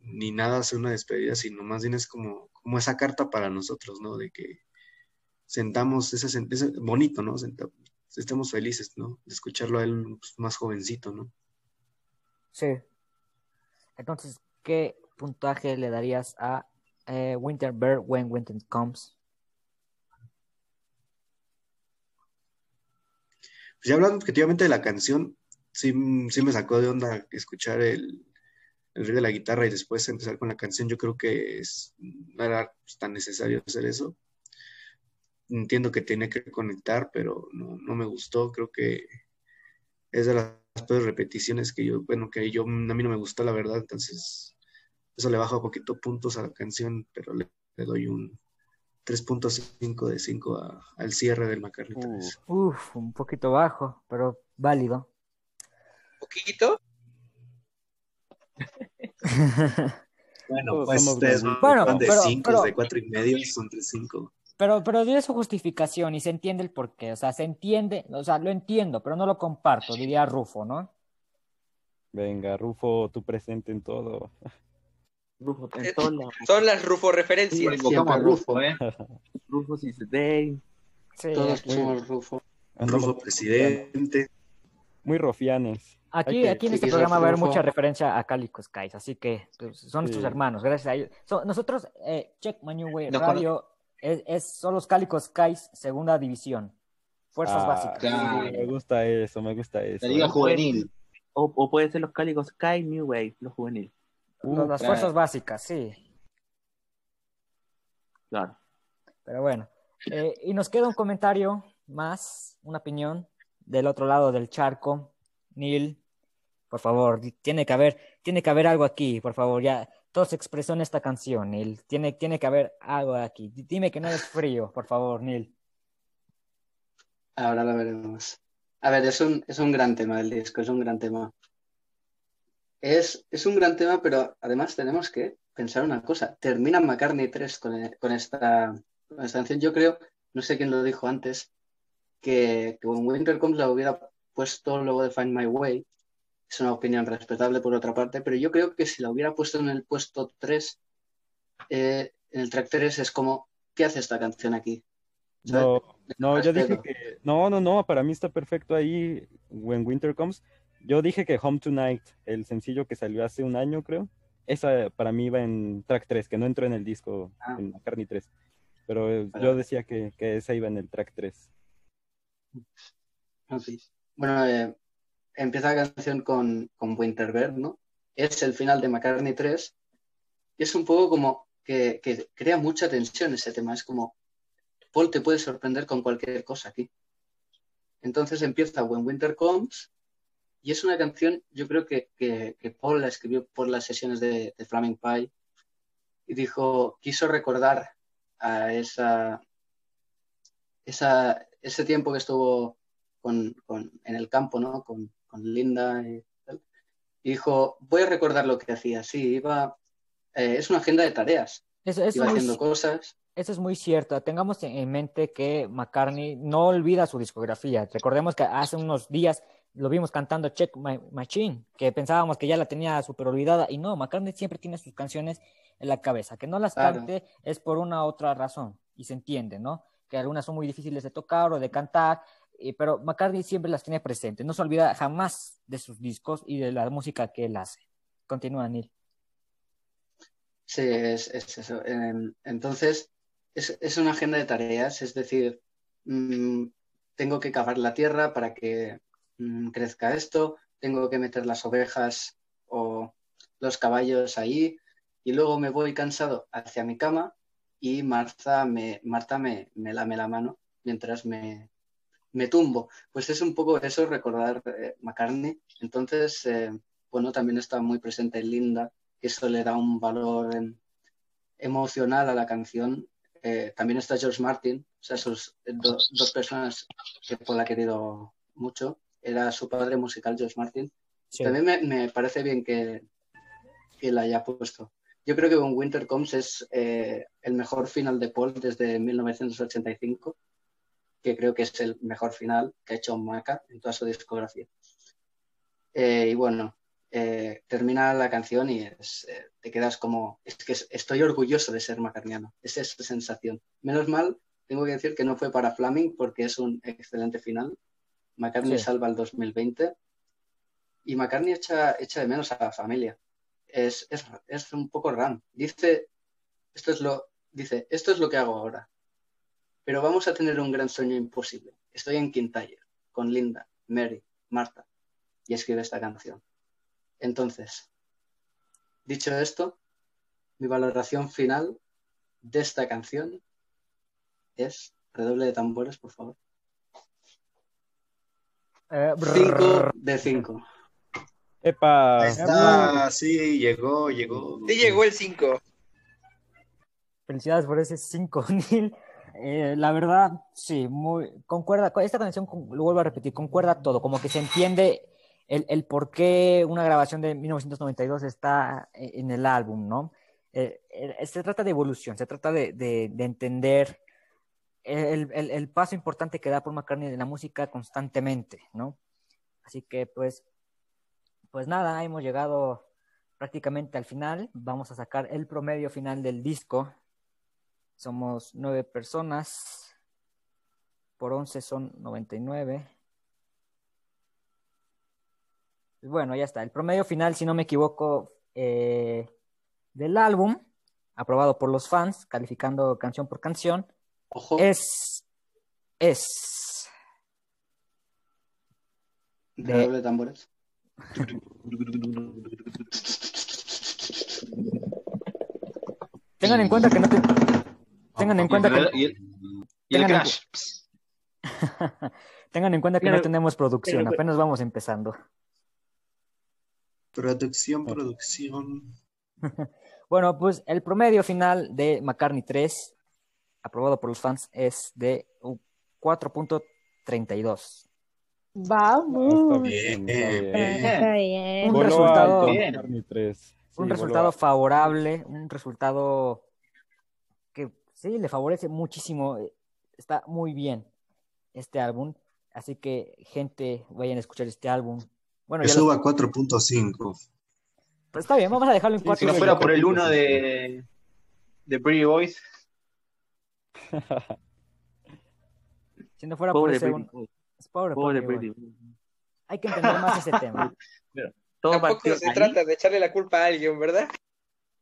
ni nada sea una despedida, sino más bien es como, como esa carta para nosotros, ¿no? De que sentamos ese, ese- bonito, ¿no? Senta- estemos felices, ¿no? De escucharlo a él pues, más jovencito, ¿no? Sí. Entonces, ¿qué puntaje le darías a eh, Winter Bear When Winter Comes? Pues ya hablando objetivamente de la canción, sí, sí me sacó de onda escuchar el, el riff de la guitarra y después empezar con la canción. Yo creo que es, no era tan necesario hacer eso. Entiendo que tenía que conectar, pero no, no me gustó. Creo que es de las peores repeticiones que yo, bueno, que yo, a mí no me gustó, la verdad. Entonces, eso le baja un poquito puntos a la canción, pero le, doy un 3.5 de 5 a- al cierre del McCartney 3. Uf, un poquito bajo, pero válido. ¿Poquito? Bueno, pues ustedes grandes. Bueno, van de pero- 5, pero- de 4 y medio, son 3.5. Pero, pero dio su justificación y se entiende el porqué. O sea, se entiende, o sea, lo entiendo, pero no lo comparto, diría Rufo, ¿no? Venga, Rufo, tú presente en todo. Rufo, Eh. Son las Rufo referencias. A Rufo, ¿eh? Rufo day. Sí, Todos somos Rufo. Rufo presidente. muy rofianes. Aquí, aquí en este programa va a haber mucha referencia a Calico Skies, así que pues, son nuestros Sí. hermanos, gracias a ellos. So- nosotros, eh, Check My New Way No Radio, es, es- son los Calico Skies, segunda división, fuerzas Ah, básicas. Claro. Me gusta eso, me gusta eso. La liga ¿eh? juvenil. O, o puede ser los cálicos Sky New Wave, los juveniles. Los- las claro. fuerzas básicas, sí. Claro. Pero bueno, eh, y nos queda un comentario más, una opinión del otro lado del charco. Neil, por favor, tiene que haber, tiene que haber algo aquí, por favor, ya. Todo se expresó en esta canción, Neil. Tiene, tiene que haber algo aquí. Di- Dime que no es frío, por favor, Neil. Ahora lo veremos. A ver, es un, es un gran tema el disco, es un gran tema. Es, es un gran tema, pero además tenemos que pensar una cosa. Termina McCartney 3 con, e- con esta, con esta canción. Yo creo, no sé quién lo dijo antes, que, que When Winter Comes la hubiera puesto luego de Find My Way. Es una opinión respetable por otra parte, pero yo creo que si la hubiera puesto en el puesto 3, eh, en el track 3 es como, ¿qué hace esta canción aquí? No, no, yo dije que. No, no, no, para mí está perfecto ahí. When Winter Comes. Yo dije que Home Tonight, el sencillo que salió hace un año, creo. Esa para mí iba en track 3, que no entró en el disco Ah. en McCartney 3. Pero yo decía que, que esa iba en el track 3. Ok. Bueno, eh, empieza la canción con, con Winterbird, ¿no? Es el final de McCartney 3 y es un poco como que, que crea mucha tensión ese tema. Es como, Paul te puede sorprender con cualquier cosa aquí. Entonces empieza When Winter Comes y es una canción, yo creo que, que, que Paul la escribió por las sesiones de, de Flaming Pie y dijo, quiso recordar a esa, esa, ese tiempo que estuvo con, con- en el campo, ¿no? Con, con Linda y tal. Y dijo, voy a recordar lo que hacía. Sí, iba, eh, es una agenda de tareas. Eso, eso Iba es muy haciendo cosas. Eso es muy cierto. Tengamos en- en mente que McCartney no olvida su discografía. Recordemos que hace unos días lo vimos cantando Check My Machine, que pensábamos que ya la tenía súper olvidada. Y no, McCartney siempre tiene sus canciones en la cabeza. Que no las Claro. cante es por una otra razón. Y se entiende, ¿no? Que algunas son muy difíciles de tocar o de cantar. Eh, pero McCartney siempre las tiene presentes. No se olvida jamás de sus discos y de la música que él hace. Continúa, Neil. Sí, es, es eso. Em, entonces, es, es una agenda de tareas, es decir, mm, tengo que cavar la tierra para que mm, crezca esto, tengo que meter las ovejas o los caballos ahí, y luego me voy cansado hacia mi cama y Marta me, Marta me, me lame la mano mientras me, me tumbo. Pues es un poco eso, recordar eh, McCartney. Entonces, eh, bueno, también está muy presente en Linda, que eso le da un valor em, emocional a la canción. Eh, también está George Martin, o sea, sus eh, do- dos personas que Paul ha querido mucho. Era su padre musical, George Martin. Sí. También me, me parece bien que, que la haya puesto. Yo creo que When Winter Comes es eh, el mejor final de Paul desde 1985, que creo que es el mejor final que ha hecho Maca en toda su discografía. Eh, y bueno, eh, termina la canción y es, eh, te quedas como, es que es- estoy orgulloso de ser macarniano, es esa sensación. Menos mal, tengo que decir que no fue para Flaming porque es un excelente final. McCartney Sí. salva el 2020 y McCartney echa, echa de menos a la familia. Es, es, es un poco ram. Dice, esto es lo, dice, esto es lo que hago ahora. Pero vamos a tener un gran sueño imposible. Estoy en Kintyre con Linda, Mary, Marta y escribe esta canción. Entonces, dicho esto, mi valoración final de esta canción es redoble de tambores, por favor. Eh, 5 de 5. ¡Epa! Ahí está, sí, llegó, llegó. Sí llegó el 5. Felicidades por ese 5, Neil. Eh, la verdad, sí, muy concuerda. con Esta canción, lo vuelvo a repetir, concuerda todo. Como que se entiende el, el por qué una grabación de 1992 está eh, en el álbum, ¿no? Eh, eh, se trata de evolución, se trata de, de- de entender el, el- el paso importante que da Paul McCartney en la música constantemente, ¿no? Así que, pues, pues nada, hemos llegado prácticamente al final. Vamos a sacar el promedio final del disco. Somos nueve personas. Por once son 99. Pues Bueno, ya está. El promedio final, si no me equivoco, eh, del álbum, aprobado por los fans, calificando canción por canción, Ojo, es. Es. de tambores. Tengan en cuenta que no te- Tengan en cuenta y el, que. y el- y el tengan en crash. Tengan en cuenta que Pero- no tenemos producción, pero- apenas vamos empezando. Producción, producción. Bueno, pues el promedio final de McCartney 3, aprobado por los fans, es de uh, 4.32. Vamos. Bien. Está bien. Un Voló resultado- alto, Bien. McCartney 3. Un Sí, resultado voló favorable, un resultado sí le favorece muchísimo. eh, Está muy bien este álbum. Así que, gente, vayan a escuchar este álbum. Bueno, Que lo- suba a 4.5. pues está bien, vamos a dejarlo en Sí, Si 4. no fuera por el 1 de, de Pretty Boys, Si no fuera por Pobre Britney. un- es pobre, Pobre pobre, Britney. igual. Hay que entender más ese tema. Todo Tampoco partió se ahí, trata de echarle la culpa a alguien, ¿verdad?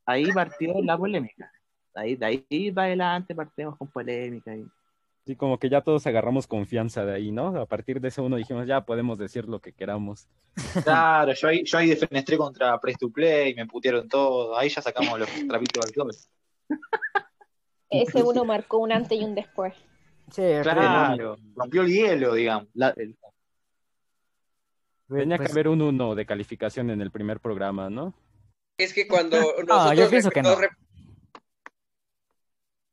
ahí partió la polémica. Ahí, de ahí va adelante, partimos con polémica. Y... Sí, como que ya todos agarramos confianza de ahí, ¿no? A partir de ese uno dijimos, ya podemos decir lo que queramos. Claro, yo ahí, yo ahí defenestré contra Press to Play, me putearon todo, ahí ya sacamos los trapitos al sol. Ese uno marcó un antes y un después. Sí, Claro, rompió el hielo, digamos. La- el- Tenía pues, que haber un uno de calificación en el primer programa, ¿no? Es que cuando No, nosotros yo pienso que nos no.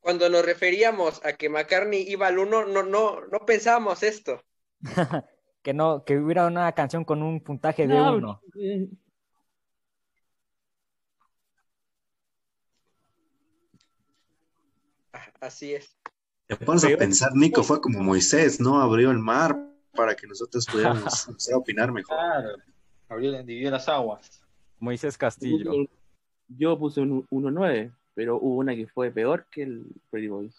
Cuando nos referíamos a que McCartney iba al uno, no, no, no pensábamos esto. que no, que hubiera una canción con un puntaje de No, uno. eh, Ah, Así es. Te pones a pensar, Nico fue como Moisés, ¿no? Abrió el mar para que nosotros pudiéramos a opinar mejor. Claro. Abrió, dividió las aguas. Moisés Castillo. Yo puse un 1.9, pero hubo una que fue peor que el Pretty Boys.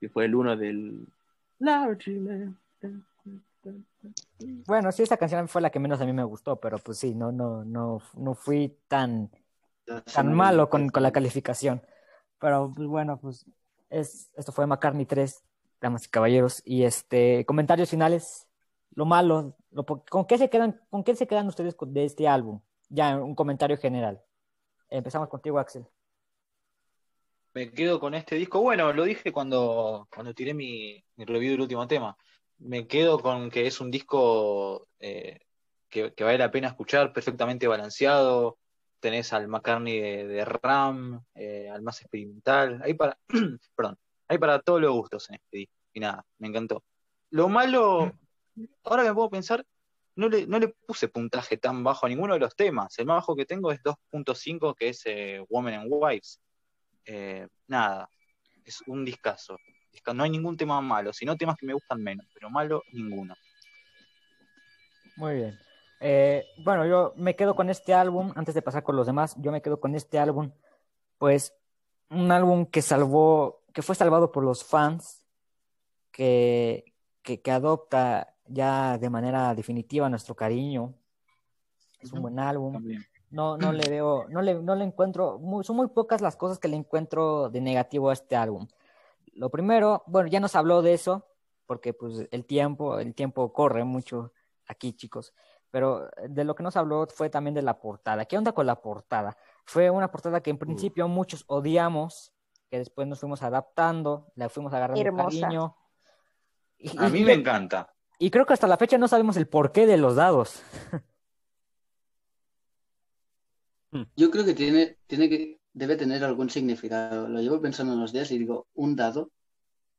Que fue el uno del. Bueno, sí, esa canción fue la que menos a mí me gustó, pero pues sí, no, no, no, no fui tan, tan malo con, con la calificación. Pero pues bueno, pues es, esto fue McCartney 3, damas y caballeros. Y este, comentarios finales, lo malo, lo, ¿con qué se quedan, con qué se quedan ustedes de este álbum? Ya, un comentario general. Empezamos contigo, Axel. Me quedo con este disco. Bueno, lo dije cuando, cuando tiré mi, mi review del último tema. Me quedo con que es un disco eh, que, vale la pena escuchar, perfectamente balanceado. Tenés al McCartney de, de Ram, eh, al más experimental. Hay para, perdón, hay para todos los gustos en este disco. Y nada, me encantó. Lo malo, ahora que me puedo pensar, no le, no le puse puntaje tan bajo a ninguno de los temas. El más bajo que tengo es 2.5, que es eh, Women and Wives. Eh, nada, es un discazo. Disca- No hay ningún tema malo, sino temas que me gustan menos, pero malo ninguno. Muy bien. Eh, bueno, yo me quedo con este álbum, antes de pasar con los demás, yo me quedo con este álbum, pues un álbum que salvó, que fue salvado por los fans, que, que, que adopta ya de manera definitiva nuestro cariño. Es un buen álbum. También. No, no le veo, no le, no le encuentro, muy- son muy pocas las cosas que le encuentro de negativo a este álbum. Lo primero, bueno, ya nos habló de eso, porque pues el tiempo, el tiempo corre mucho aquí, chicos. Pero de lo que nos habló fue también de la portada. ¿Qué onda con la portada? Fue una portada que en principio muchos odiamos, que después nos fuimos adaptando, la fuimos agarrando Hermosa. cariño. Y, A y- mí me encanta. y creo que hasta la fecha no sabemos el porqué de los dados. Yo creo que tiene, tiene que, debe tener algún significado. Lo llevo pensando unos días y digo, un dado,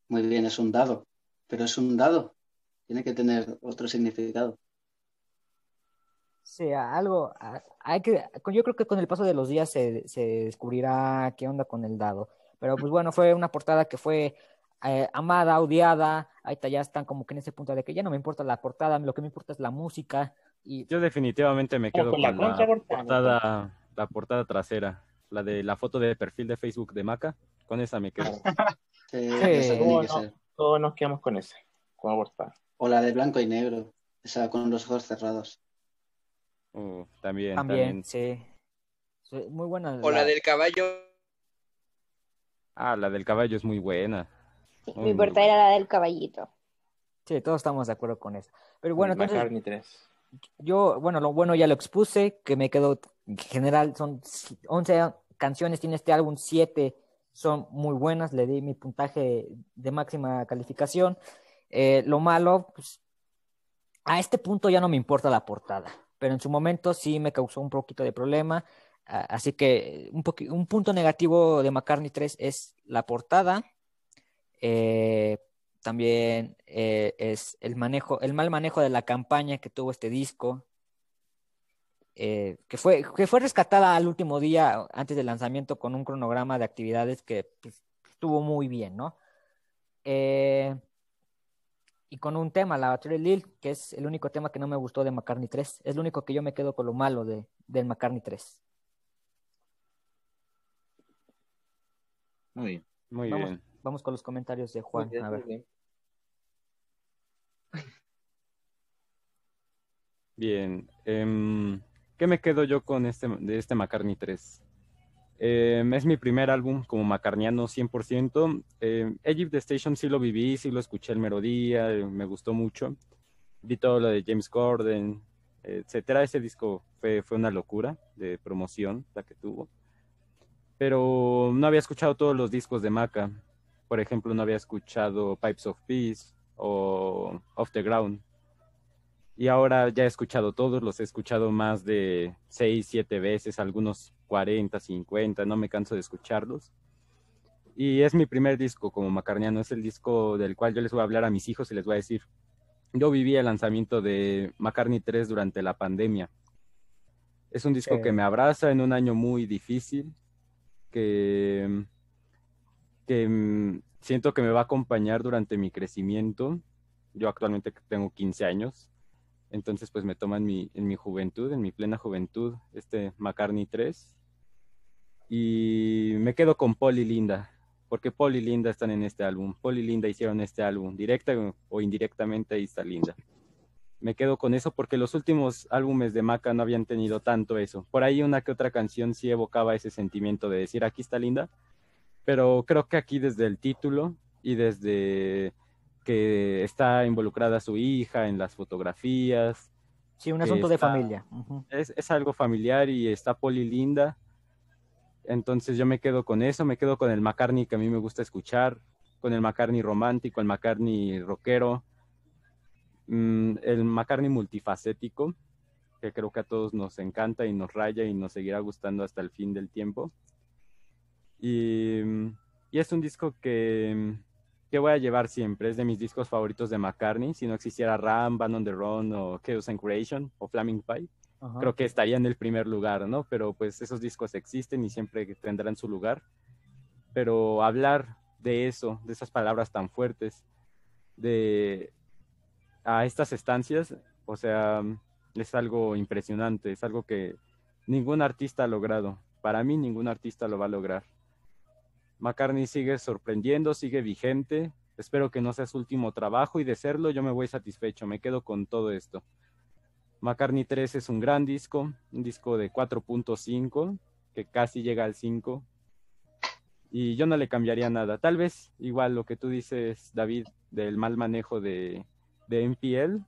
muy bien, es un dado, pero es un dado. Tiene que tener otro significado. Sí, a- algo, hay que, yo creo que con el paso de los días se, se descubrirá qué onda con el dado. Pero pues bueno, fue una portada que fue eh, amada, odiada. Ahorita ya están como que en ese punto de que ya no me importa la portada, lo que me importa es la música. Y Yo definitivamente me quedo con con la portada, la portada trasera, la de la foto de perfil de Facebook de Maca. Con esa me quedo. Sí, Sí. esa tiene que No, no. ser. Todos nos quedamos con ese, con la portada. O la de blanco y negro, esa con los ojos cerrados. Uh, también, también, también. sí. Sí, Muy buena. O la la- del caballo. Ah, la del caballo es muy buena. Muy, Mi portada era la del caballito. Sí, todos estamos de acuerdo con eso. Pero bueno, entonces McCartney 3. Yo, bueno, lo bueno ya lo expuse, que me quedo, en general son 11 canciones, tiene este álbum, 7 son muy buenas, le di mi puntaje de máxima calificación. Eh, lo malo, pues, a este punto ya no me importa la portada, pero en su momento sí me causó un poquito de problema, así que un, un punto negativo de McCartney 3 es la portada. Eh, también eh, es el manejo, el mal manejo de la campaña que tuvo este disco, eh, que fue, que fue rescatada al último día antes del lanzamiento con un cronograma de actividades que pues, estuvo muy bien, ¿no? Eh, y con un tema, la Battery Lil, que es el único tema que no me gustó de McCartney 3. Es lo único que yo me quedo con lo malo de, del McCartney 3. Muy bien. Muy Vamos. bien. Vamos con los comentarios de Juan. Bien, A ver. bien. Bien. em, ¿qué me quedo yo con este de este McCartney 3? Eh, es mi primer álbum como macarniano 100%. Eh, Egypt Station sí lo viví, sí lo escuché el melodía, eh, me gustó mucho. Vi todo lo de James Corden, etcétera. Ese disco fue, fue una locura de promoción la que tuvo. Pero no había escuchado todos los discos de Maca. Por ejemplo, no había escuchado Pipes of Peace o Off the Ground. Y ahora ya he escuchado todos, los he escuchado más de 6, 7 veces, algunos 40, 50, no me canso de escucharlos. Y es mi primer disco como macarniano, es el disco del cual yo les voy a hablar a mis hijos y les voy a decir, yo viví el lanzamiento de McCartney 3 durante la pandemia. Es un disco Sí. que me abraza en un año muy difícil, que, mm, siento que me va a acompañar durante mi crecimiento. Yo actualmente tengo 15 años, entonces pues me toma en mi, en mi juventud, en mi plena juventud, este McCartney 3. Y me quedo con Paul y Linda, porque Paul y Linda están en este álbum. Paul y Linda hicieron este álbum, directa o indirectamente, ahí está Linda. Me quedo con eso porque los últimos álbumes de Maca no habían tenido tanto eso. Por ahí una que otra canción sí evocaba ese sentimiento de decir, aquí está Linda, pero creo que aquí desde el título y desde que está involucrada su hija en las fotografías. Sí, un asunto de familia. Es, es algo familiar y está Poli linda. Entonces yo me quedo con eso, me quedo con el McCartney que a mí me gusta escuchar, con el McCartney romántico, el McCartney rockero, mm, el McCartney multifacético, que creo que a todos nos encanta y nos raya y nos seguirá gustando hasta el fin del tiempo. Y, mm, y es un disco que, que voy a llevar siempre, es de mis discos favoritos de McCartney. Si no existiera Ram, Band on the Run o Chaos and Creation o Flaming Pie, Ajá. creo que estaría en el primer lugar, ¿no? Pero pues esos discos existen y siempre tendrán su lugar. Pero hablar de eso, de esas palabras tan fuertes, de a estas estancias, o sea, es algo impresionante, es algo que ningún artista ha logrado. Para mí ningún artista lo va a lograr. McCartney sigue sorprendiendo, sigue vigente. Espero que no sea su último trabajo y de serlo yo me voy satisfecho, me quedo con todo esto. McCartney 3 es un gran disco, un disco de 4.5 que casi llega al 5 y yo no le cambiaría nada. Tal vez igual lo que tú dices, David, del mal manejo de, de NPL,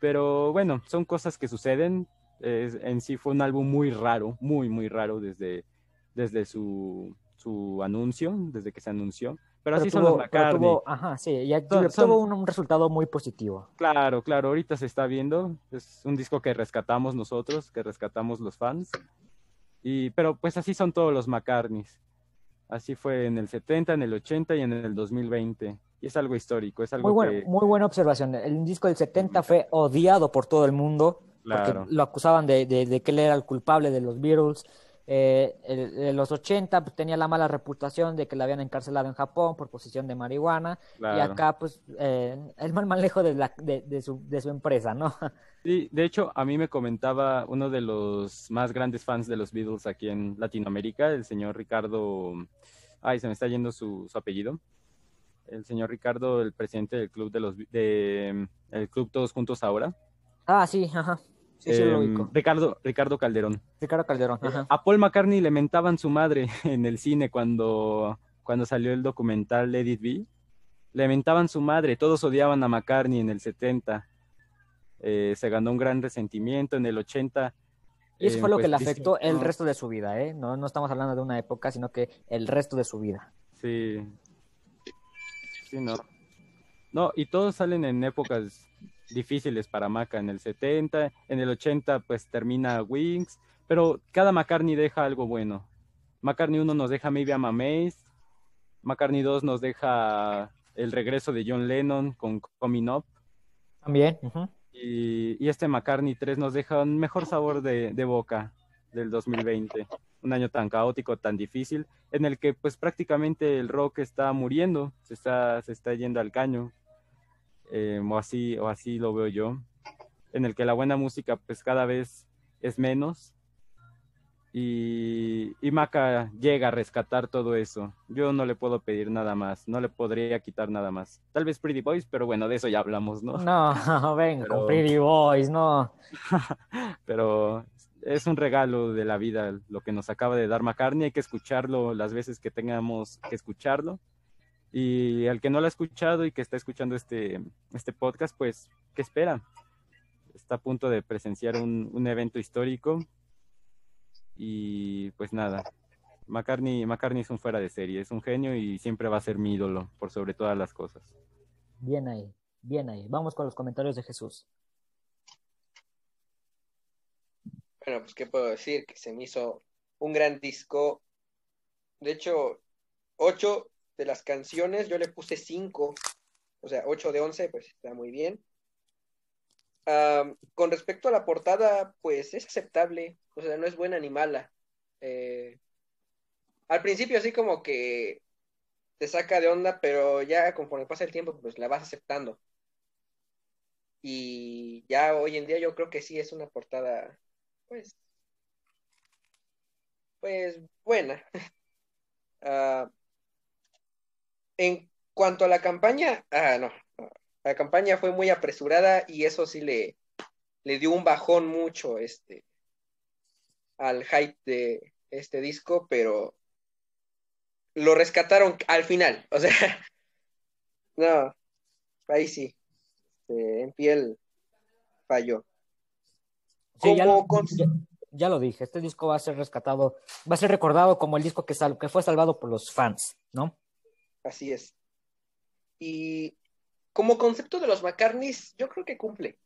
pero bueno, son cosas que suceden. Es- en sí fue un álbum muy raro, muy, muy raro desde, desde su, su anuncio, desde que se anunció. Pero, así son tuvo, los pero McCartney. tuvo- ajá, sí, ya Son- tuvo son- un, un resultado muy positivo. Claro, claro, ahorita se está viendo. Es un disco que rescatamos nosotros, que rescatamos los fans. Y, pero pues así son todos los McCartneys. Así fue en el 70, en el 80 y en el 2020. Y es algo histórico, es algo Muy, bueno, que... muy buena observación. El disco del 70 fue odiado por todo el mundo Claro. porque lo acusaban de, de- de que él era el culpable de los Beatles. Eh, el- en los 80 pues, tenía la mala reputación de que la habían encarcelado en Japón por posesión de marihuana. Y acá, pues, eh, el mal manejo de, la, de, de su, de su empresa, ¿no? Sí, de hecho, a mí me comentaba uno de los más grandes fans de los Beatles aquí en Latinoamérica, el señor Ricardo, ay, se me está yendo su, su apellido. El señor Ricardo, el presidente del club de los de el club Todos Juntos Ahora. Ah, sí, ajá. Sí, sí, lo Em, ubico. Ricardo, Ricardo Calderón. Ricardo Calderón, ajá. A Paul McCartney le mentaban su madre en el cine cuando, cuando salió el documental It Be. Le mentaban su madre, todos odiaban a McCartney en el 70. Eh, se ganó un gran resentimiento en el 80. Y eso eh, fue lo que pues, le dice- afectó el no, resto de su vida, ¿eh? No, no estamos hablando de una época, sino que el resto de su vida. Sí. Sí, no. No, y todos salen en épocas difíciles para Maca. En el 70, en el 80, pues termina Wings. Pero cada McCartney deja algo bueno. McCartney 1 nos deja Maybe I'm Amazed. McCartney 2 nos deja el regreso de John Lennon con Coming Up. También. y este McCartney 3 nos deja un mejor sabor de, de boca del 2020. Un año tan caótico, tan difícil, en el que pues prácticamente el rock está muriendo, se está, se está yendo al caño. Eh, o, así, o así lo veo yo. En el que la buena música pues cada vez es menos. Y, y Maca llega a rescatar todo eso. Yo no le puedo pedir nada más, no le podría quitar nada más. Tal vez Pretty Boys, pero bueno, de eso ya hablamos, ¿no? No, venga, Pero- con Pretty Boys, no. pero es un regalo de la vida lo que nos acaba de dar McCartney. Hay que escucharlo las veces que tengamos que escucharlo. Y al que no lo ha escuchado y que está escuchando este, este podcast, pues, ¿qué espera? Está a punto de presenciar un, un evento histórico. Y pues nada, McCartney, McCartney es un fuera de serie, es un genio y siempre va a ser mi ídolo por sobre todas las cosas. Bien ahí, bien ahí. Vamos con los comentarios de Jesús. Bueno, pues qué puedo decir, que se me hizo un gran disco. De hecho, ocho de las canciones yo le puse cinco, o sea, ocho de once, pues está muy bien. Con respecto a la portada, pues es aceptable, o sea, no es buena ni mala. Eh, al principio así como que te saca de onda, pero ya conforme pasa el tiempo, pues la vas aceptando. Y ya hoy en día yo creo que sí es una portada, pues, pues buena. Ah, en cuanto a la campaña, ah, no, la campaña fue muy apresurada y eso sí le, le dio un bajón mucho este, al hype de este disco, pero lo rescataron al final, o sea, no, ahí sí, este, en piel falló. Sí, ya, lo, con- ya- ya lo dije, este disco va a ser rescatado, va a ser recordado como el disco que, sal- que fue salvado por los fans, ¿no? Así es. Y como concepto de los McCartneys, yo creo que cumple.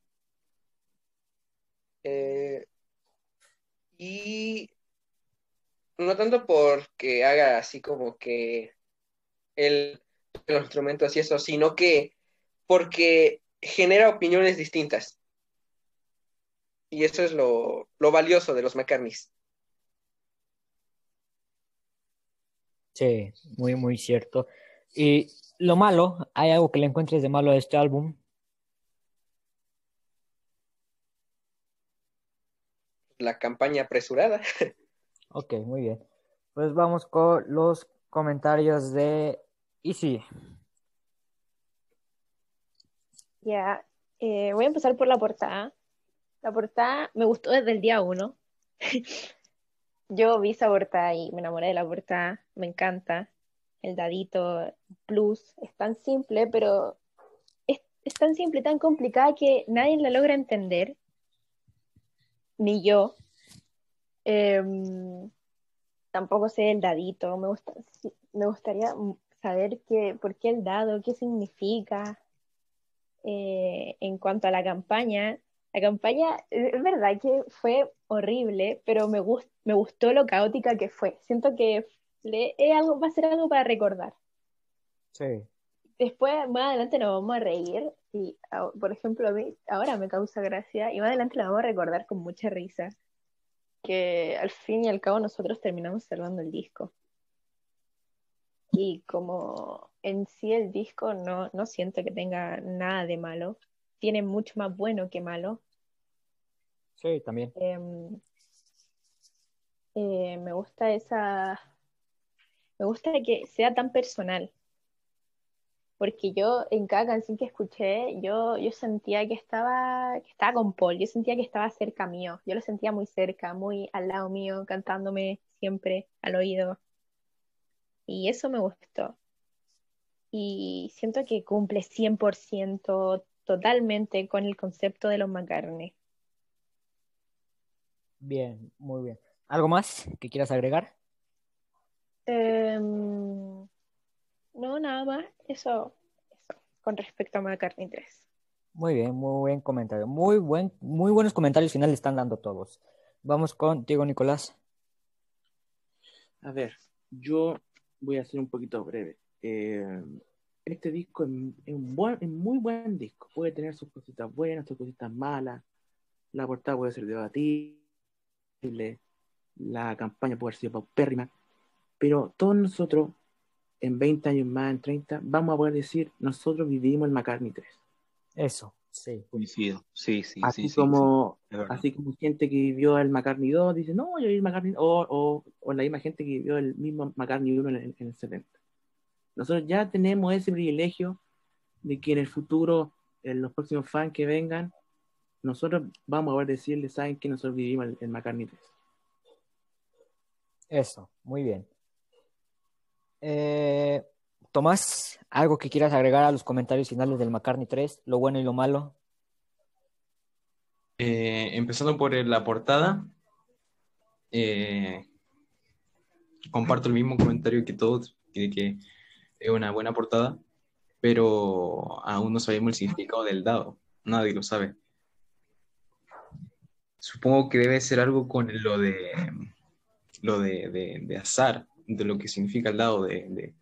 Eh, y no tanto porque haga así como que el, los instrumentos y eso, sino que porque genera opiniones distintas. Y eso es lo, lo valioso de los McCartneys. Sí, muy, muy cierto. Y lo malo, ¿hay algo que le encuentres de malo a este álbum? La campaña apresurada. Ok, muy bien. Pues vamos con los comentarios de Easy. Ya, eh, voy a empezar por la portada. La portada me gustó desde el día uno. Yo vi esa portada y me enamoré de la portada, me encanta. El dadito plus es tan simple, pero es, es tan simple tan complicada que nadie la logra entender, ni yo. Em, tampoco sé el dadito, me gusta, me gustaría saber qué, por qué el dado, qué significa. Eh, en cuanto a la campaña, la campaña eh, es verdad que fue horrible, pero me, gust- me gustó lo caótica que fue. Siento que le- es algo, va a ser algo para recordar. Sí. Después, más adelante nos vamos a reír y, por ejemplo, a mí ahora me causa gracia y más adelante la vamos a recordar con mucha risa, que al fin y al cabo nosotros terminamos salvando el disco. Y como en sí el disco no, no siento que tenga nada de malo, tiene mucho más bueno que malo. Sí, también. Em, eh, me gusta esa, me gusta que sea tan personal, porque yo en cada canción que escuché, yo, yo sentía que estaba, que estaba con Paul, yo sentía que estaba cerca mío, yo lo sentía muy cerca, muy al lado mío, cantándome siempre al oído, y eso me gustó. Y siento que cumple 100% totalmente con el concepto de los McCartney. Bien, muy bien. ¿Algo más que quieras agregar? Em, no, nada más. Eso, eso, con respecto a McCartney 3. Muy bien, muy buen comentario. Muy buen, muy buenos comentarios finales están dando todos. Vamos contigo, Nicolás. A ver, yo voy a ser un poquito breve. Eh, este disco es, es un buen, es muy buen disco. Puede tener sus cositas buenas, sus cositas malas. La portada puede ser debatible. La campaña puede haber sido paupérrima. Pero todos nosotros, en 20 años más, en 30, vamos a poder decir, nosotros vivimos el McCartney 3. Eso, sí. Coincido. Sí, sí, Así sí, sí, como, sí, así como gente que vivió el McCartney 2 dice, no, yo viví el McCartney, o, o, o la misma gente que vivió el mismo McCartney 1 en, el- en el 70. Nosotros ya tenemos ese privilegio de que en el futuro, en los próximos fans que vengan, nosotros vamos a decirle, ¿saben que nosotros vivimos el, el McCartney 3? Eso, muy bien. Eh, Tomás, ¿algo que quieras agregar a los comentarios finales del McCartney 3? Lo bueno y lo malo. Eh, empezando por la portada, eh, comparto el mismo comentario que todos, de que es una buena portada, pero aún no sabemos el significado del dado, nadie lo sabe. Supongo que debe ser algo con lo de lo de, de- de azar, de lo que significa el dado de, de-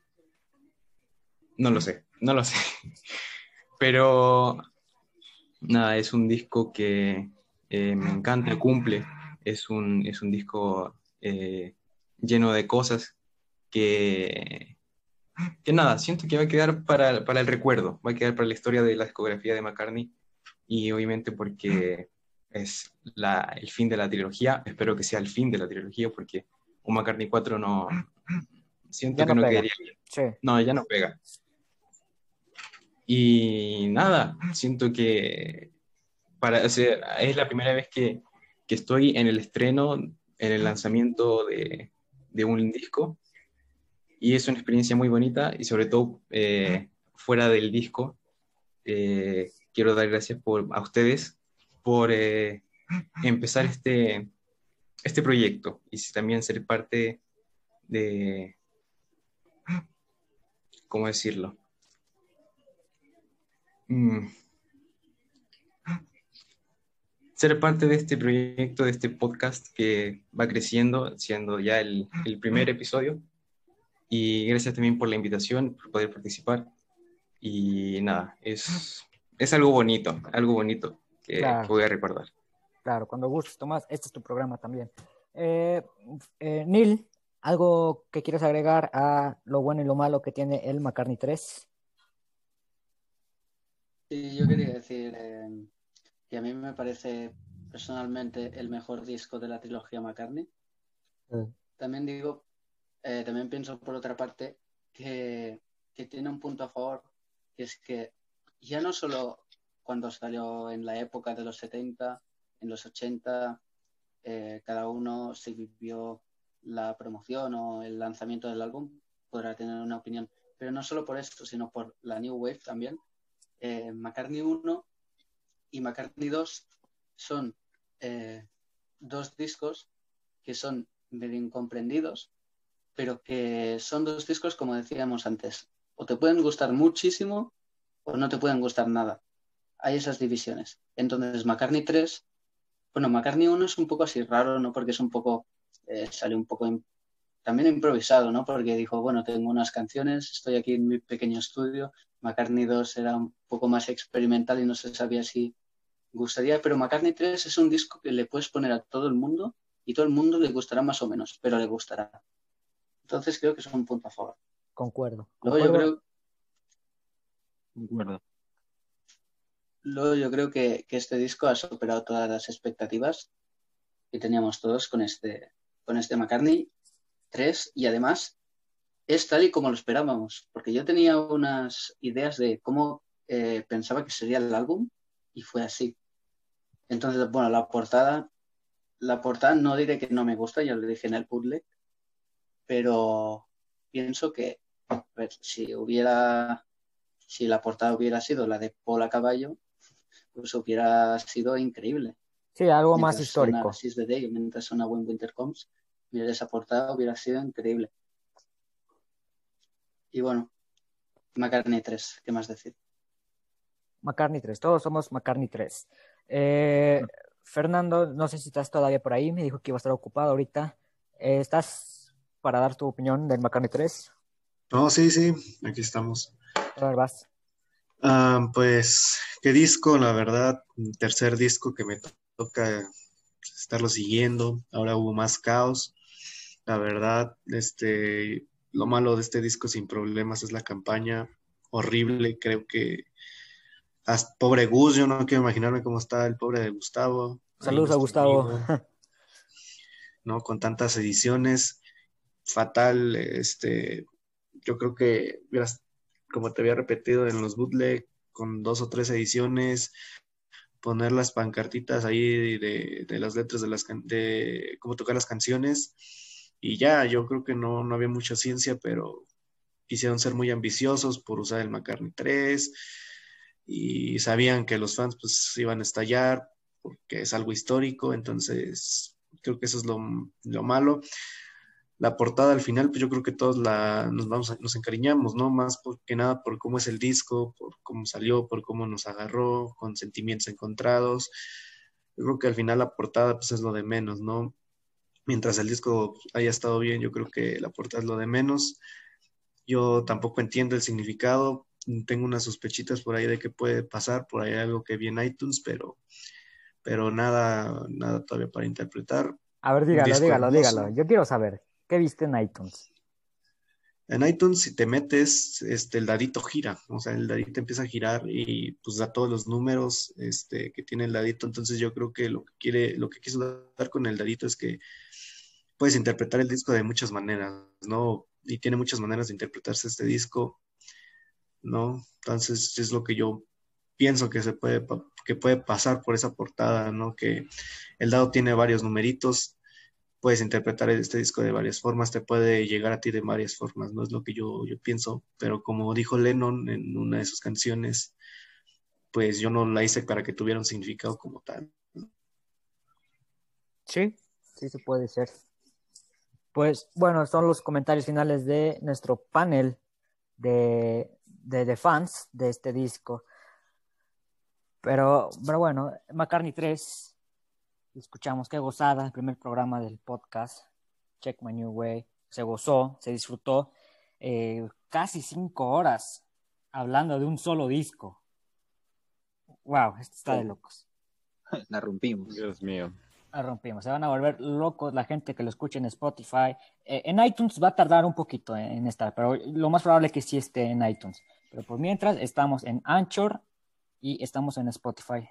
No lo sé, no lo sé. Pero nada, es un disco que eh, me encanta, cumple. Es un, es un disco eh, lleno de cosas que, que nada, siento que va a quedar para, para el recuerdo, va a quedar para la historia de la discografía de McCartney y obviamente porque es la, el fin de la trilogía, espero que sea el fin de la trilogía porque un McCartney 4 no, siento Ya que no no quedaría bien. Sí. No, ya no pega. Y nada, siento que para, o sea, es la primera vez que, que estoy en el estreno, en el lanzamiento de, de un disco. Y es una experiencia muy bonita y sobre todo eh, fuera del disco. eh, quiero dar gracias por, a ustedes por eh, empezar este, este proyecto y también ser parte de, ¿cómo decirlo? Mm. Ser parte de este proyecto, de este podcast que va creciendo, siendo ya el, el primer episodio. Y gracias también por la invitación, por poder participar. Y nada, es, es algo bonito, algo bonito que, Claro. que voy a recordar. Claro, cuando gustes, Tomás, este es tu programa también. Eh, eh, Neil, ¿algo que quieras agregar a lo bueno y lo malo que tiene el McCartney 3? Sí, yo quería decir eh, que a mí me parece personalmente el mejor disco de la trilogía McCartney. También digo, eh, también pienso por otra parte que, que tiene un punto a favor, que es que ya no solo cuando salió en la época de los 70, en los 80, eh, cada uno se vivió la promoción o el lanzamiento del álbum, podrá tener una opinión. Pero no solo por esto, sino por la New Wave también. Eh, McCartney 1 y McCartney 2 son eh, dos discos que son medio incomprendidos, pero que son dos discos, como decíamos antes, o te pueden gustar muchísimo o no te pueden gustar nada. Hay esas divisiones. Entonces, McCartney 3, bueno, McCartney 1 es un poco así raro, ¿no? Porque es un poco, eh, salió un poco también improvisado, ¿no? Porque dijo, bueno, tengo unas canciones, estoy aquí en mi pequeño estudio. McCartney 2 era un poco más experimental y no se sabía si gustaría, pero McCartney 3 es un disco que le puedes poner a todo el mundo y todo el mundo le gustará más o menos, pero le gustará. Entonces creo que es un punto a favor. Concuerdo. Luego yo creo, Concuerdo. Luego yo creo que, que este disco ha superado todas las expectativas que teníamos todos con este, con este McCartney 3 y además es tal y como lo esperábamos, porque yo tenía unas ideas de cómo eh, pensaba que sería el álbum y fue así. Entonces, bueno, la portada, la portada no diré que no me gusta, ya lo dije en el puzzle, pero pienso que a ver, si hubiera, si la portada hubiera sido la de Paul a caballo, pues hubiera sido increíble. Sí, algo más Mientras histórico. Seize the Day, mientras Winter Comes, mira, esa portada hubiera sido increíble. Y bueno, McCartney 3, ¿qué más decir? McCartney 3, todos somos McCartney 3. Eh, Fernando, no sé si estás todavía por ahí, me dijo que iba a estar ocupado ahorita. Eh, ¿estás para dar tu opinión del McCartney 3? No, sí, sí, aquí estamos. A ver, vas. Ah, pues, qué disco, la verdad, tercer disco que me to- toca estarlo siguiendo. Ahora hubo más caos. La verdad, este, lo malo de este disco sin problemas es la campaña horrible. Creo que hasta, pobre Gus, yo no quiero imaginarme cómo está el pobre de Gustavo. Saludos a Gustavo. amigo, ¿no? Con tantas ediciones, fatal. Este, yo creo que como te había repetido en los bootleg, con dos o tres ediciones, poner las pancartitas ahí de, las letras de las de cómo tocar las canciones y ya, yo creo que no, no había mucha ciencia, pero quisieron ser muy ambiciosos por usar el McCartney 3 y sabían que los fans pues iban a estallar porque es algo histórico, entonces creo que eso es lo, lo malo. La portada al final, pues yo creo que todos la, nos, vamos a- nos encariñamos, ¿no? Más que nada por cómo es el disco, por cómo salió, por cómo nos agarró, con sentimientos encontrados. Yo creo que al final la portada pues es lo de menos, ¿no? Mientras el disco haya estado bien, yo creo que la portada es lo de menos. Yo tampoco entiendo el significado. Tengo unas sospechitas por ahí de que puede pasar, por ahí algo que vi en iTunes, pero, pero nada, nada todavía para interpretar. A ver, dígalo, dígalo, hermoso. dígalo. Yo quiero saber, ¿qué viste en iTunes? En iTunes, si te metes, este, el dadito gira, o sea, el dadito empieza a girar y pues da todos los números este, que tiene el dadito. Entonces yo creo que lo que quiere, lo que quiso dar con el dadito es que puedes interpretar el disco de muchas maneras, ¿no? Y tiene muchas maneras de interpretarse este disco, ¿no? Entonces es lo que yo pienso que se puede, que puede pasar por esa portada, ¿no? Que el dado tiene varios numeritos, puedes interpretar este disco de varias formas, te puede llegar a ti de varias formas, no es lo que yo, yo pienso, pero como dijo Lennon en una de sus canciones, pues yo no la hice para que tuviera un significado como tal. Sí, sí se puede ser. Pues bueno, son los comentarios finales de nuestro panel de, de, de fans de este disco. Pero, pero bueno, McCartney 3, escuchamos qué gozada, el primer programa del podcast, Check My New Way, se gozó, se disfrutó eh, casi cinco horas hablando de un solo disco. Wow, esto está de locos. La rompimos. Dios mío. La rompimos. Se van a volver locos la gente que lo escuche en Spotify. Eh, en iTunes va a tardar un poquito en, en estar, pero lo más probable es que sí esté en iTunes. Pero por mientras estamos en Anchor y estamos en Spotify.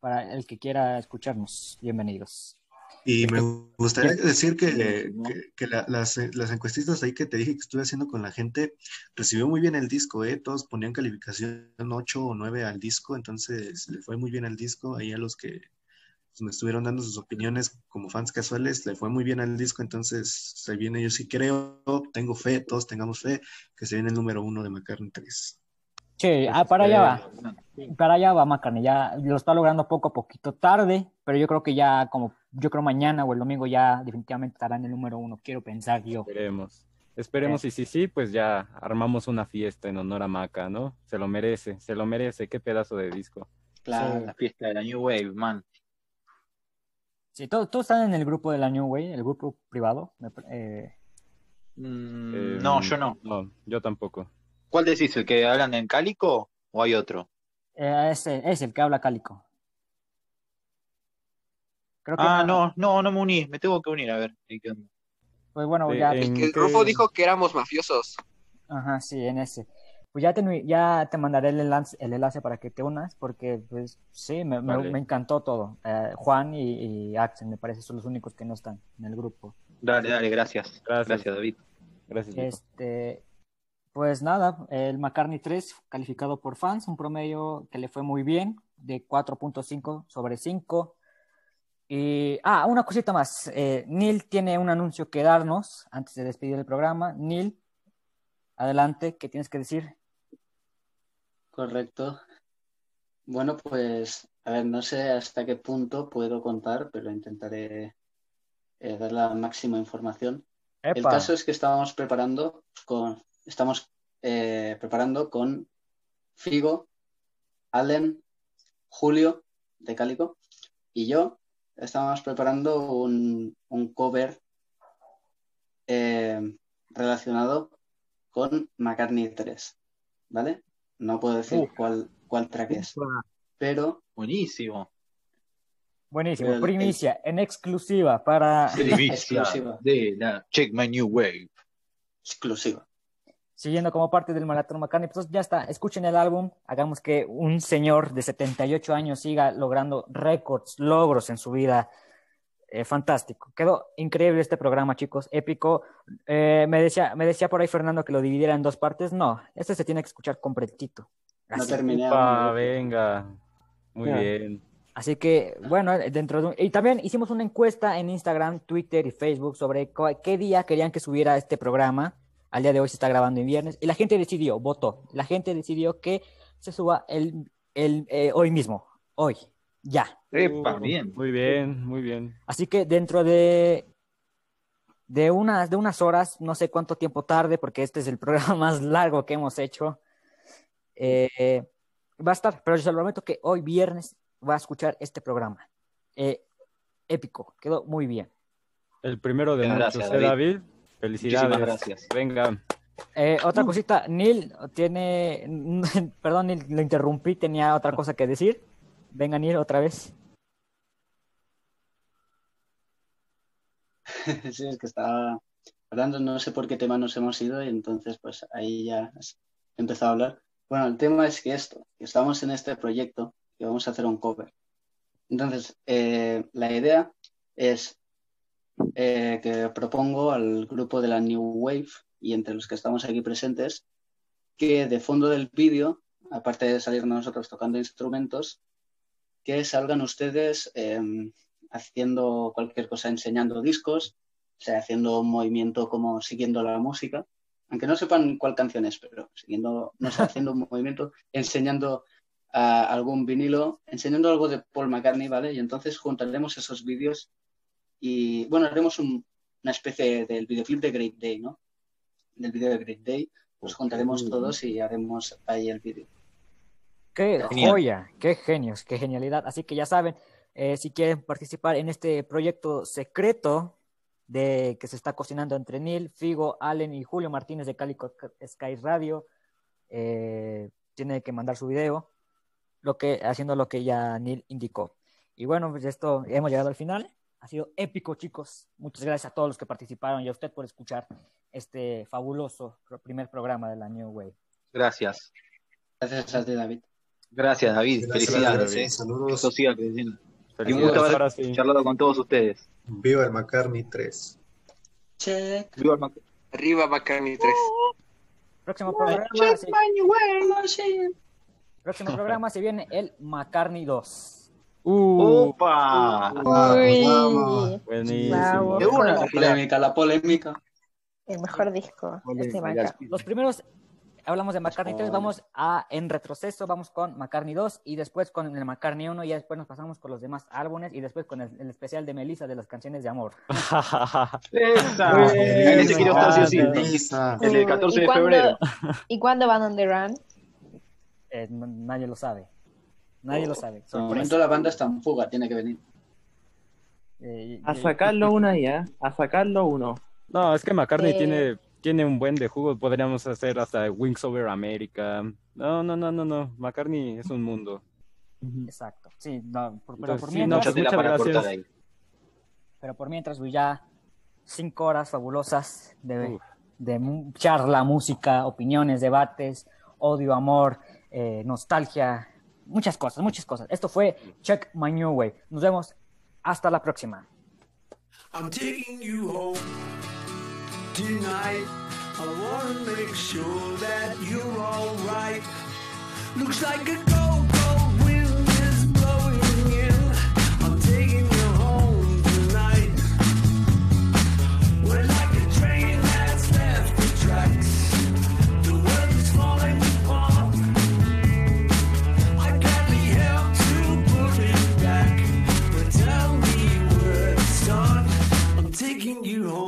Para el que quiera escucharnos, bienvenidos. Y me gustaría decir que, Buenísimo. que- que la- las, las encuestistas ahí que te dije que estuve haciendo con la gente, recibió muy bien el disco, ¿eh? Todos ponían calificación 8 o 9 al disco, entonces le fue muy bien al disco. Ahí a los que pues, me estuvieron dando sus opiniones como fans casuales, le fue muy bien al disco, entonces se viene, yo sí creo, tengo fe, todos tengamos fe, que se viene el número uno de McCartney 3. Sí, ah, para allá va. Para allá va McCartney. Ya lo está logrando poco a poquito tarde, pero yo creo que ya como, yo creo mañana o el domingo ya definitivamente estará en el número uno. Quiero pensar yo. Esperemos. Esperemos y si sí, pues ya armamos una fiesta en honor a Maca, ¿no? Se lo merece, se lo merece. Qué pedazo de disco. Claro. La fiesta de la New Wave, man. Sí, todos, todos están en el grupo de la New Way, el grupo privado. eh, Mm, Eh, no, yo no. No, yo tampoco. ¿Cuál decís? ¿El que hablan en Cálico o hay otro? eh, ese es el que habla Cálico. Creo que Ah, no, no, no me uní. Me tengo que unir a ver. Pues bueno, Eh, ya. Que Rufo dijo que éramos mafiosos. Ajá, sí, en ese. Pues ya te, ya te mandaré el enlace, el enlace para que te unas, porque pues sí, me, me- Vale. me encantó todo. Eh, Juan y, y Axel, me parece, son los únicos que no están en el grupo. Dale, dale, gracias. Gracias. Gracias, David. Gracias. Este, pues nada, el McCartney 3 calificado por fans, un promedio que le fue muy bien, de 4.5 sobre 5. Y, ah, una cosita más. eh, Neil tiene un anuncio que darnos antes de despedir el programa. Neil, adelante, ¿qué tienes que decir? Correcto. Bueno, pues, a ver, no sé hasta qué punto puedo contar, pero intentaré eh, dar la máxima información. El caso es que estábamos preparando con, estamos eh, preparando con Figo, Allen, Julio de Cálico y yo estábamos preparando un, un cover eh, relacionado con McCartney 3, ¿vale? No puedo decir cuál, cuál track es, pero Buenísimo. Buenísimo, el- primicia, en exclusiva para... Primicia exclusiva. de la Check My New Wave. exclusiva. Siguiendo como parte del Maratón McCartney. Pues ya está, escuchen el álbum, hagamos que un señor de 78 años siga logrando récords, logros en su vida. Eh, fantástico. Quedó increíble este programa, chicos, épico. Eh, me, decía, me decía por ahí Fernando que lo dividiera en dos partes. No, este se tiene que escuchar completito. No terminé venga. Muy bien. Así que, bueno, dentro de un- Y también hicimos una encuesta en Instagram, Twitter y Facebook sobre qué día querían que subiera este programa. Al día de hoy se está grabando en viernes. Y la gente decidió, votó. La gente decidió que se suba el, el, eh, hoy mismo. Hoy. Ya. Epa, Uh, bien. Muy bien, muy bien. Así que dentro de, de, unas, de unas horas, no sé cuánto tiempo tarde, porque este es el programa más largo que hemos hecho, eh, va a estar, pero yo se lo prometo que hoy viernes va a escuchar este programa. Eh, épico, quedó muy bien. El primero de muchos, gracias, ¿eh, David. David? Felicidades. Muchísimas gracias. Venga. Eh, otra cosita, Neil tiene, perdón, Neil, lo interrumpí, tenía otra cosa que decir. Venga, Neil, otra vez. Sí, es que estaba hablando, no sé por qué tema nos hemos ido y entonces pues ahí ya has empezado a hablar. Bueno, el tema es que esto, que estamos en este proyecto y vamos a hacer un cover. Entonces, eh, la idea es eh, que propongo al grupo de la New Wave y entre los que estamos aquí presentes, que de fondo del vídeo, aparte de salir nosotros tocando instrumentos, que salgan ustedes em, haciendo cualquier cosa, enseñando discos, o sea, haciendo un movimiento como siguiendo la música, aunque no sepan cuál canción es, pero siguiendo, no sé, haciendo un movimiento, enseñando ah, algún vinilo, enseñando algo de Paul McCartney, ¿vale? Y entonces juntaremos esos vídeos y, bueno, haremos un- una especie del videoclip de Great Day, ¿no? Del video de Great Day, los juntaremos todos y haremos ahí el vídeo. Qué Genial. joya, qué genios, qué genialidad. Así que ya saben, eh, si quieren participar en este proyecto secreto de que se está cocinando entre Neil, Figo, Allen y Julio Martínez de Calico Sky Radio, eh, tiene que mandar su video, lo que, haciendo lo que ya Neil indicó. Y bueno, pues esto, hemos llegado al final. Ha sido épico, chicos. Muchas gracias a todos los que participaron y a usted por escuchar este fabuloso primer programa de la New Wave. Gracias. Gracias a ti, David. Gracias, David. Gracias, Felicidades. David. eh. Saludos. Creciendo. Y un gusto haber sí. charlado con todos ustedes. Viva el McCartney 3. Check. Viva el Mac- Arriba McCartney 3. Próximo programa, se- próximo programa se viene el McCartney 2. Uh, ¡Opa! Vamos. buenísimo. Una. La polémica, la polémica. El mejor disco. Este Maca. Los primeros, hablamos de McCartney 3, vamos a, en retroceso, vamos con McCartney 2 y después con el McCartney 1 y después nos pasamos con los demás álbumes y después con el, el especial de Melissa de las canciones de amor. ¡Esa! Ese quiero estar sí. El del Uh, 14 ¿y de febrero. ¿Y cuándo van on the run? Eh, nadie lo sabe. Nadie lo sabe. De momento la banda está en fuga, tiene que venir. Eh, A eh, sacarlo uno ahí, ¿eh? A sacarlo uno. No, es que McCartney Eh. tiene, tiene un buen de jugo. Podríamos hacer hasta Wings Over America. No, no, no, no, no. McCartney es un mundo. Exacto. Sí, no, por- pero Entonces, por sí, mientras, Mucha tela muchas para gracias. ahí. pero por mientras pues, ya cinco horas fabulosas de, Uf. de charla, música, opiniones, debates, odio, amor, eh, nostalgia, muchas cosas, muchas cosas. Esto fue Check My New Way. Nos vemos hasta la próxima. I'm taking you home tonight. I wanna make sure that you're alright. Looks like a ghost you home.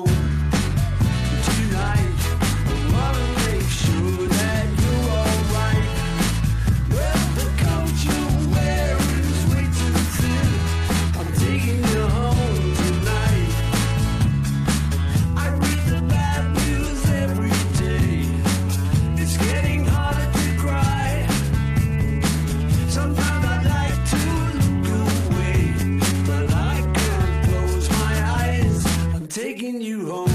taking you home.